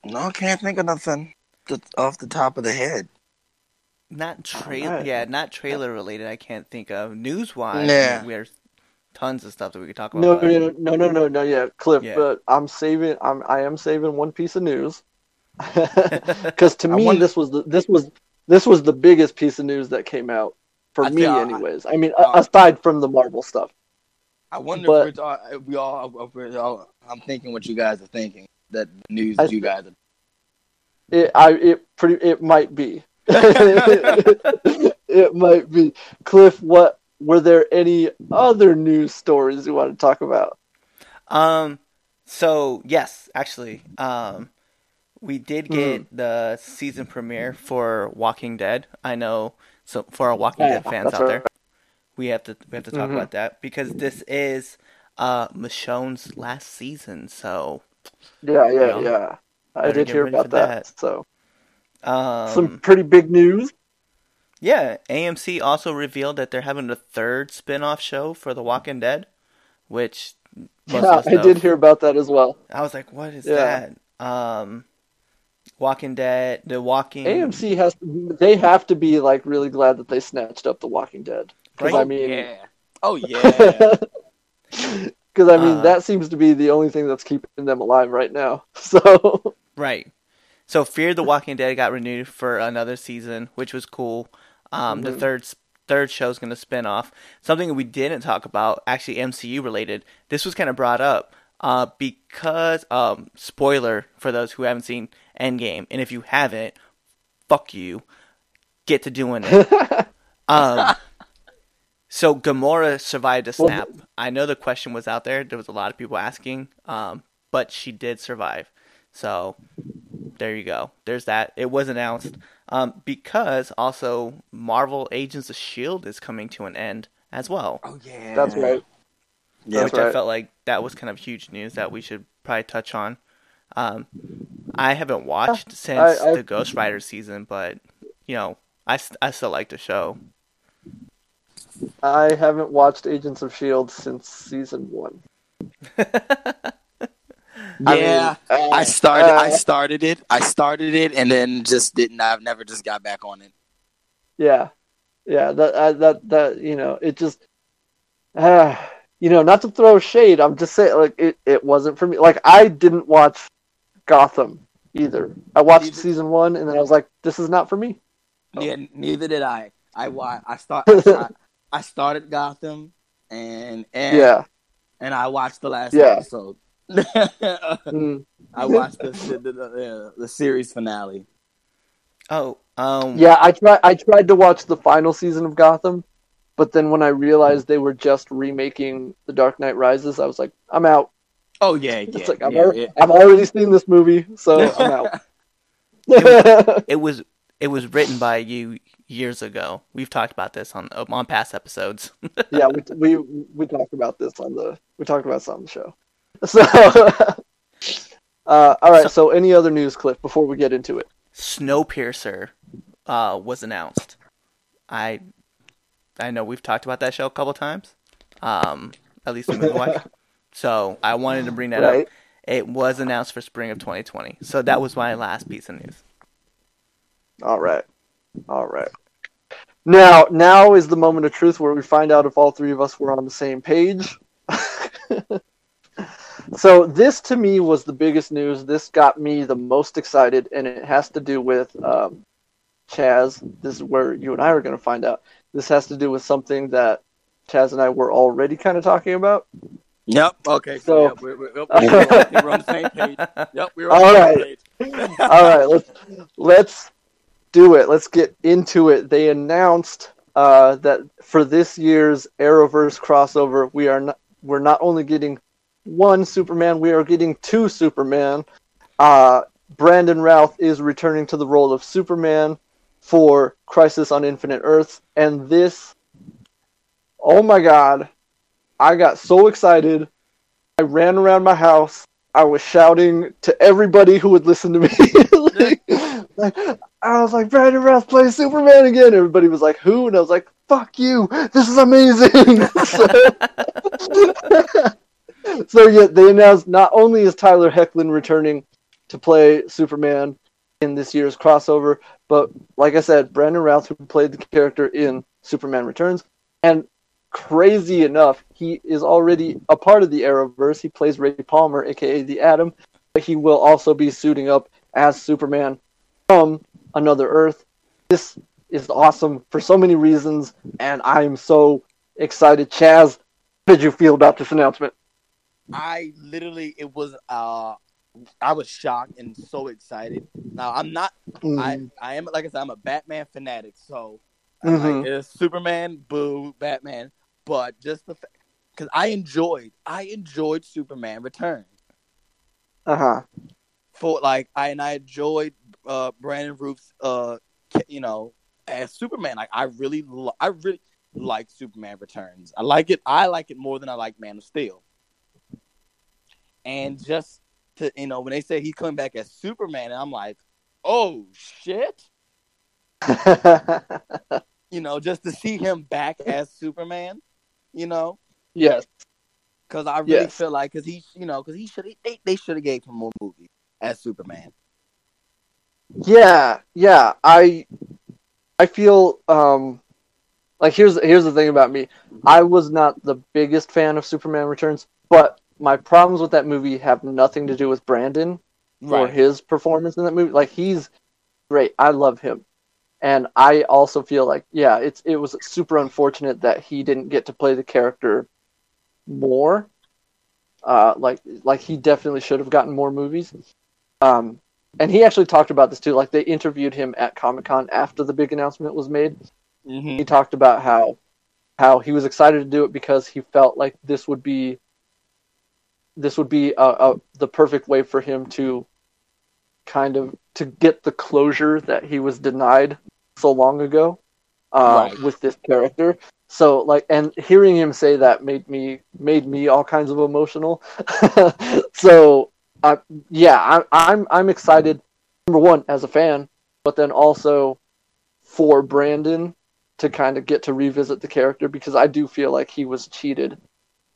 [SPEAKER 2] No, I can't think of nothing off the top of the head.
[SPEAKER 3] Not trailer,
[SPEAKER 1] Alright.
[SPEAKER 3] yeah, not trailer related. I can't think of news wise.
[SPEAKER 2] Yeah.
[SPEAKER 3] there's tons of stuff that we could talk about.
[SPEAKER 1] No,
[SPEAKER 3] but-
[SPEAKER 1] no, no, no, no, no, yeah, Cliff.
[SPEAKER 3] Yeah.
[SPEAKER 1] But I'm saving. I'm I am saving one piece of news. Because to me,
[SPEAKER 2] wonder-
[SPEAKER 1] this was the this was this was the biggest piece of news that came out for
[SPEAKER 2] I
[SPEAKER 1] me,
[SPEAKER 2] feel-
[SPEAKER 1] anyways. I mean,
[SPEAKER 2] uh,
[SPEAKER 1] aside from the Marvel stuff.
[SPEAKER 2] I wonder
[SPEAKER 1] But-
[SPEAKER 2] if, we're all, if we all, if we're all. I'm thinking what you guys are thinking. That news
[SPEAKER 1] I-
[SPEAKER 2] you guys are.
[SPEAKER 1] It I it pretty it might be. it might be. Cliff, what were there any other news stories you want to talk about?
[SPEAKER 3] Um, so yes, actually, um, we did get
[SPEAKER 1] Hmm.
[SPEAKER 3] the season premiere for Walking Dead. I know, so for our Walking
[SPEAKER 1] Yeah,
[SPEAKER 3] Dead fans out
[SPEAKER 1] right.
[SPEAKER 3] there, we have to we have to talk
[SPEAKER 1] Mhm.
[SPEAKER 3] about that because this is uh Michonne's last season. So
[SPEAKER 1] Yeah, yeah,
[SPEAKER 3] Yeah.
[SPEAKER 1] yeah. I did hear about that.
[SPEAKER 3] that.
[SPEAKER 1] So
[SPEAKER 3] um,
[SPEAKER 1] some pretty big news.
[SPEAKER 3] yeah, AMC also revealed that they're having a third spin-off show for The Walking Dead, which
[SPEAKER 1] Yeah, I did hear about that as well.
[SPEAKER 3] I was like, what is
[SPEAKER 1] Yeah.
[SPEAKER 3] that? Um, Walking Dead, The Walking.
[SPEAKER 1] AMC has they have to be like really glad that they snatched up The Walking Dead because
[SPEAKER 3] Right.
[SPEAKER 1] I mean,
[SPEAKER 2] yeah. Oh yeah.
[SPEAKER 1] because I mean
[SPEAKER 3] Uh,
[SPEAKER 1] that seems to be the only thing that's keeping them alive right now. So
[SPEAKER 3] Right. So Fear the Walking Dead got renewed for another season, which was cool. Um, The
[SPEAKER 1] Mhm.
[SPEAKER 3] third third is going to spin off. Something we didn't talk about, actually MCU related. This was kind of brought up uh, because um, spoiler for those who haven't seen Endgame, and if you haven't, fuck you. Get to doing it. um, so Gamora survived a
[SPEAKER 1] Well,
[SPEAKER 3] snap. I know the question was out there. There was a lot of people asking, um, but she did survive. So there you go. There's that. It was announced um, because also Marvel Agents of Shield is coming to an end as well.
[SPEAKER 2] oh yeah.
[SPEAKER 1] that's right.
[SPEAKER 2] Yeah.
[SPEAKER 3] which
[SPEAKER 1] That's
[SPEAKER 3] I felt like that was kind of huge news that we should probably touch on. Um, I haven't watched since
[SPEAKER 1] I- I-
[SPEAKER 3] the Ghost Rider season, but you know, I, I still like the show.
[SPEAKER 1] I haven't watched Agents of Shield since season one. I
[SPEAKER 2] Yeah.
[SPEAKER 1] mean, uh,
[SPEAKER 2] I started. I
[SPEAKER 1] uh,
[SPEAKER 2] started it. I started it, and then just didn't. I've never just got back on it.
[SPEAKER 1] Yeah, yeah. That uh, that that you know, it just, uh, you know, not to throw shade. I'm just saying, like it, it wasn't for me. Like I didn't watch Gotham either. I watched
[SPEAKER 2] Neither-
[SPEAKER 1] season one, and then I was like, this is not for me.
[SPEAKER 2] Yeah, neither did I. I wa- I start. I, start- I started Gotham, and and
[SPEAKER 1] Yeah.
[SPEAKER 2] and I watched the last
[SPEAKER 1] Yeah.
[SPEAKER 2] episode.
[SPEAKER 1] Mm.
[SPEAKER 2] I watched the the, the, the, the series finale.
[SPEAKER 3] Oh, um,
[SPEAKER 1] Yeah, I tried. I tried to watch the final season of Gotham, but then when I realized they were just remaking The Dark Knight Rises, I was like, I'm out.
[SPEAKER 2] Oh yeah, yeah.
[SPEAKER 1] It's like I've,
[SPEAKER 2] yeah,
[SPEAKER 1] already,
[SPEAKER 2] yeah.
[SPEAKER 1] I've already seen this movie, so I'm out.
[SPEAKER 3] it was it was written by you years ago. We've talked about this on on past episodes.
[SPEAKER 1] yeah, we, we we talked about this on the we talked about this on the show. So, uh, all right. So, any other news, Cliff, before we get into it?
[SPEAKER 3] Snowpiercer uh, was announced. I I know we've talked about that show a couple times, um, at least in movie wise. So I wanted to bring that
[SPEAKER 1] Right.
[SPEAKER 3] up. It was announced for spring of 2020. So that was my last piece of news.
[SPEAKER 1] All right, all right. Now, now is the moment of truth where we find out if all three of us were on the same page. so this to me was the biggest news. This got me the most excited, and it has to do with um, Chaz. This is where you and I are going to find out. This has to do with something that Chaz and I were already kind of talking about.
[SPEAKER 2] Yep. Okay. So,
[SPEAKER 1] So-
[SPEAKER 2] yeah, we're, we're, we're, we're on the same page. Yep. We're on
[SPEAKER 1] All
[SPEAKER 2] the
[SPEAKER 1] right.
[SPEAKER 2] same page.
[SPEAKER 1] All right, let's let's do it. Let's get into it. They announced uh, that for this year's Arrowverse crossover, we are not we're not only getting one Superman, we are getting two Superman. Uh, Brandon Routh is returning to the role of Superman for Crisis on Infinite Earths, and this, oh my God, I got so excited. I ran around my house. I was shouting to everybody who would listen to me. like, like, I was like, Brandon Routh plays Superman again. Everybody was like, who? And I was like, fuck you. This is amazing. so, so, yeah, they announced not only is Tyler Hoechlin returning to play Superman in this year's crossover, but like I said, Brandon Routh, who played the character in Superman Returns, and crazy enough, he is already a part of the Arrowverse. He plays Ray Palmer, aka the Atom, but he will also be suiting up as Superman from another Earth. This is awesome for so many reasons, and I'm so excited. Chaz, how did you feel about this announcement?
[SPEAKER 2] I literally, it was, uh, I was shocked and so excited. Now I'm not,
[SPEAKER 1] Mm.
[SPEAKER 2] I, I am like I said, I'm a Batman fanatic, so
[SPEAKER 1] Mhm.
[SPEAKER 2] like, it's Superman, boo, Batman, but just the fact because I enjoyed, I enjoyed Superman Return
[SPEAKER 1] Uh huh.
[SPEAKER 2] for like I and I enjoyed uh Brandon Routh's uh you know as Superman. Like I really, lo- I really like Superman Returns. I like it. I like it more than I like Man of Steel. And just to you know when they say he's coming back as Superman, and I'm like, oh shit. You know, just to see him back as Superman. You know,
[SPEAKER 1] yes.
[SPEAKER 2] because I really
[SPEAKER 1] Yes.
[SPEAKER 2] feel like because he, you know, because he should they they should have gave him more movies as Superman.
[SPEAKER 1] Yeah, yeah. I I feel um like here's here's the thing about me. I was not the biggest fan of Superman Returns, but my problems with that movie have nothing to do with Brandon or his performance in that movie. Like he's great. I love him. And I also feel like yeah, it's it was super unfortunate that he didn't get to play the character more. Uh like like he definitely should have gotten more movies. Um and he actually talked about this too. Like they interviewed him at Comic Con after the big announcement was made.
[SPEAKER 2] hmm
[SPEAKER 1] He talked about how how he was excited to do it because he felt like this would be this would be a, a, the perfect way for him to kind of to get the closure that he was denied so long ago uh,
[SPEAKER 2] Right.
[SPEAKER 1] with this character. So like, and hearing him say that made me made me all kinds of emotional. so uh, yeah, I, I'm I'm excited. Number one, as a fan, but then also for Brandon to kind of get to revisit the character because I do feel like he was cheated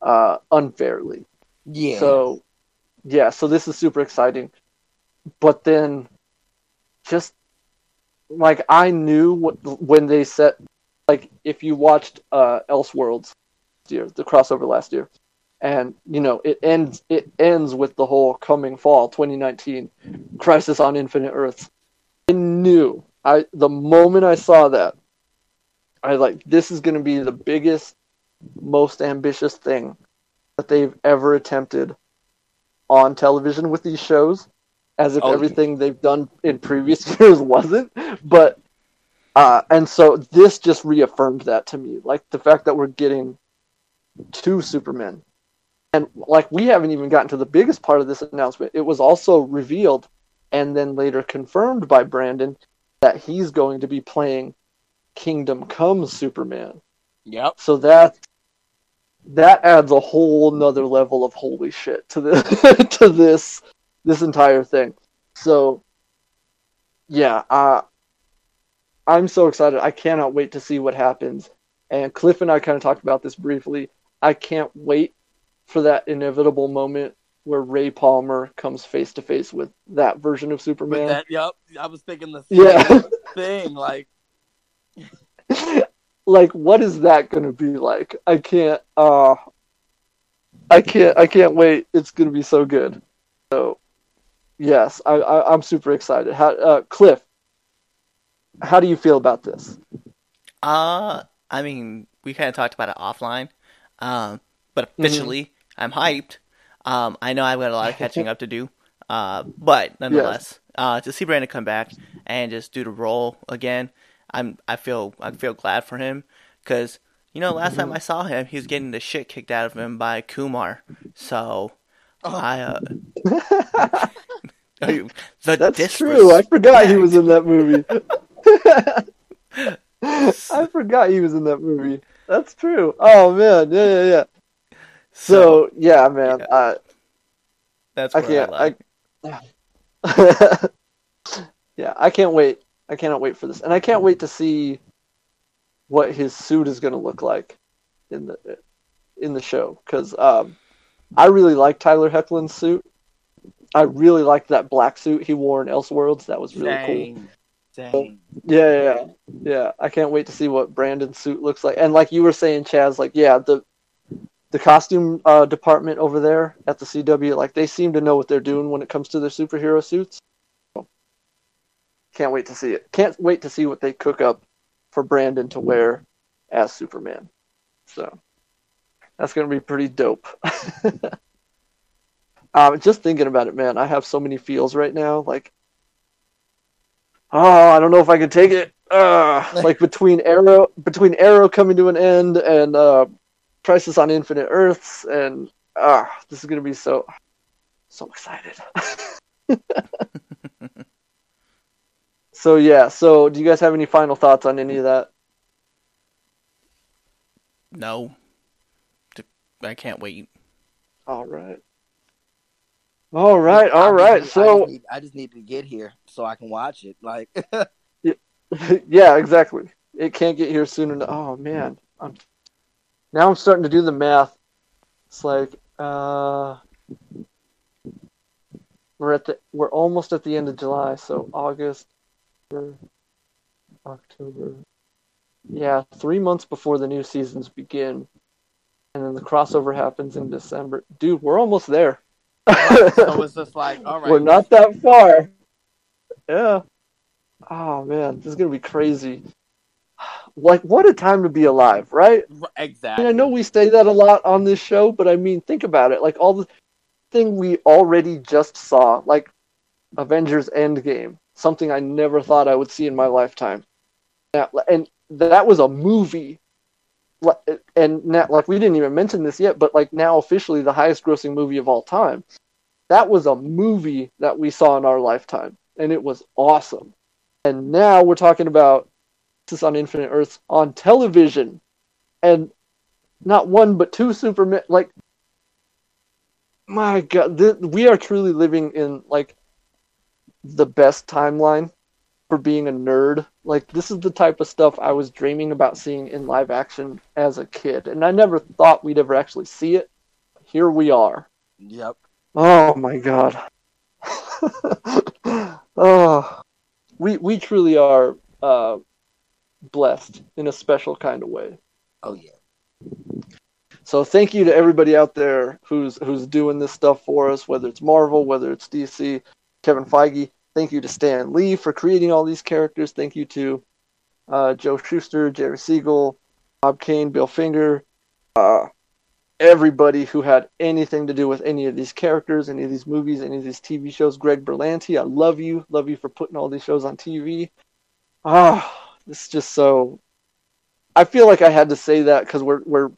[SPEAKER 1] uh, unfairly.
[SPEAKER 2] Yeah.
[SPEAKER 1] So, yeah, so this is super exciting. But then, just like I knew what, when they set, like if you watched uh, Elseworlds year, the crossover last year, and you know it ends it ends with the whole coming fall 2019 crisis on infinite earths. I knew. I the moment i saw that i like this is going to be the biggest most ambitious thing that they've ever attempted on television with these shows as if
[SPEAKER 2] Oh,
[SPEAKER 1] everything they've done in previous years wasn't but uh and so this just reaffirmed that to me like the fact that we're getting two supermen. And like we haven't even gotten to the biggest part of this announcement. It was also revealed and then later confirmed by brandon that he's going to be playing kingdom come superman.
[SPEAKER 2] Yep.
[SPEAKER 1] so that that adds a whole nother level of holy shit to this to this this entire thing so yeah uh i'm so excited i cannot wait to see what happens and cliff and i kind of talked about this briefly i can't wait for that inevitable moment where ray palmer comes face to face with that version of superman
[SPEAKER 2] that, yep. I was thinking the
[SPEAKER 1] Yeah.
[SPEAKER 2] thing. Like,
[SPEAKER 1] like what is that going to be like i can't uh i can't i can't wait it's going to be so good so yes i, I i'm super excited how uh cliff how do you feel about this
[SPEAKER 3] Uh, I mean, we kind of talked about it offline. Um, but officially, I'm hyped. Um, I know I've got a lot of catching up to do. Uh, but nonetheless, uh, to see Brandon come back and just do the role again, I'm I feel I feel glad for him because you know last time I saw him, he was getting the shit kicked out of him by Kumar. So uh, the
[SPEAKER 1] that's true i forgot he was in that movie i forgot he was in that movie that's true oh man yeah yeah yeah so yeah man
[SPEAKER 3] yeah.
[SPEAKER 1] uh
[SPEAKER 3] that's
[SPEAKER 1] I can't.
[SPEAKER 3] like.
[SPEAKER 1] I, yeah, I can't wait. I cannot wait for this, and I can't wait to see what his suit is going to look like in the in the show. Because um, I really like Tyler Hoechlin's suit. I really liked that black suit he wore in Elseworlds. That was really cool.
[SPEAKER 2] dang, dang.
[SPEAKER 1] Yeah, yeah, yeah, yeah. I can't wait to see what Brandon's suit looks like. And like you were saying, Chaz, like yeah, the the costume uh, department over there at the CW, like they seem to know what they're doing when it comes to their superhero suits. So, Can't wait to see it. Can't wait to see what they cook up for Brandon to wear as Superman. So that's gonna be pretty dope. um, just thinking about it, man, I have so many feels right now. Like, oh, I don't know if I can take it. Uh, like between Arrow, between Arrow coming to an end and uh, Crisis on Infinite Earths, and ah, this is gonna be so, so excited. so yeah, so do you guys have any final thoughts on any of that?
[SPEAKER 3] No. I can't wait.
[SPEAKER 1] All right. All right, all right.
[SPEAKER 2] I
[SPEAKER 1] So
[SPEAKER 2] I just, need, I just need to get here so I can watch it. Like,
[SPEAKER 1] yeah, exactly. It can't get here soon enough. Oh man, I'm now I'm starting to do the math. It's like uh, we're at the we're almost at the end of July, so August, October. Yeah, three months before the new seasons begin, and then the crossover happens in December. Dude, we're almost there.
[SPEAKER 2] so it's just like, all right,
[SPEAKER 1] We're not that far. Yeah. Oh man, this is gonna be crazy. Like, what a time to be alive, right?
[SPEAKER 2] R-
[SPEAKER 1] I
[SPEAKER 2] exactly.
[SPEAKER 1] mean, I know we say that a lot on this show, but I mean, think about it. Like all the thing we already just saw, like Avengers Endgame, something I never thought I would see in my lifetime. Yeah, and that was a movie. And now, like we didn't even mention this yet, but like now officially the highest-grossing movie of all time. That was a movie that we saw in our lifetime, and it was awesome. And now we're talking about this on Infinite Earths on television, and not one but two Superman. Like, my God, th- we are truly living in like the best timeline for being a nerd. Like, this is the type of stuff I was dreaming about seeing in live action as a kid, and I never thought we'd ever actually see it. Here we are.
[SPEAKER 2] Yep.
[SPEAKER 1] Oh my God. oh, we we truly are uh, blessed in a special kind of way.
[SPEAKER 2] Oh yeah.
[SPEAKER 1] So thank you to everybody out there who's who's doing this stuff for us, whether it's Marvel, whether it's DC, Kevin Feige. Thank you to Stan Lee for creating all these characters. Thank you to uh, Joe Shuster, Jerry Siegel, Bob Kane, Bill Finger, uh, everybody who had anything to do with any of these characters, any of these movies, any of these TV shows. Greg Berlanti, I love you. Love you for putting all these shows on TV. Ah, this is just so. I feel like I had to say that because we're we're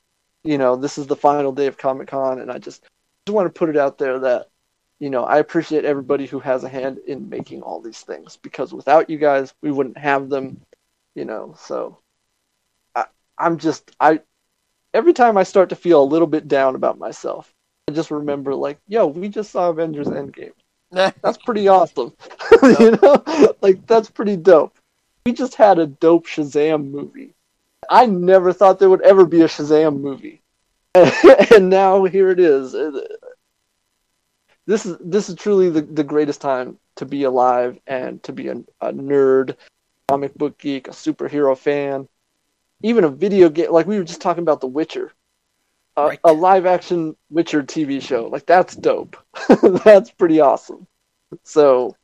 [SPEAKER 1] you know, this is the final day of Comic Con, and I just just want to put it out there that, you know, I appreciate everybody who has a hand in making all these things because without you guys, we wouldn't have them, you know. So, I, I'm just I every time I start to feel a little bit down about myself, I just remember like, yo, we just saw Avengers Endgame. That's pretty awesome, you know, like that's pretty dope. We just had a dope Shazam movie. I never thought there would ever be a Shazam movie, and now here it is. This is this is truly the, the greatest time to be alive and to be a, a nerd, comic book geek, a superhero fan, even a video game. Like we were just talking about The Witcher, a,
[SPEAKER 3] Right.
[SPEAKER 1] a live action Witcher TV show. Like that's dope. that's pretty awesome. So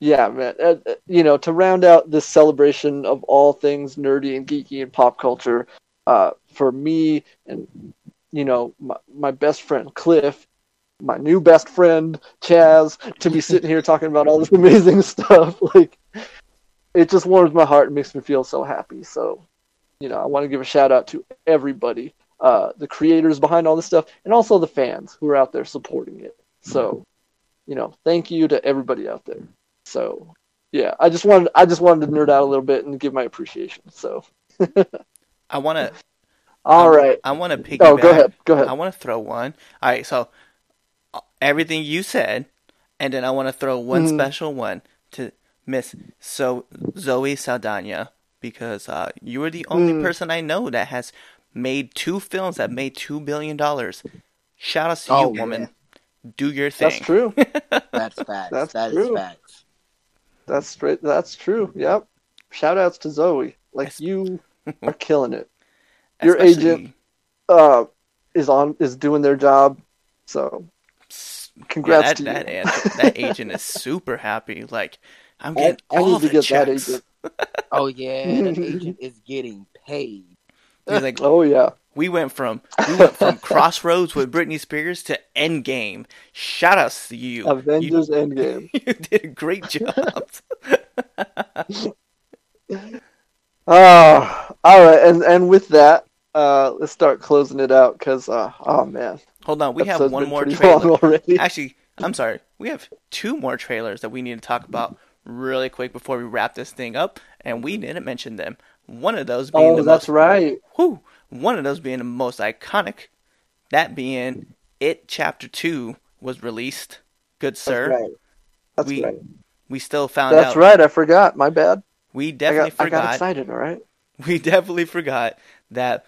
[SPEAKER 1] yeah, man. Uh, uh, you know, to round out this celebration of all things nerdy and geeky and pop culture, uh, for me and you know my, my best friend Cliff, my new best friend Chaz, to be sitting here talking about all this amazing stuff, like it just warms my heart and makes me feel so happy. So, you know, I want to give a shout out to everybody, uh, the creators behind all this stuff, and also the fans who are out there supporting it. So, you know, thank you to everybody out there. So yeah, I just wanted I just wanted to nerd out a little bit and give my appreciation. So
[SPEAKER 3] I want to.
[SPEAKER 1] all right.
[SPEAKER 3] I want to piggyback.
[SPEAKER 1] Oh, go ahead. Go ahead.
[SPEAKER 3] I want to throw one. All right, so everything you said, and then I want to throw one
[SPEAKER 1] Mhm.
[SPEAKER 3] special one to Miss so Zoe Saldana because uh, you are the only
[SPEAKER 1] Mm.
[SPEAKER 3] person I know that has made two films that made two billion dollars. Shout out to
[SPEAKER 2] Oh,
[SPEAKER 3] you, woman.
[SPEAKER 2] yeah.
[SPEAKER 3] Do your thing.
[SPEAKER 1] That's true.
[SPEAKER 2] That's facts.
[SPEAKER 1] That's
[SPEAKER 2] That is
[SPEAKER 1] true.
[SPEAKER 2] facts.
[SPEAKER 1] That's straight. That's true. Yep. Shout outs to Zoe. Like
[SPEAKER 3] Yes.
[SPEAKER 1] you are killing it. Your
[SPEAKER 3] Especially-
[SPEAKER 1] agent uh is on is doing their job. So
[SPEAKER 3] Psst,
[SPEAKER 1] congrats
[SPEAKER 3] yeah,
[SPEAKER 1] to
[SPEAKER 3] that,
[SPEAKER 1] you.
[SPEAKER 3] that, agent, that agent is super happy. Like, I'm getting
[SPEAKER 1] I
[SPEAKER 3] all
[SPEAKER 1] need to
[SPEAKER 3] the
[SPEAKER 1] get that
[SPEAKER 3] checks.
[SPEAKER 1] agent.
[SPEAKER 2] Oh yeah, that agent is getting paid.
[SPEAKER 3] He's like,
[SPEAKER 1] Oh yeah.
[SPEAKER 3] we went from we went from Crossroads with Britney Spears to Endgame. Shout outs to you. You,
[SPEAKER 1] Avengers Endgame.
[SPEAKER 3] you did a great job.
[SPEAKER 1] Ah, all right, and and with that, uh, let's start closing it out because, uh, oh man,
[SPEAKER 3] Hold on, we have one more trailer.
[SPEAKER 1] already.
[SPEAKER 3] Actually, I'm sorry. We have two more trailers that we need to talk about really quick before we wrap this thing up, and we didn't mention them. One of those being
[SPEAKER 1] oh,
[SPEAKER 3] the
[SPEAKER 1] that's
[SPEAKER 3] most
[SPEAKER 1] right.
[SPEAKER 3] whew, one of those being the most iconic. That being It Chapter Two was released. Good
[SPEAKER 1] That's
[SPEAKER 3] sir.
[SPEAKER 1] right. That's
[SPEAKER 3] we
[SPEAKER 1] right.
[SPEAKER 3] we still found
[SPEAKER 1] That's
[SPEAKER 3] out.
[SPEAKER 1] right. I forgot. My bad.
[SPEAKER 3] We
[SPEAKER 1] I
[SPEAKER 3] definitely
[SPEAKER 1] got, I got excited. All right.
[SPEAKER 3] we definitely forgot that.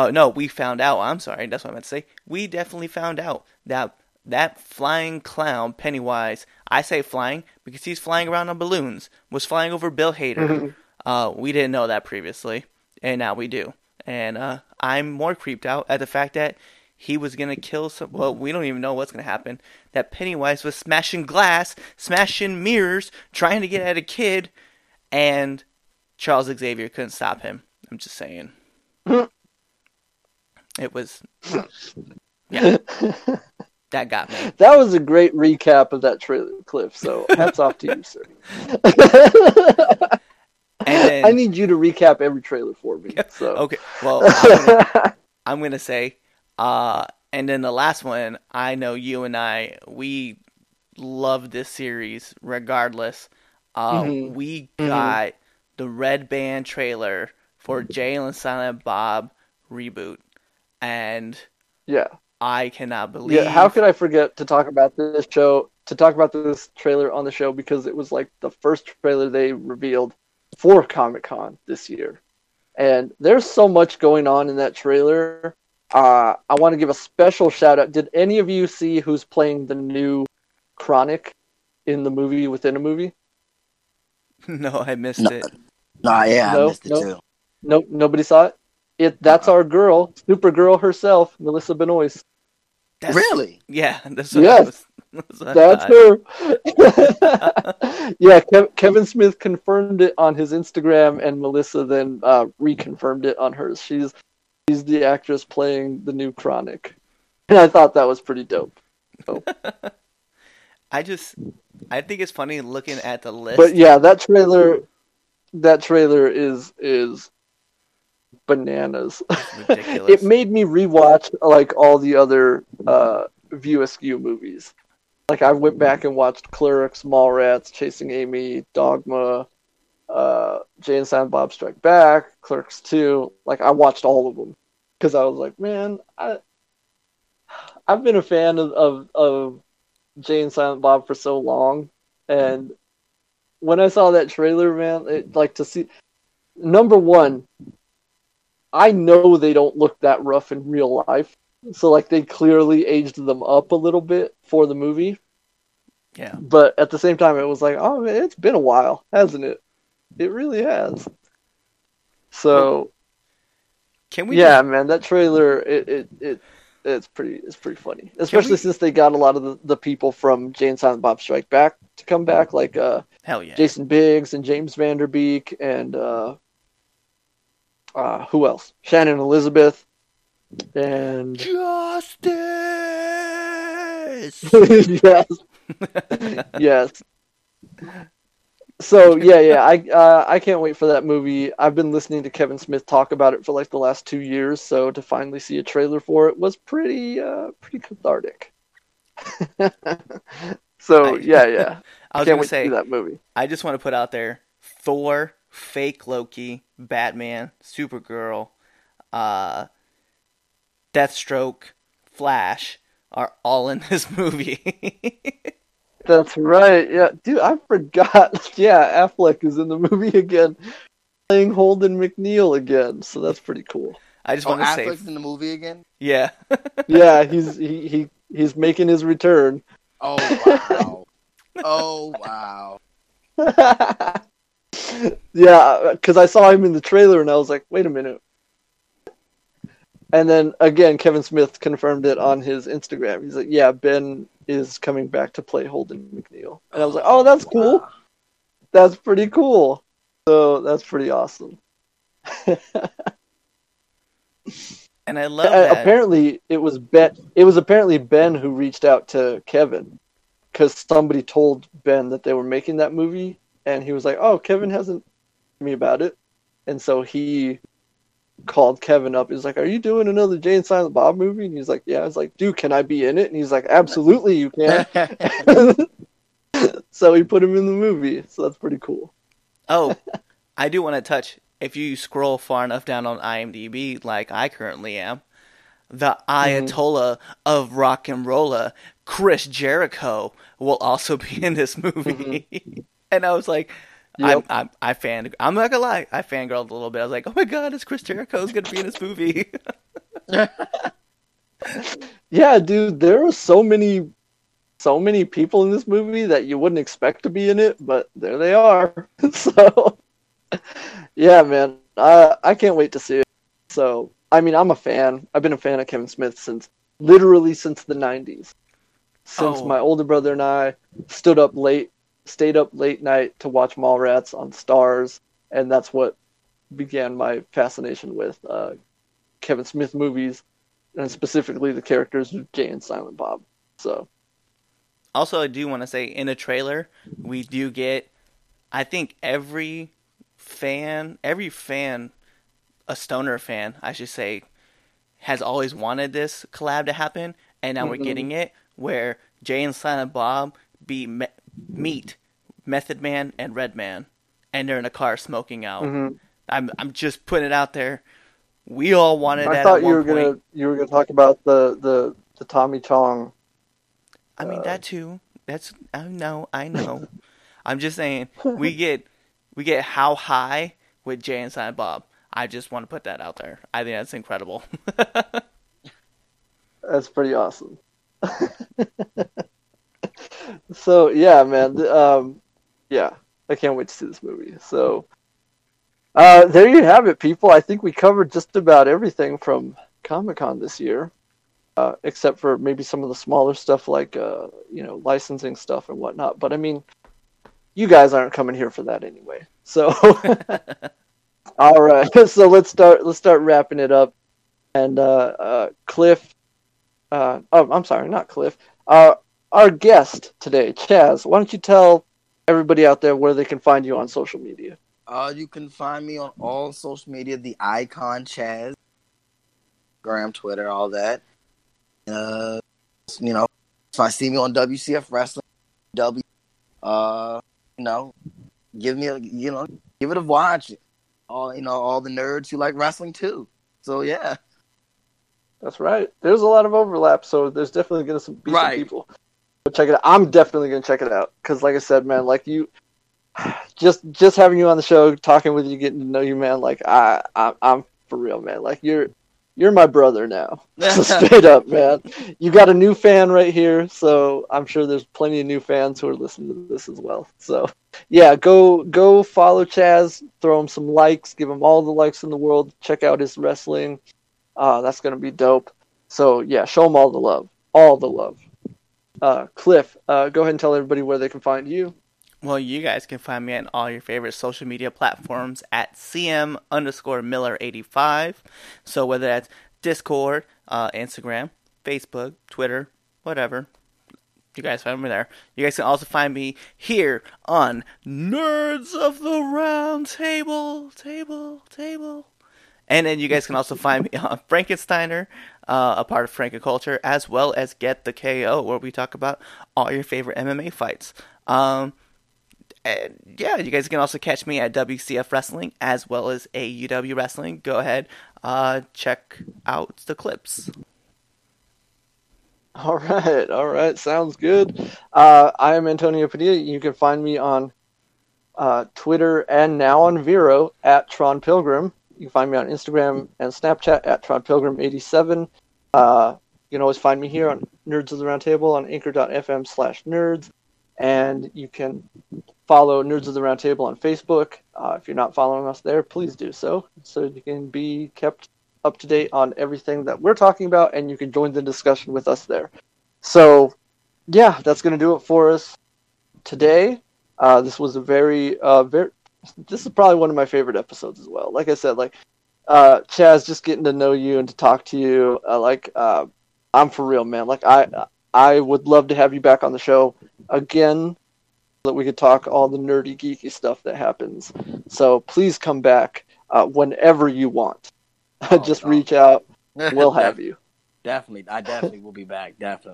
[SPEAKER 3] Oh no, we found out. I'm sorry. That's what I meant to say. We definitely found out that that flying clown Pennywise. I say flying because he's flying around on balloons. Was flying over Bill Hader.
[SPEAKER 1] Mhm.
[SPEAKER 3] Uh, we didn't know that previously, and now we do. And uh, I'm more creeped out at the fact that he was gonna kill some. Well, we don't even know what's gonna happen. That Pennywise was smashing glass, smashing mirrors, trying to get at a kid, and Charles Xavier couldn't stop him. I'm just saying. it was, yeah, that got me.
[SPEAKER 1] That was a great recap of that trailer, Cliff. So hats off to you, sir.
[SPEAKER 3] And then,
[SPEAKER 1] I need you to recap every trailer for me. So
[SPEAKER 3] okay, well, I'm gonna, I'm gonna say, uh, and then the last one, I know you and I, we love this series regardless. Uh,
[SPEAKER 1] Mhm.
[SPEAKER 3] We
[SPEAKER 1] Mhm.
[SPEAKER 3] got the Red Band trailer for Jay and Silent Bob reboot, and
[SPEAKER 1] yeah,
[SPEAKER 3] I cannot believe.
[SPEAKER 1] yeah. How could I forget to talk about this show? To talk about this trailer on the show because it was like the first trailer they revealed for Comic Con this year, and there's so much going on in that trailer. Uh, I want to give a special shout out. Did any of you see who's playing the new Chronic in the movie within a movie?
[SPEAKER 3] No, I missed
[SPEAKER 2] No.
[SPEAKER 3] it.
[SPEAKER 2] Nah, yeah,
[SPEAKER 1] No,
[SPEAKER 2] I missed it
[SPEAKER 1] no.
[SPEAKER 2] too.
[SPEAKER 1] Nope, nobody saw it. It that's our girl, Supergirl herself, Melissa Benoist.
[SPEAKER 3] That's,
[SPEAKER 2] Really?
[SPEAKER 3] Yeah, that's what
[SPEAKER 1] Yes.
[SPEAKER 3] Was. That's,
[SPEAKER 1] That's her. yeah, Kev- Kevin Smith confirmed it on his Instagram, and Melissa then uh, reconfirmed it on hers. She's she's the actress playing the new Chronic, and I thought that was pretty dope.
[SPEAKER 3] I just, I think it's funny looking at the list.
[SPEAKER 1] But yeah, that trailer, that trailer is is bananas. it made me rewatch like all the other uh, View Askew movies. Like I went back and watched Clerks, Mallrats, Chasing Amy, Dogma, uh, Jay and Silent Bob Strike Back, Clerks 2. Like I watched all of them because I was like, man, I I've been a fan of, of of Jay and Silent Bob for so long, and when I saw that trailer, man, it, like to see number one, I know they don't look that rough in real life. So like they clearly aged them up a little bit for the movie,
[SPEAKER 3] yeah.
[SPEAKER 1] but at the same time it was like, oh man, it's been a while, hasn't it? It really has. So
[SPEAKER 3] Can we?
[SPEAKER 1] yeah,
[SPEAKER 3] just-
[SPEAKER 1] man, that trailer it, it it it's pretty it's pretty funny. Especially
[SPEAKER 3] we-
[SPEAKER 1] since they got a lot of the, the people from Jay and Silent Bob Strike Back to come back, like uh
[SPEAKER 3] hell yeah.
[SPEAKER 1] Jason Biggs and James Van Der Beek and uh, uh, who else? Shannon Elizabeth and
[SPEAKER 3] Justice.
[SPEAKER 1] yes, yes. So yeah, yeah, I uh, I can't wait for that movie. I've been listening to Kevin Smith talk about it for like the last two years, so to finally see a trailer for it was pretty uh, pretty cathartic. so yeah, yeah,
[SPEAKER 3] I was
[SPEAKER 1] can't
[SPEAKER 3] gonna
[SPEAKER 1] wait to
[SPEAKER 3] say,
[SPEAKER 1] see that movie.
[SPEAKER 3] I just want to put out there: Thor, fake Loki, Batman, Supergirl, uh, Deathstroke, Flash are all in this movie.
[SPEAKER 1] That's right. Yeah, dude, I forgot. Yeah, Affleck is in the movie again, playing Holden McNeil again. So that's pretty cool.
[SPEAKER 3] I just
[SPEAKER 2] Oh,
[SPEAKER 3] want to say,
[SPEAKER 2] Affleck's in the movie again.
[SPEAKER 3] yeah,
[SPEAKER 1] Yeah, he's he, he he's making his return.
[SPEAKER 2] Oh wow. oh wow.
[SPEAKER 1] Yeah, because I saw him in the trailer and I was like, wait a minute. And then again, Kevin Smith confirmed it on his Instagram. He's like, yeah, Ben is coming back to play Holden McNeil. And I was like, oh, that's oh, cool. that's pretty cool. So that's pretty awesome.
[SPEAKER 3] and I love that.
[SPEAKER 1] Apparently, it was Ben. It was apparently Ben who reached out to Kevin because somebody told Ben that they were making that movie, and he was like, "Oh, Kevin hasn't me about it," and so he called Kevin up. He's like, "Are you doing another Jay and Silent Bob movie?" And he's like, "Yeah." I was like, "Dude, can I be in it?" And he's like, "Absolutely, you can." so he put him in the movie. So that's pretty cool.
[SPEAKER 3] Oh, I do want to touch. If you scroll far enough down on IMDb, like I currently am, the Ayatollah mm-hmm. of rock and rolla, Chris Jericho, will also be in this movie. Mm-hmm. and I was like, Yep. I, I, I fan. I'm not gonna lie. I fangirled a little bit. I was like, "Oh my god, is Chris Jericho's gonna be in this movie?"
[SPEAKER 1] yeah, dude. There are so many, so many people in this movie that you wouldn't expect to be in it, but there they are. so, yeah, man. I I can't wait to see it. So, I mean, I'm a fan. I've been a fan of Kevin Smith since literally since the '90s. Since oh. my older brother and I stood up late stayed up late night to watch Mallrats on Starz, and that's what began my fascination with uh, Kevin Smith movies, and specifically the characters of Jay and Silent Bob. So,
[SPEAKER 3] also, I do want to say in a trailer we do get, I think every fan, every fan, a stoner fan, I should say, has always wanted this collab to happen, and now mm-hmm. we're getting it where Jay and Silent Bob be meet Method Man and Redman, and they're in a car smoking out. Mm-hmm. I'm I'm just putting it out there. We all wanted. That. I
[SPEAKER 1] thought you were point. gonna you were gonna talk about the the the Tommy Chong.
[SPEAKER 3] I mean uh, that too. That's I know I know. I'm just saying we get we get how high with Jay and Silent Bob. I just want to put that out there. I think that's incredible.
[SPEAKER 1] that's pretty awesome. so yeah, man. Um, yeah, I can't wait to see this movie. So uh, there you have it, people. I think we covered just about everything from Comic Con this year, uh, except for maybe some of the smaller stuff like uh, you know licensing stuff and whatnot. But I mean, you guys aren't coming here for that anyway. So all right, so let's start. Let's start wrapping it up. And uh, uh, Cliff, uh, oh, I'm sorry, not Cliff. Our guest today, Chaz. Why don't you tell everybody out there where they can find you on social media.
[SPEAKER 2] Uh, you can find me on all social media, the icon Chaz, Gram, Twitter, all that. Uh, you know, if I see me on WCF Wrestling, W, uh, you know, give me a, you know, give it a watch. All you know, all the nerds who like wrestling too. So yeah,
[SPEAKER 1] that's right. There's a lot of overlap, so there's definitely gonna be right. some people check it out. I'm definitely gonna check it out because, like I said, man, like you, just just having you on the show, talking with you, getting to know you, man. Like I, I I'm for real, man. Like you're you're my brother now. so straight up, man. You got a new fan right here, so I'm sure there's plenty of new fans who are listening to this as well. So yeah, go go follow Chaz, throw him some likes, give him all the likes in the world. Check out his wrestling. Uh, that's gonna be dope. So yeah, show him all the love, all the love. Uh, Cliff, uh, go ahead and tell everybody where they can find you.
[SPEAKER 3] Well, you guys can find me on all your favorite social media platforms at cm underscore miller85. So whether that's Discord, uh, Instagram, Facebook, Twitter, whatever, you guys find me there. You guys can also find me here on Nerds of the Round Table, Table, Table. And then you guys can also find me on Frankensteiner, uh, a part of Frankenculture, as well as Get the KO, where we talk about all your favorite MMA fights. Um, yeah, you guys can also catch me at WCF Wrestling as well as AUW Wrestling. Go ahead, uh, check out the clips.
[SPEAKER 1] All right, all right, sounds good. Uh, I am Antonio Padilla. You can find me on uh, Twitter and now on Vero at Tron Pilgrim. You can find me on Instagram and Snapchat at TronPilgrim87. Uh, you can always find me here on Nerds of the Roundtable on anchor.fm slash nerds. And you can follow Nerds of the Roundtable on Facebook. Uh, if you're not following us there, please do so so you can be kept up to date on everything that we're talking about and you can join the discussion with us there. So, yeah, that's going to do it for us today. Uh, this was a very, uh, very. This is probably one of my favorite episodes as well. Like I said, like uh, Chaz, just getting to know you and to talk to you. Uh, like uh, I'm for real, man. Like I, I would love to have you back on the show again, so that we could talk all the nerdy, geeky stuff that happens. So please come back uh, whenever you want.
[SPEAKER 2] Oh,
[SPEAKER 1] just
[SPEAKER 2] no.
[SPEAKER 1] reach out. We'll have you.
[SPEAKER 2] Definitely, I definitely will be back. Definitely.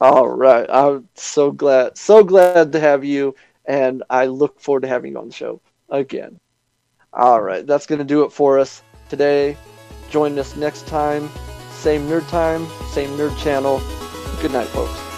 [SPEAKER 1] All right. I'm so glad, so glad to have you, and I look forward to having you on the show again. All right. That's going to do it for us today. Join us next time. Same nerd time, same nerd channel. Good night, folks.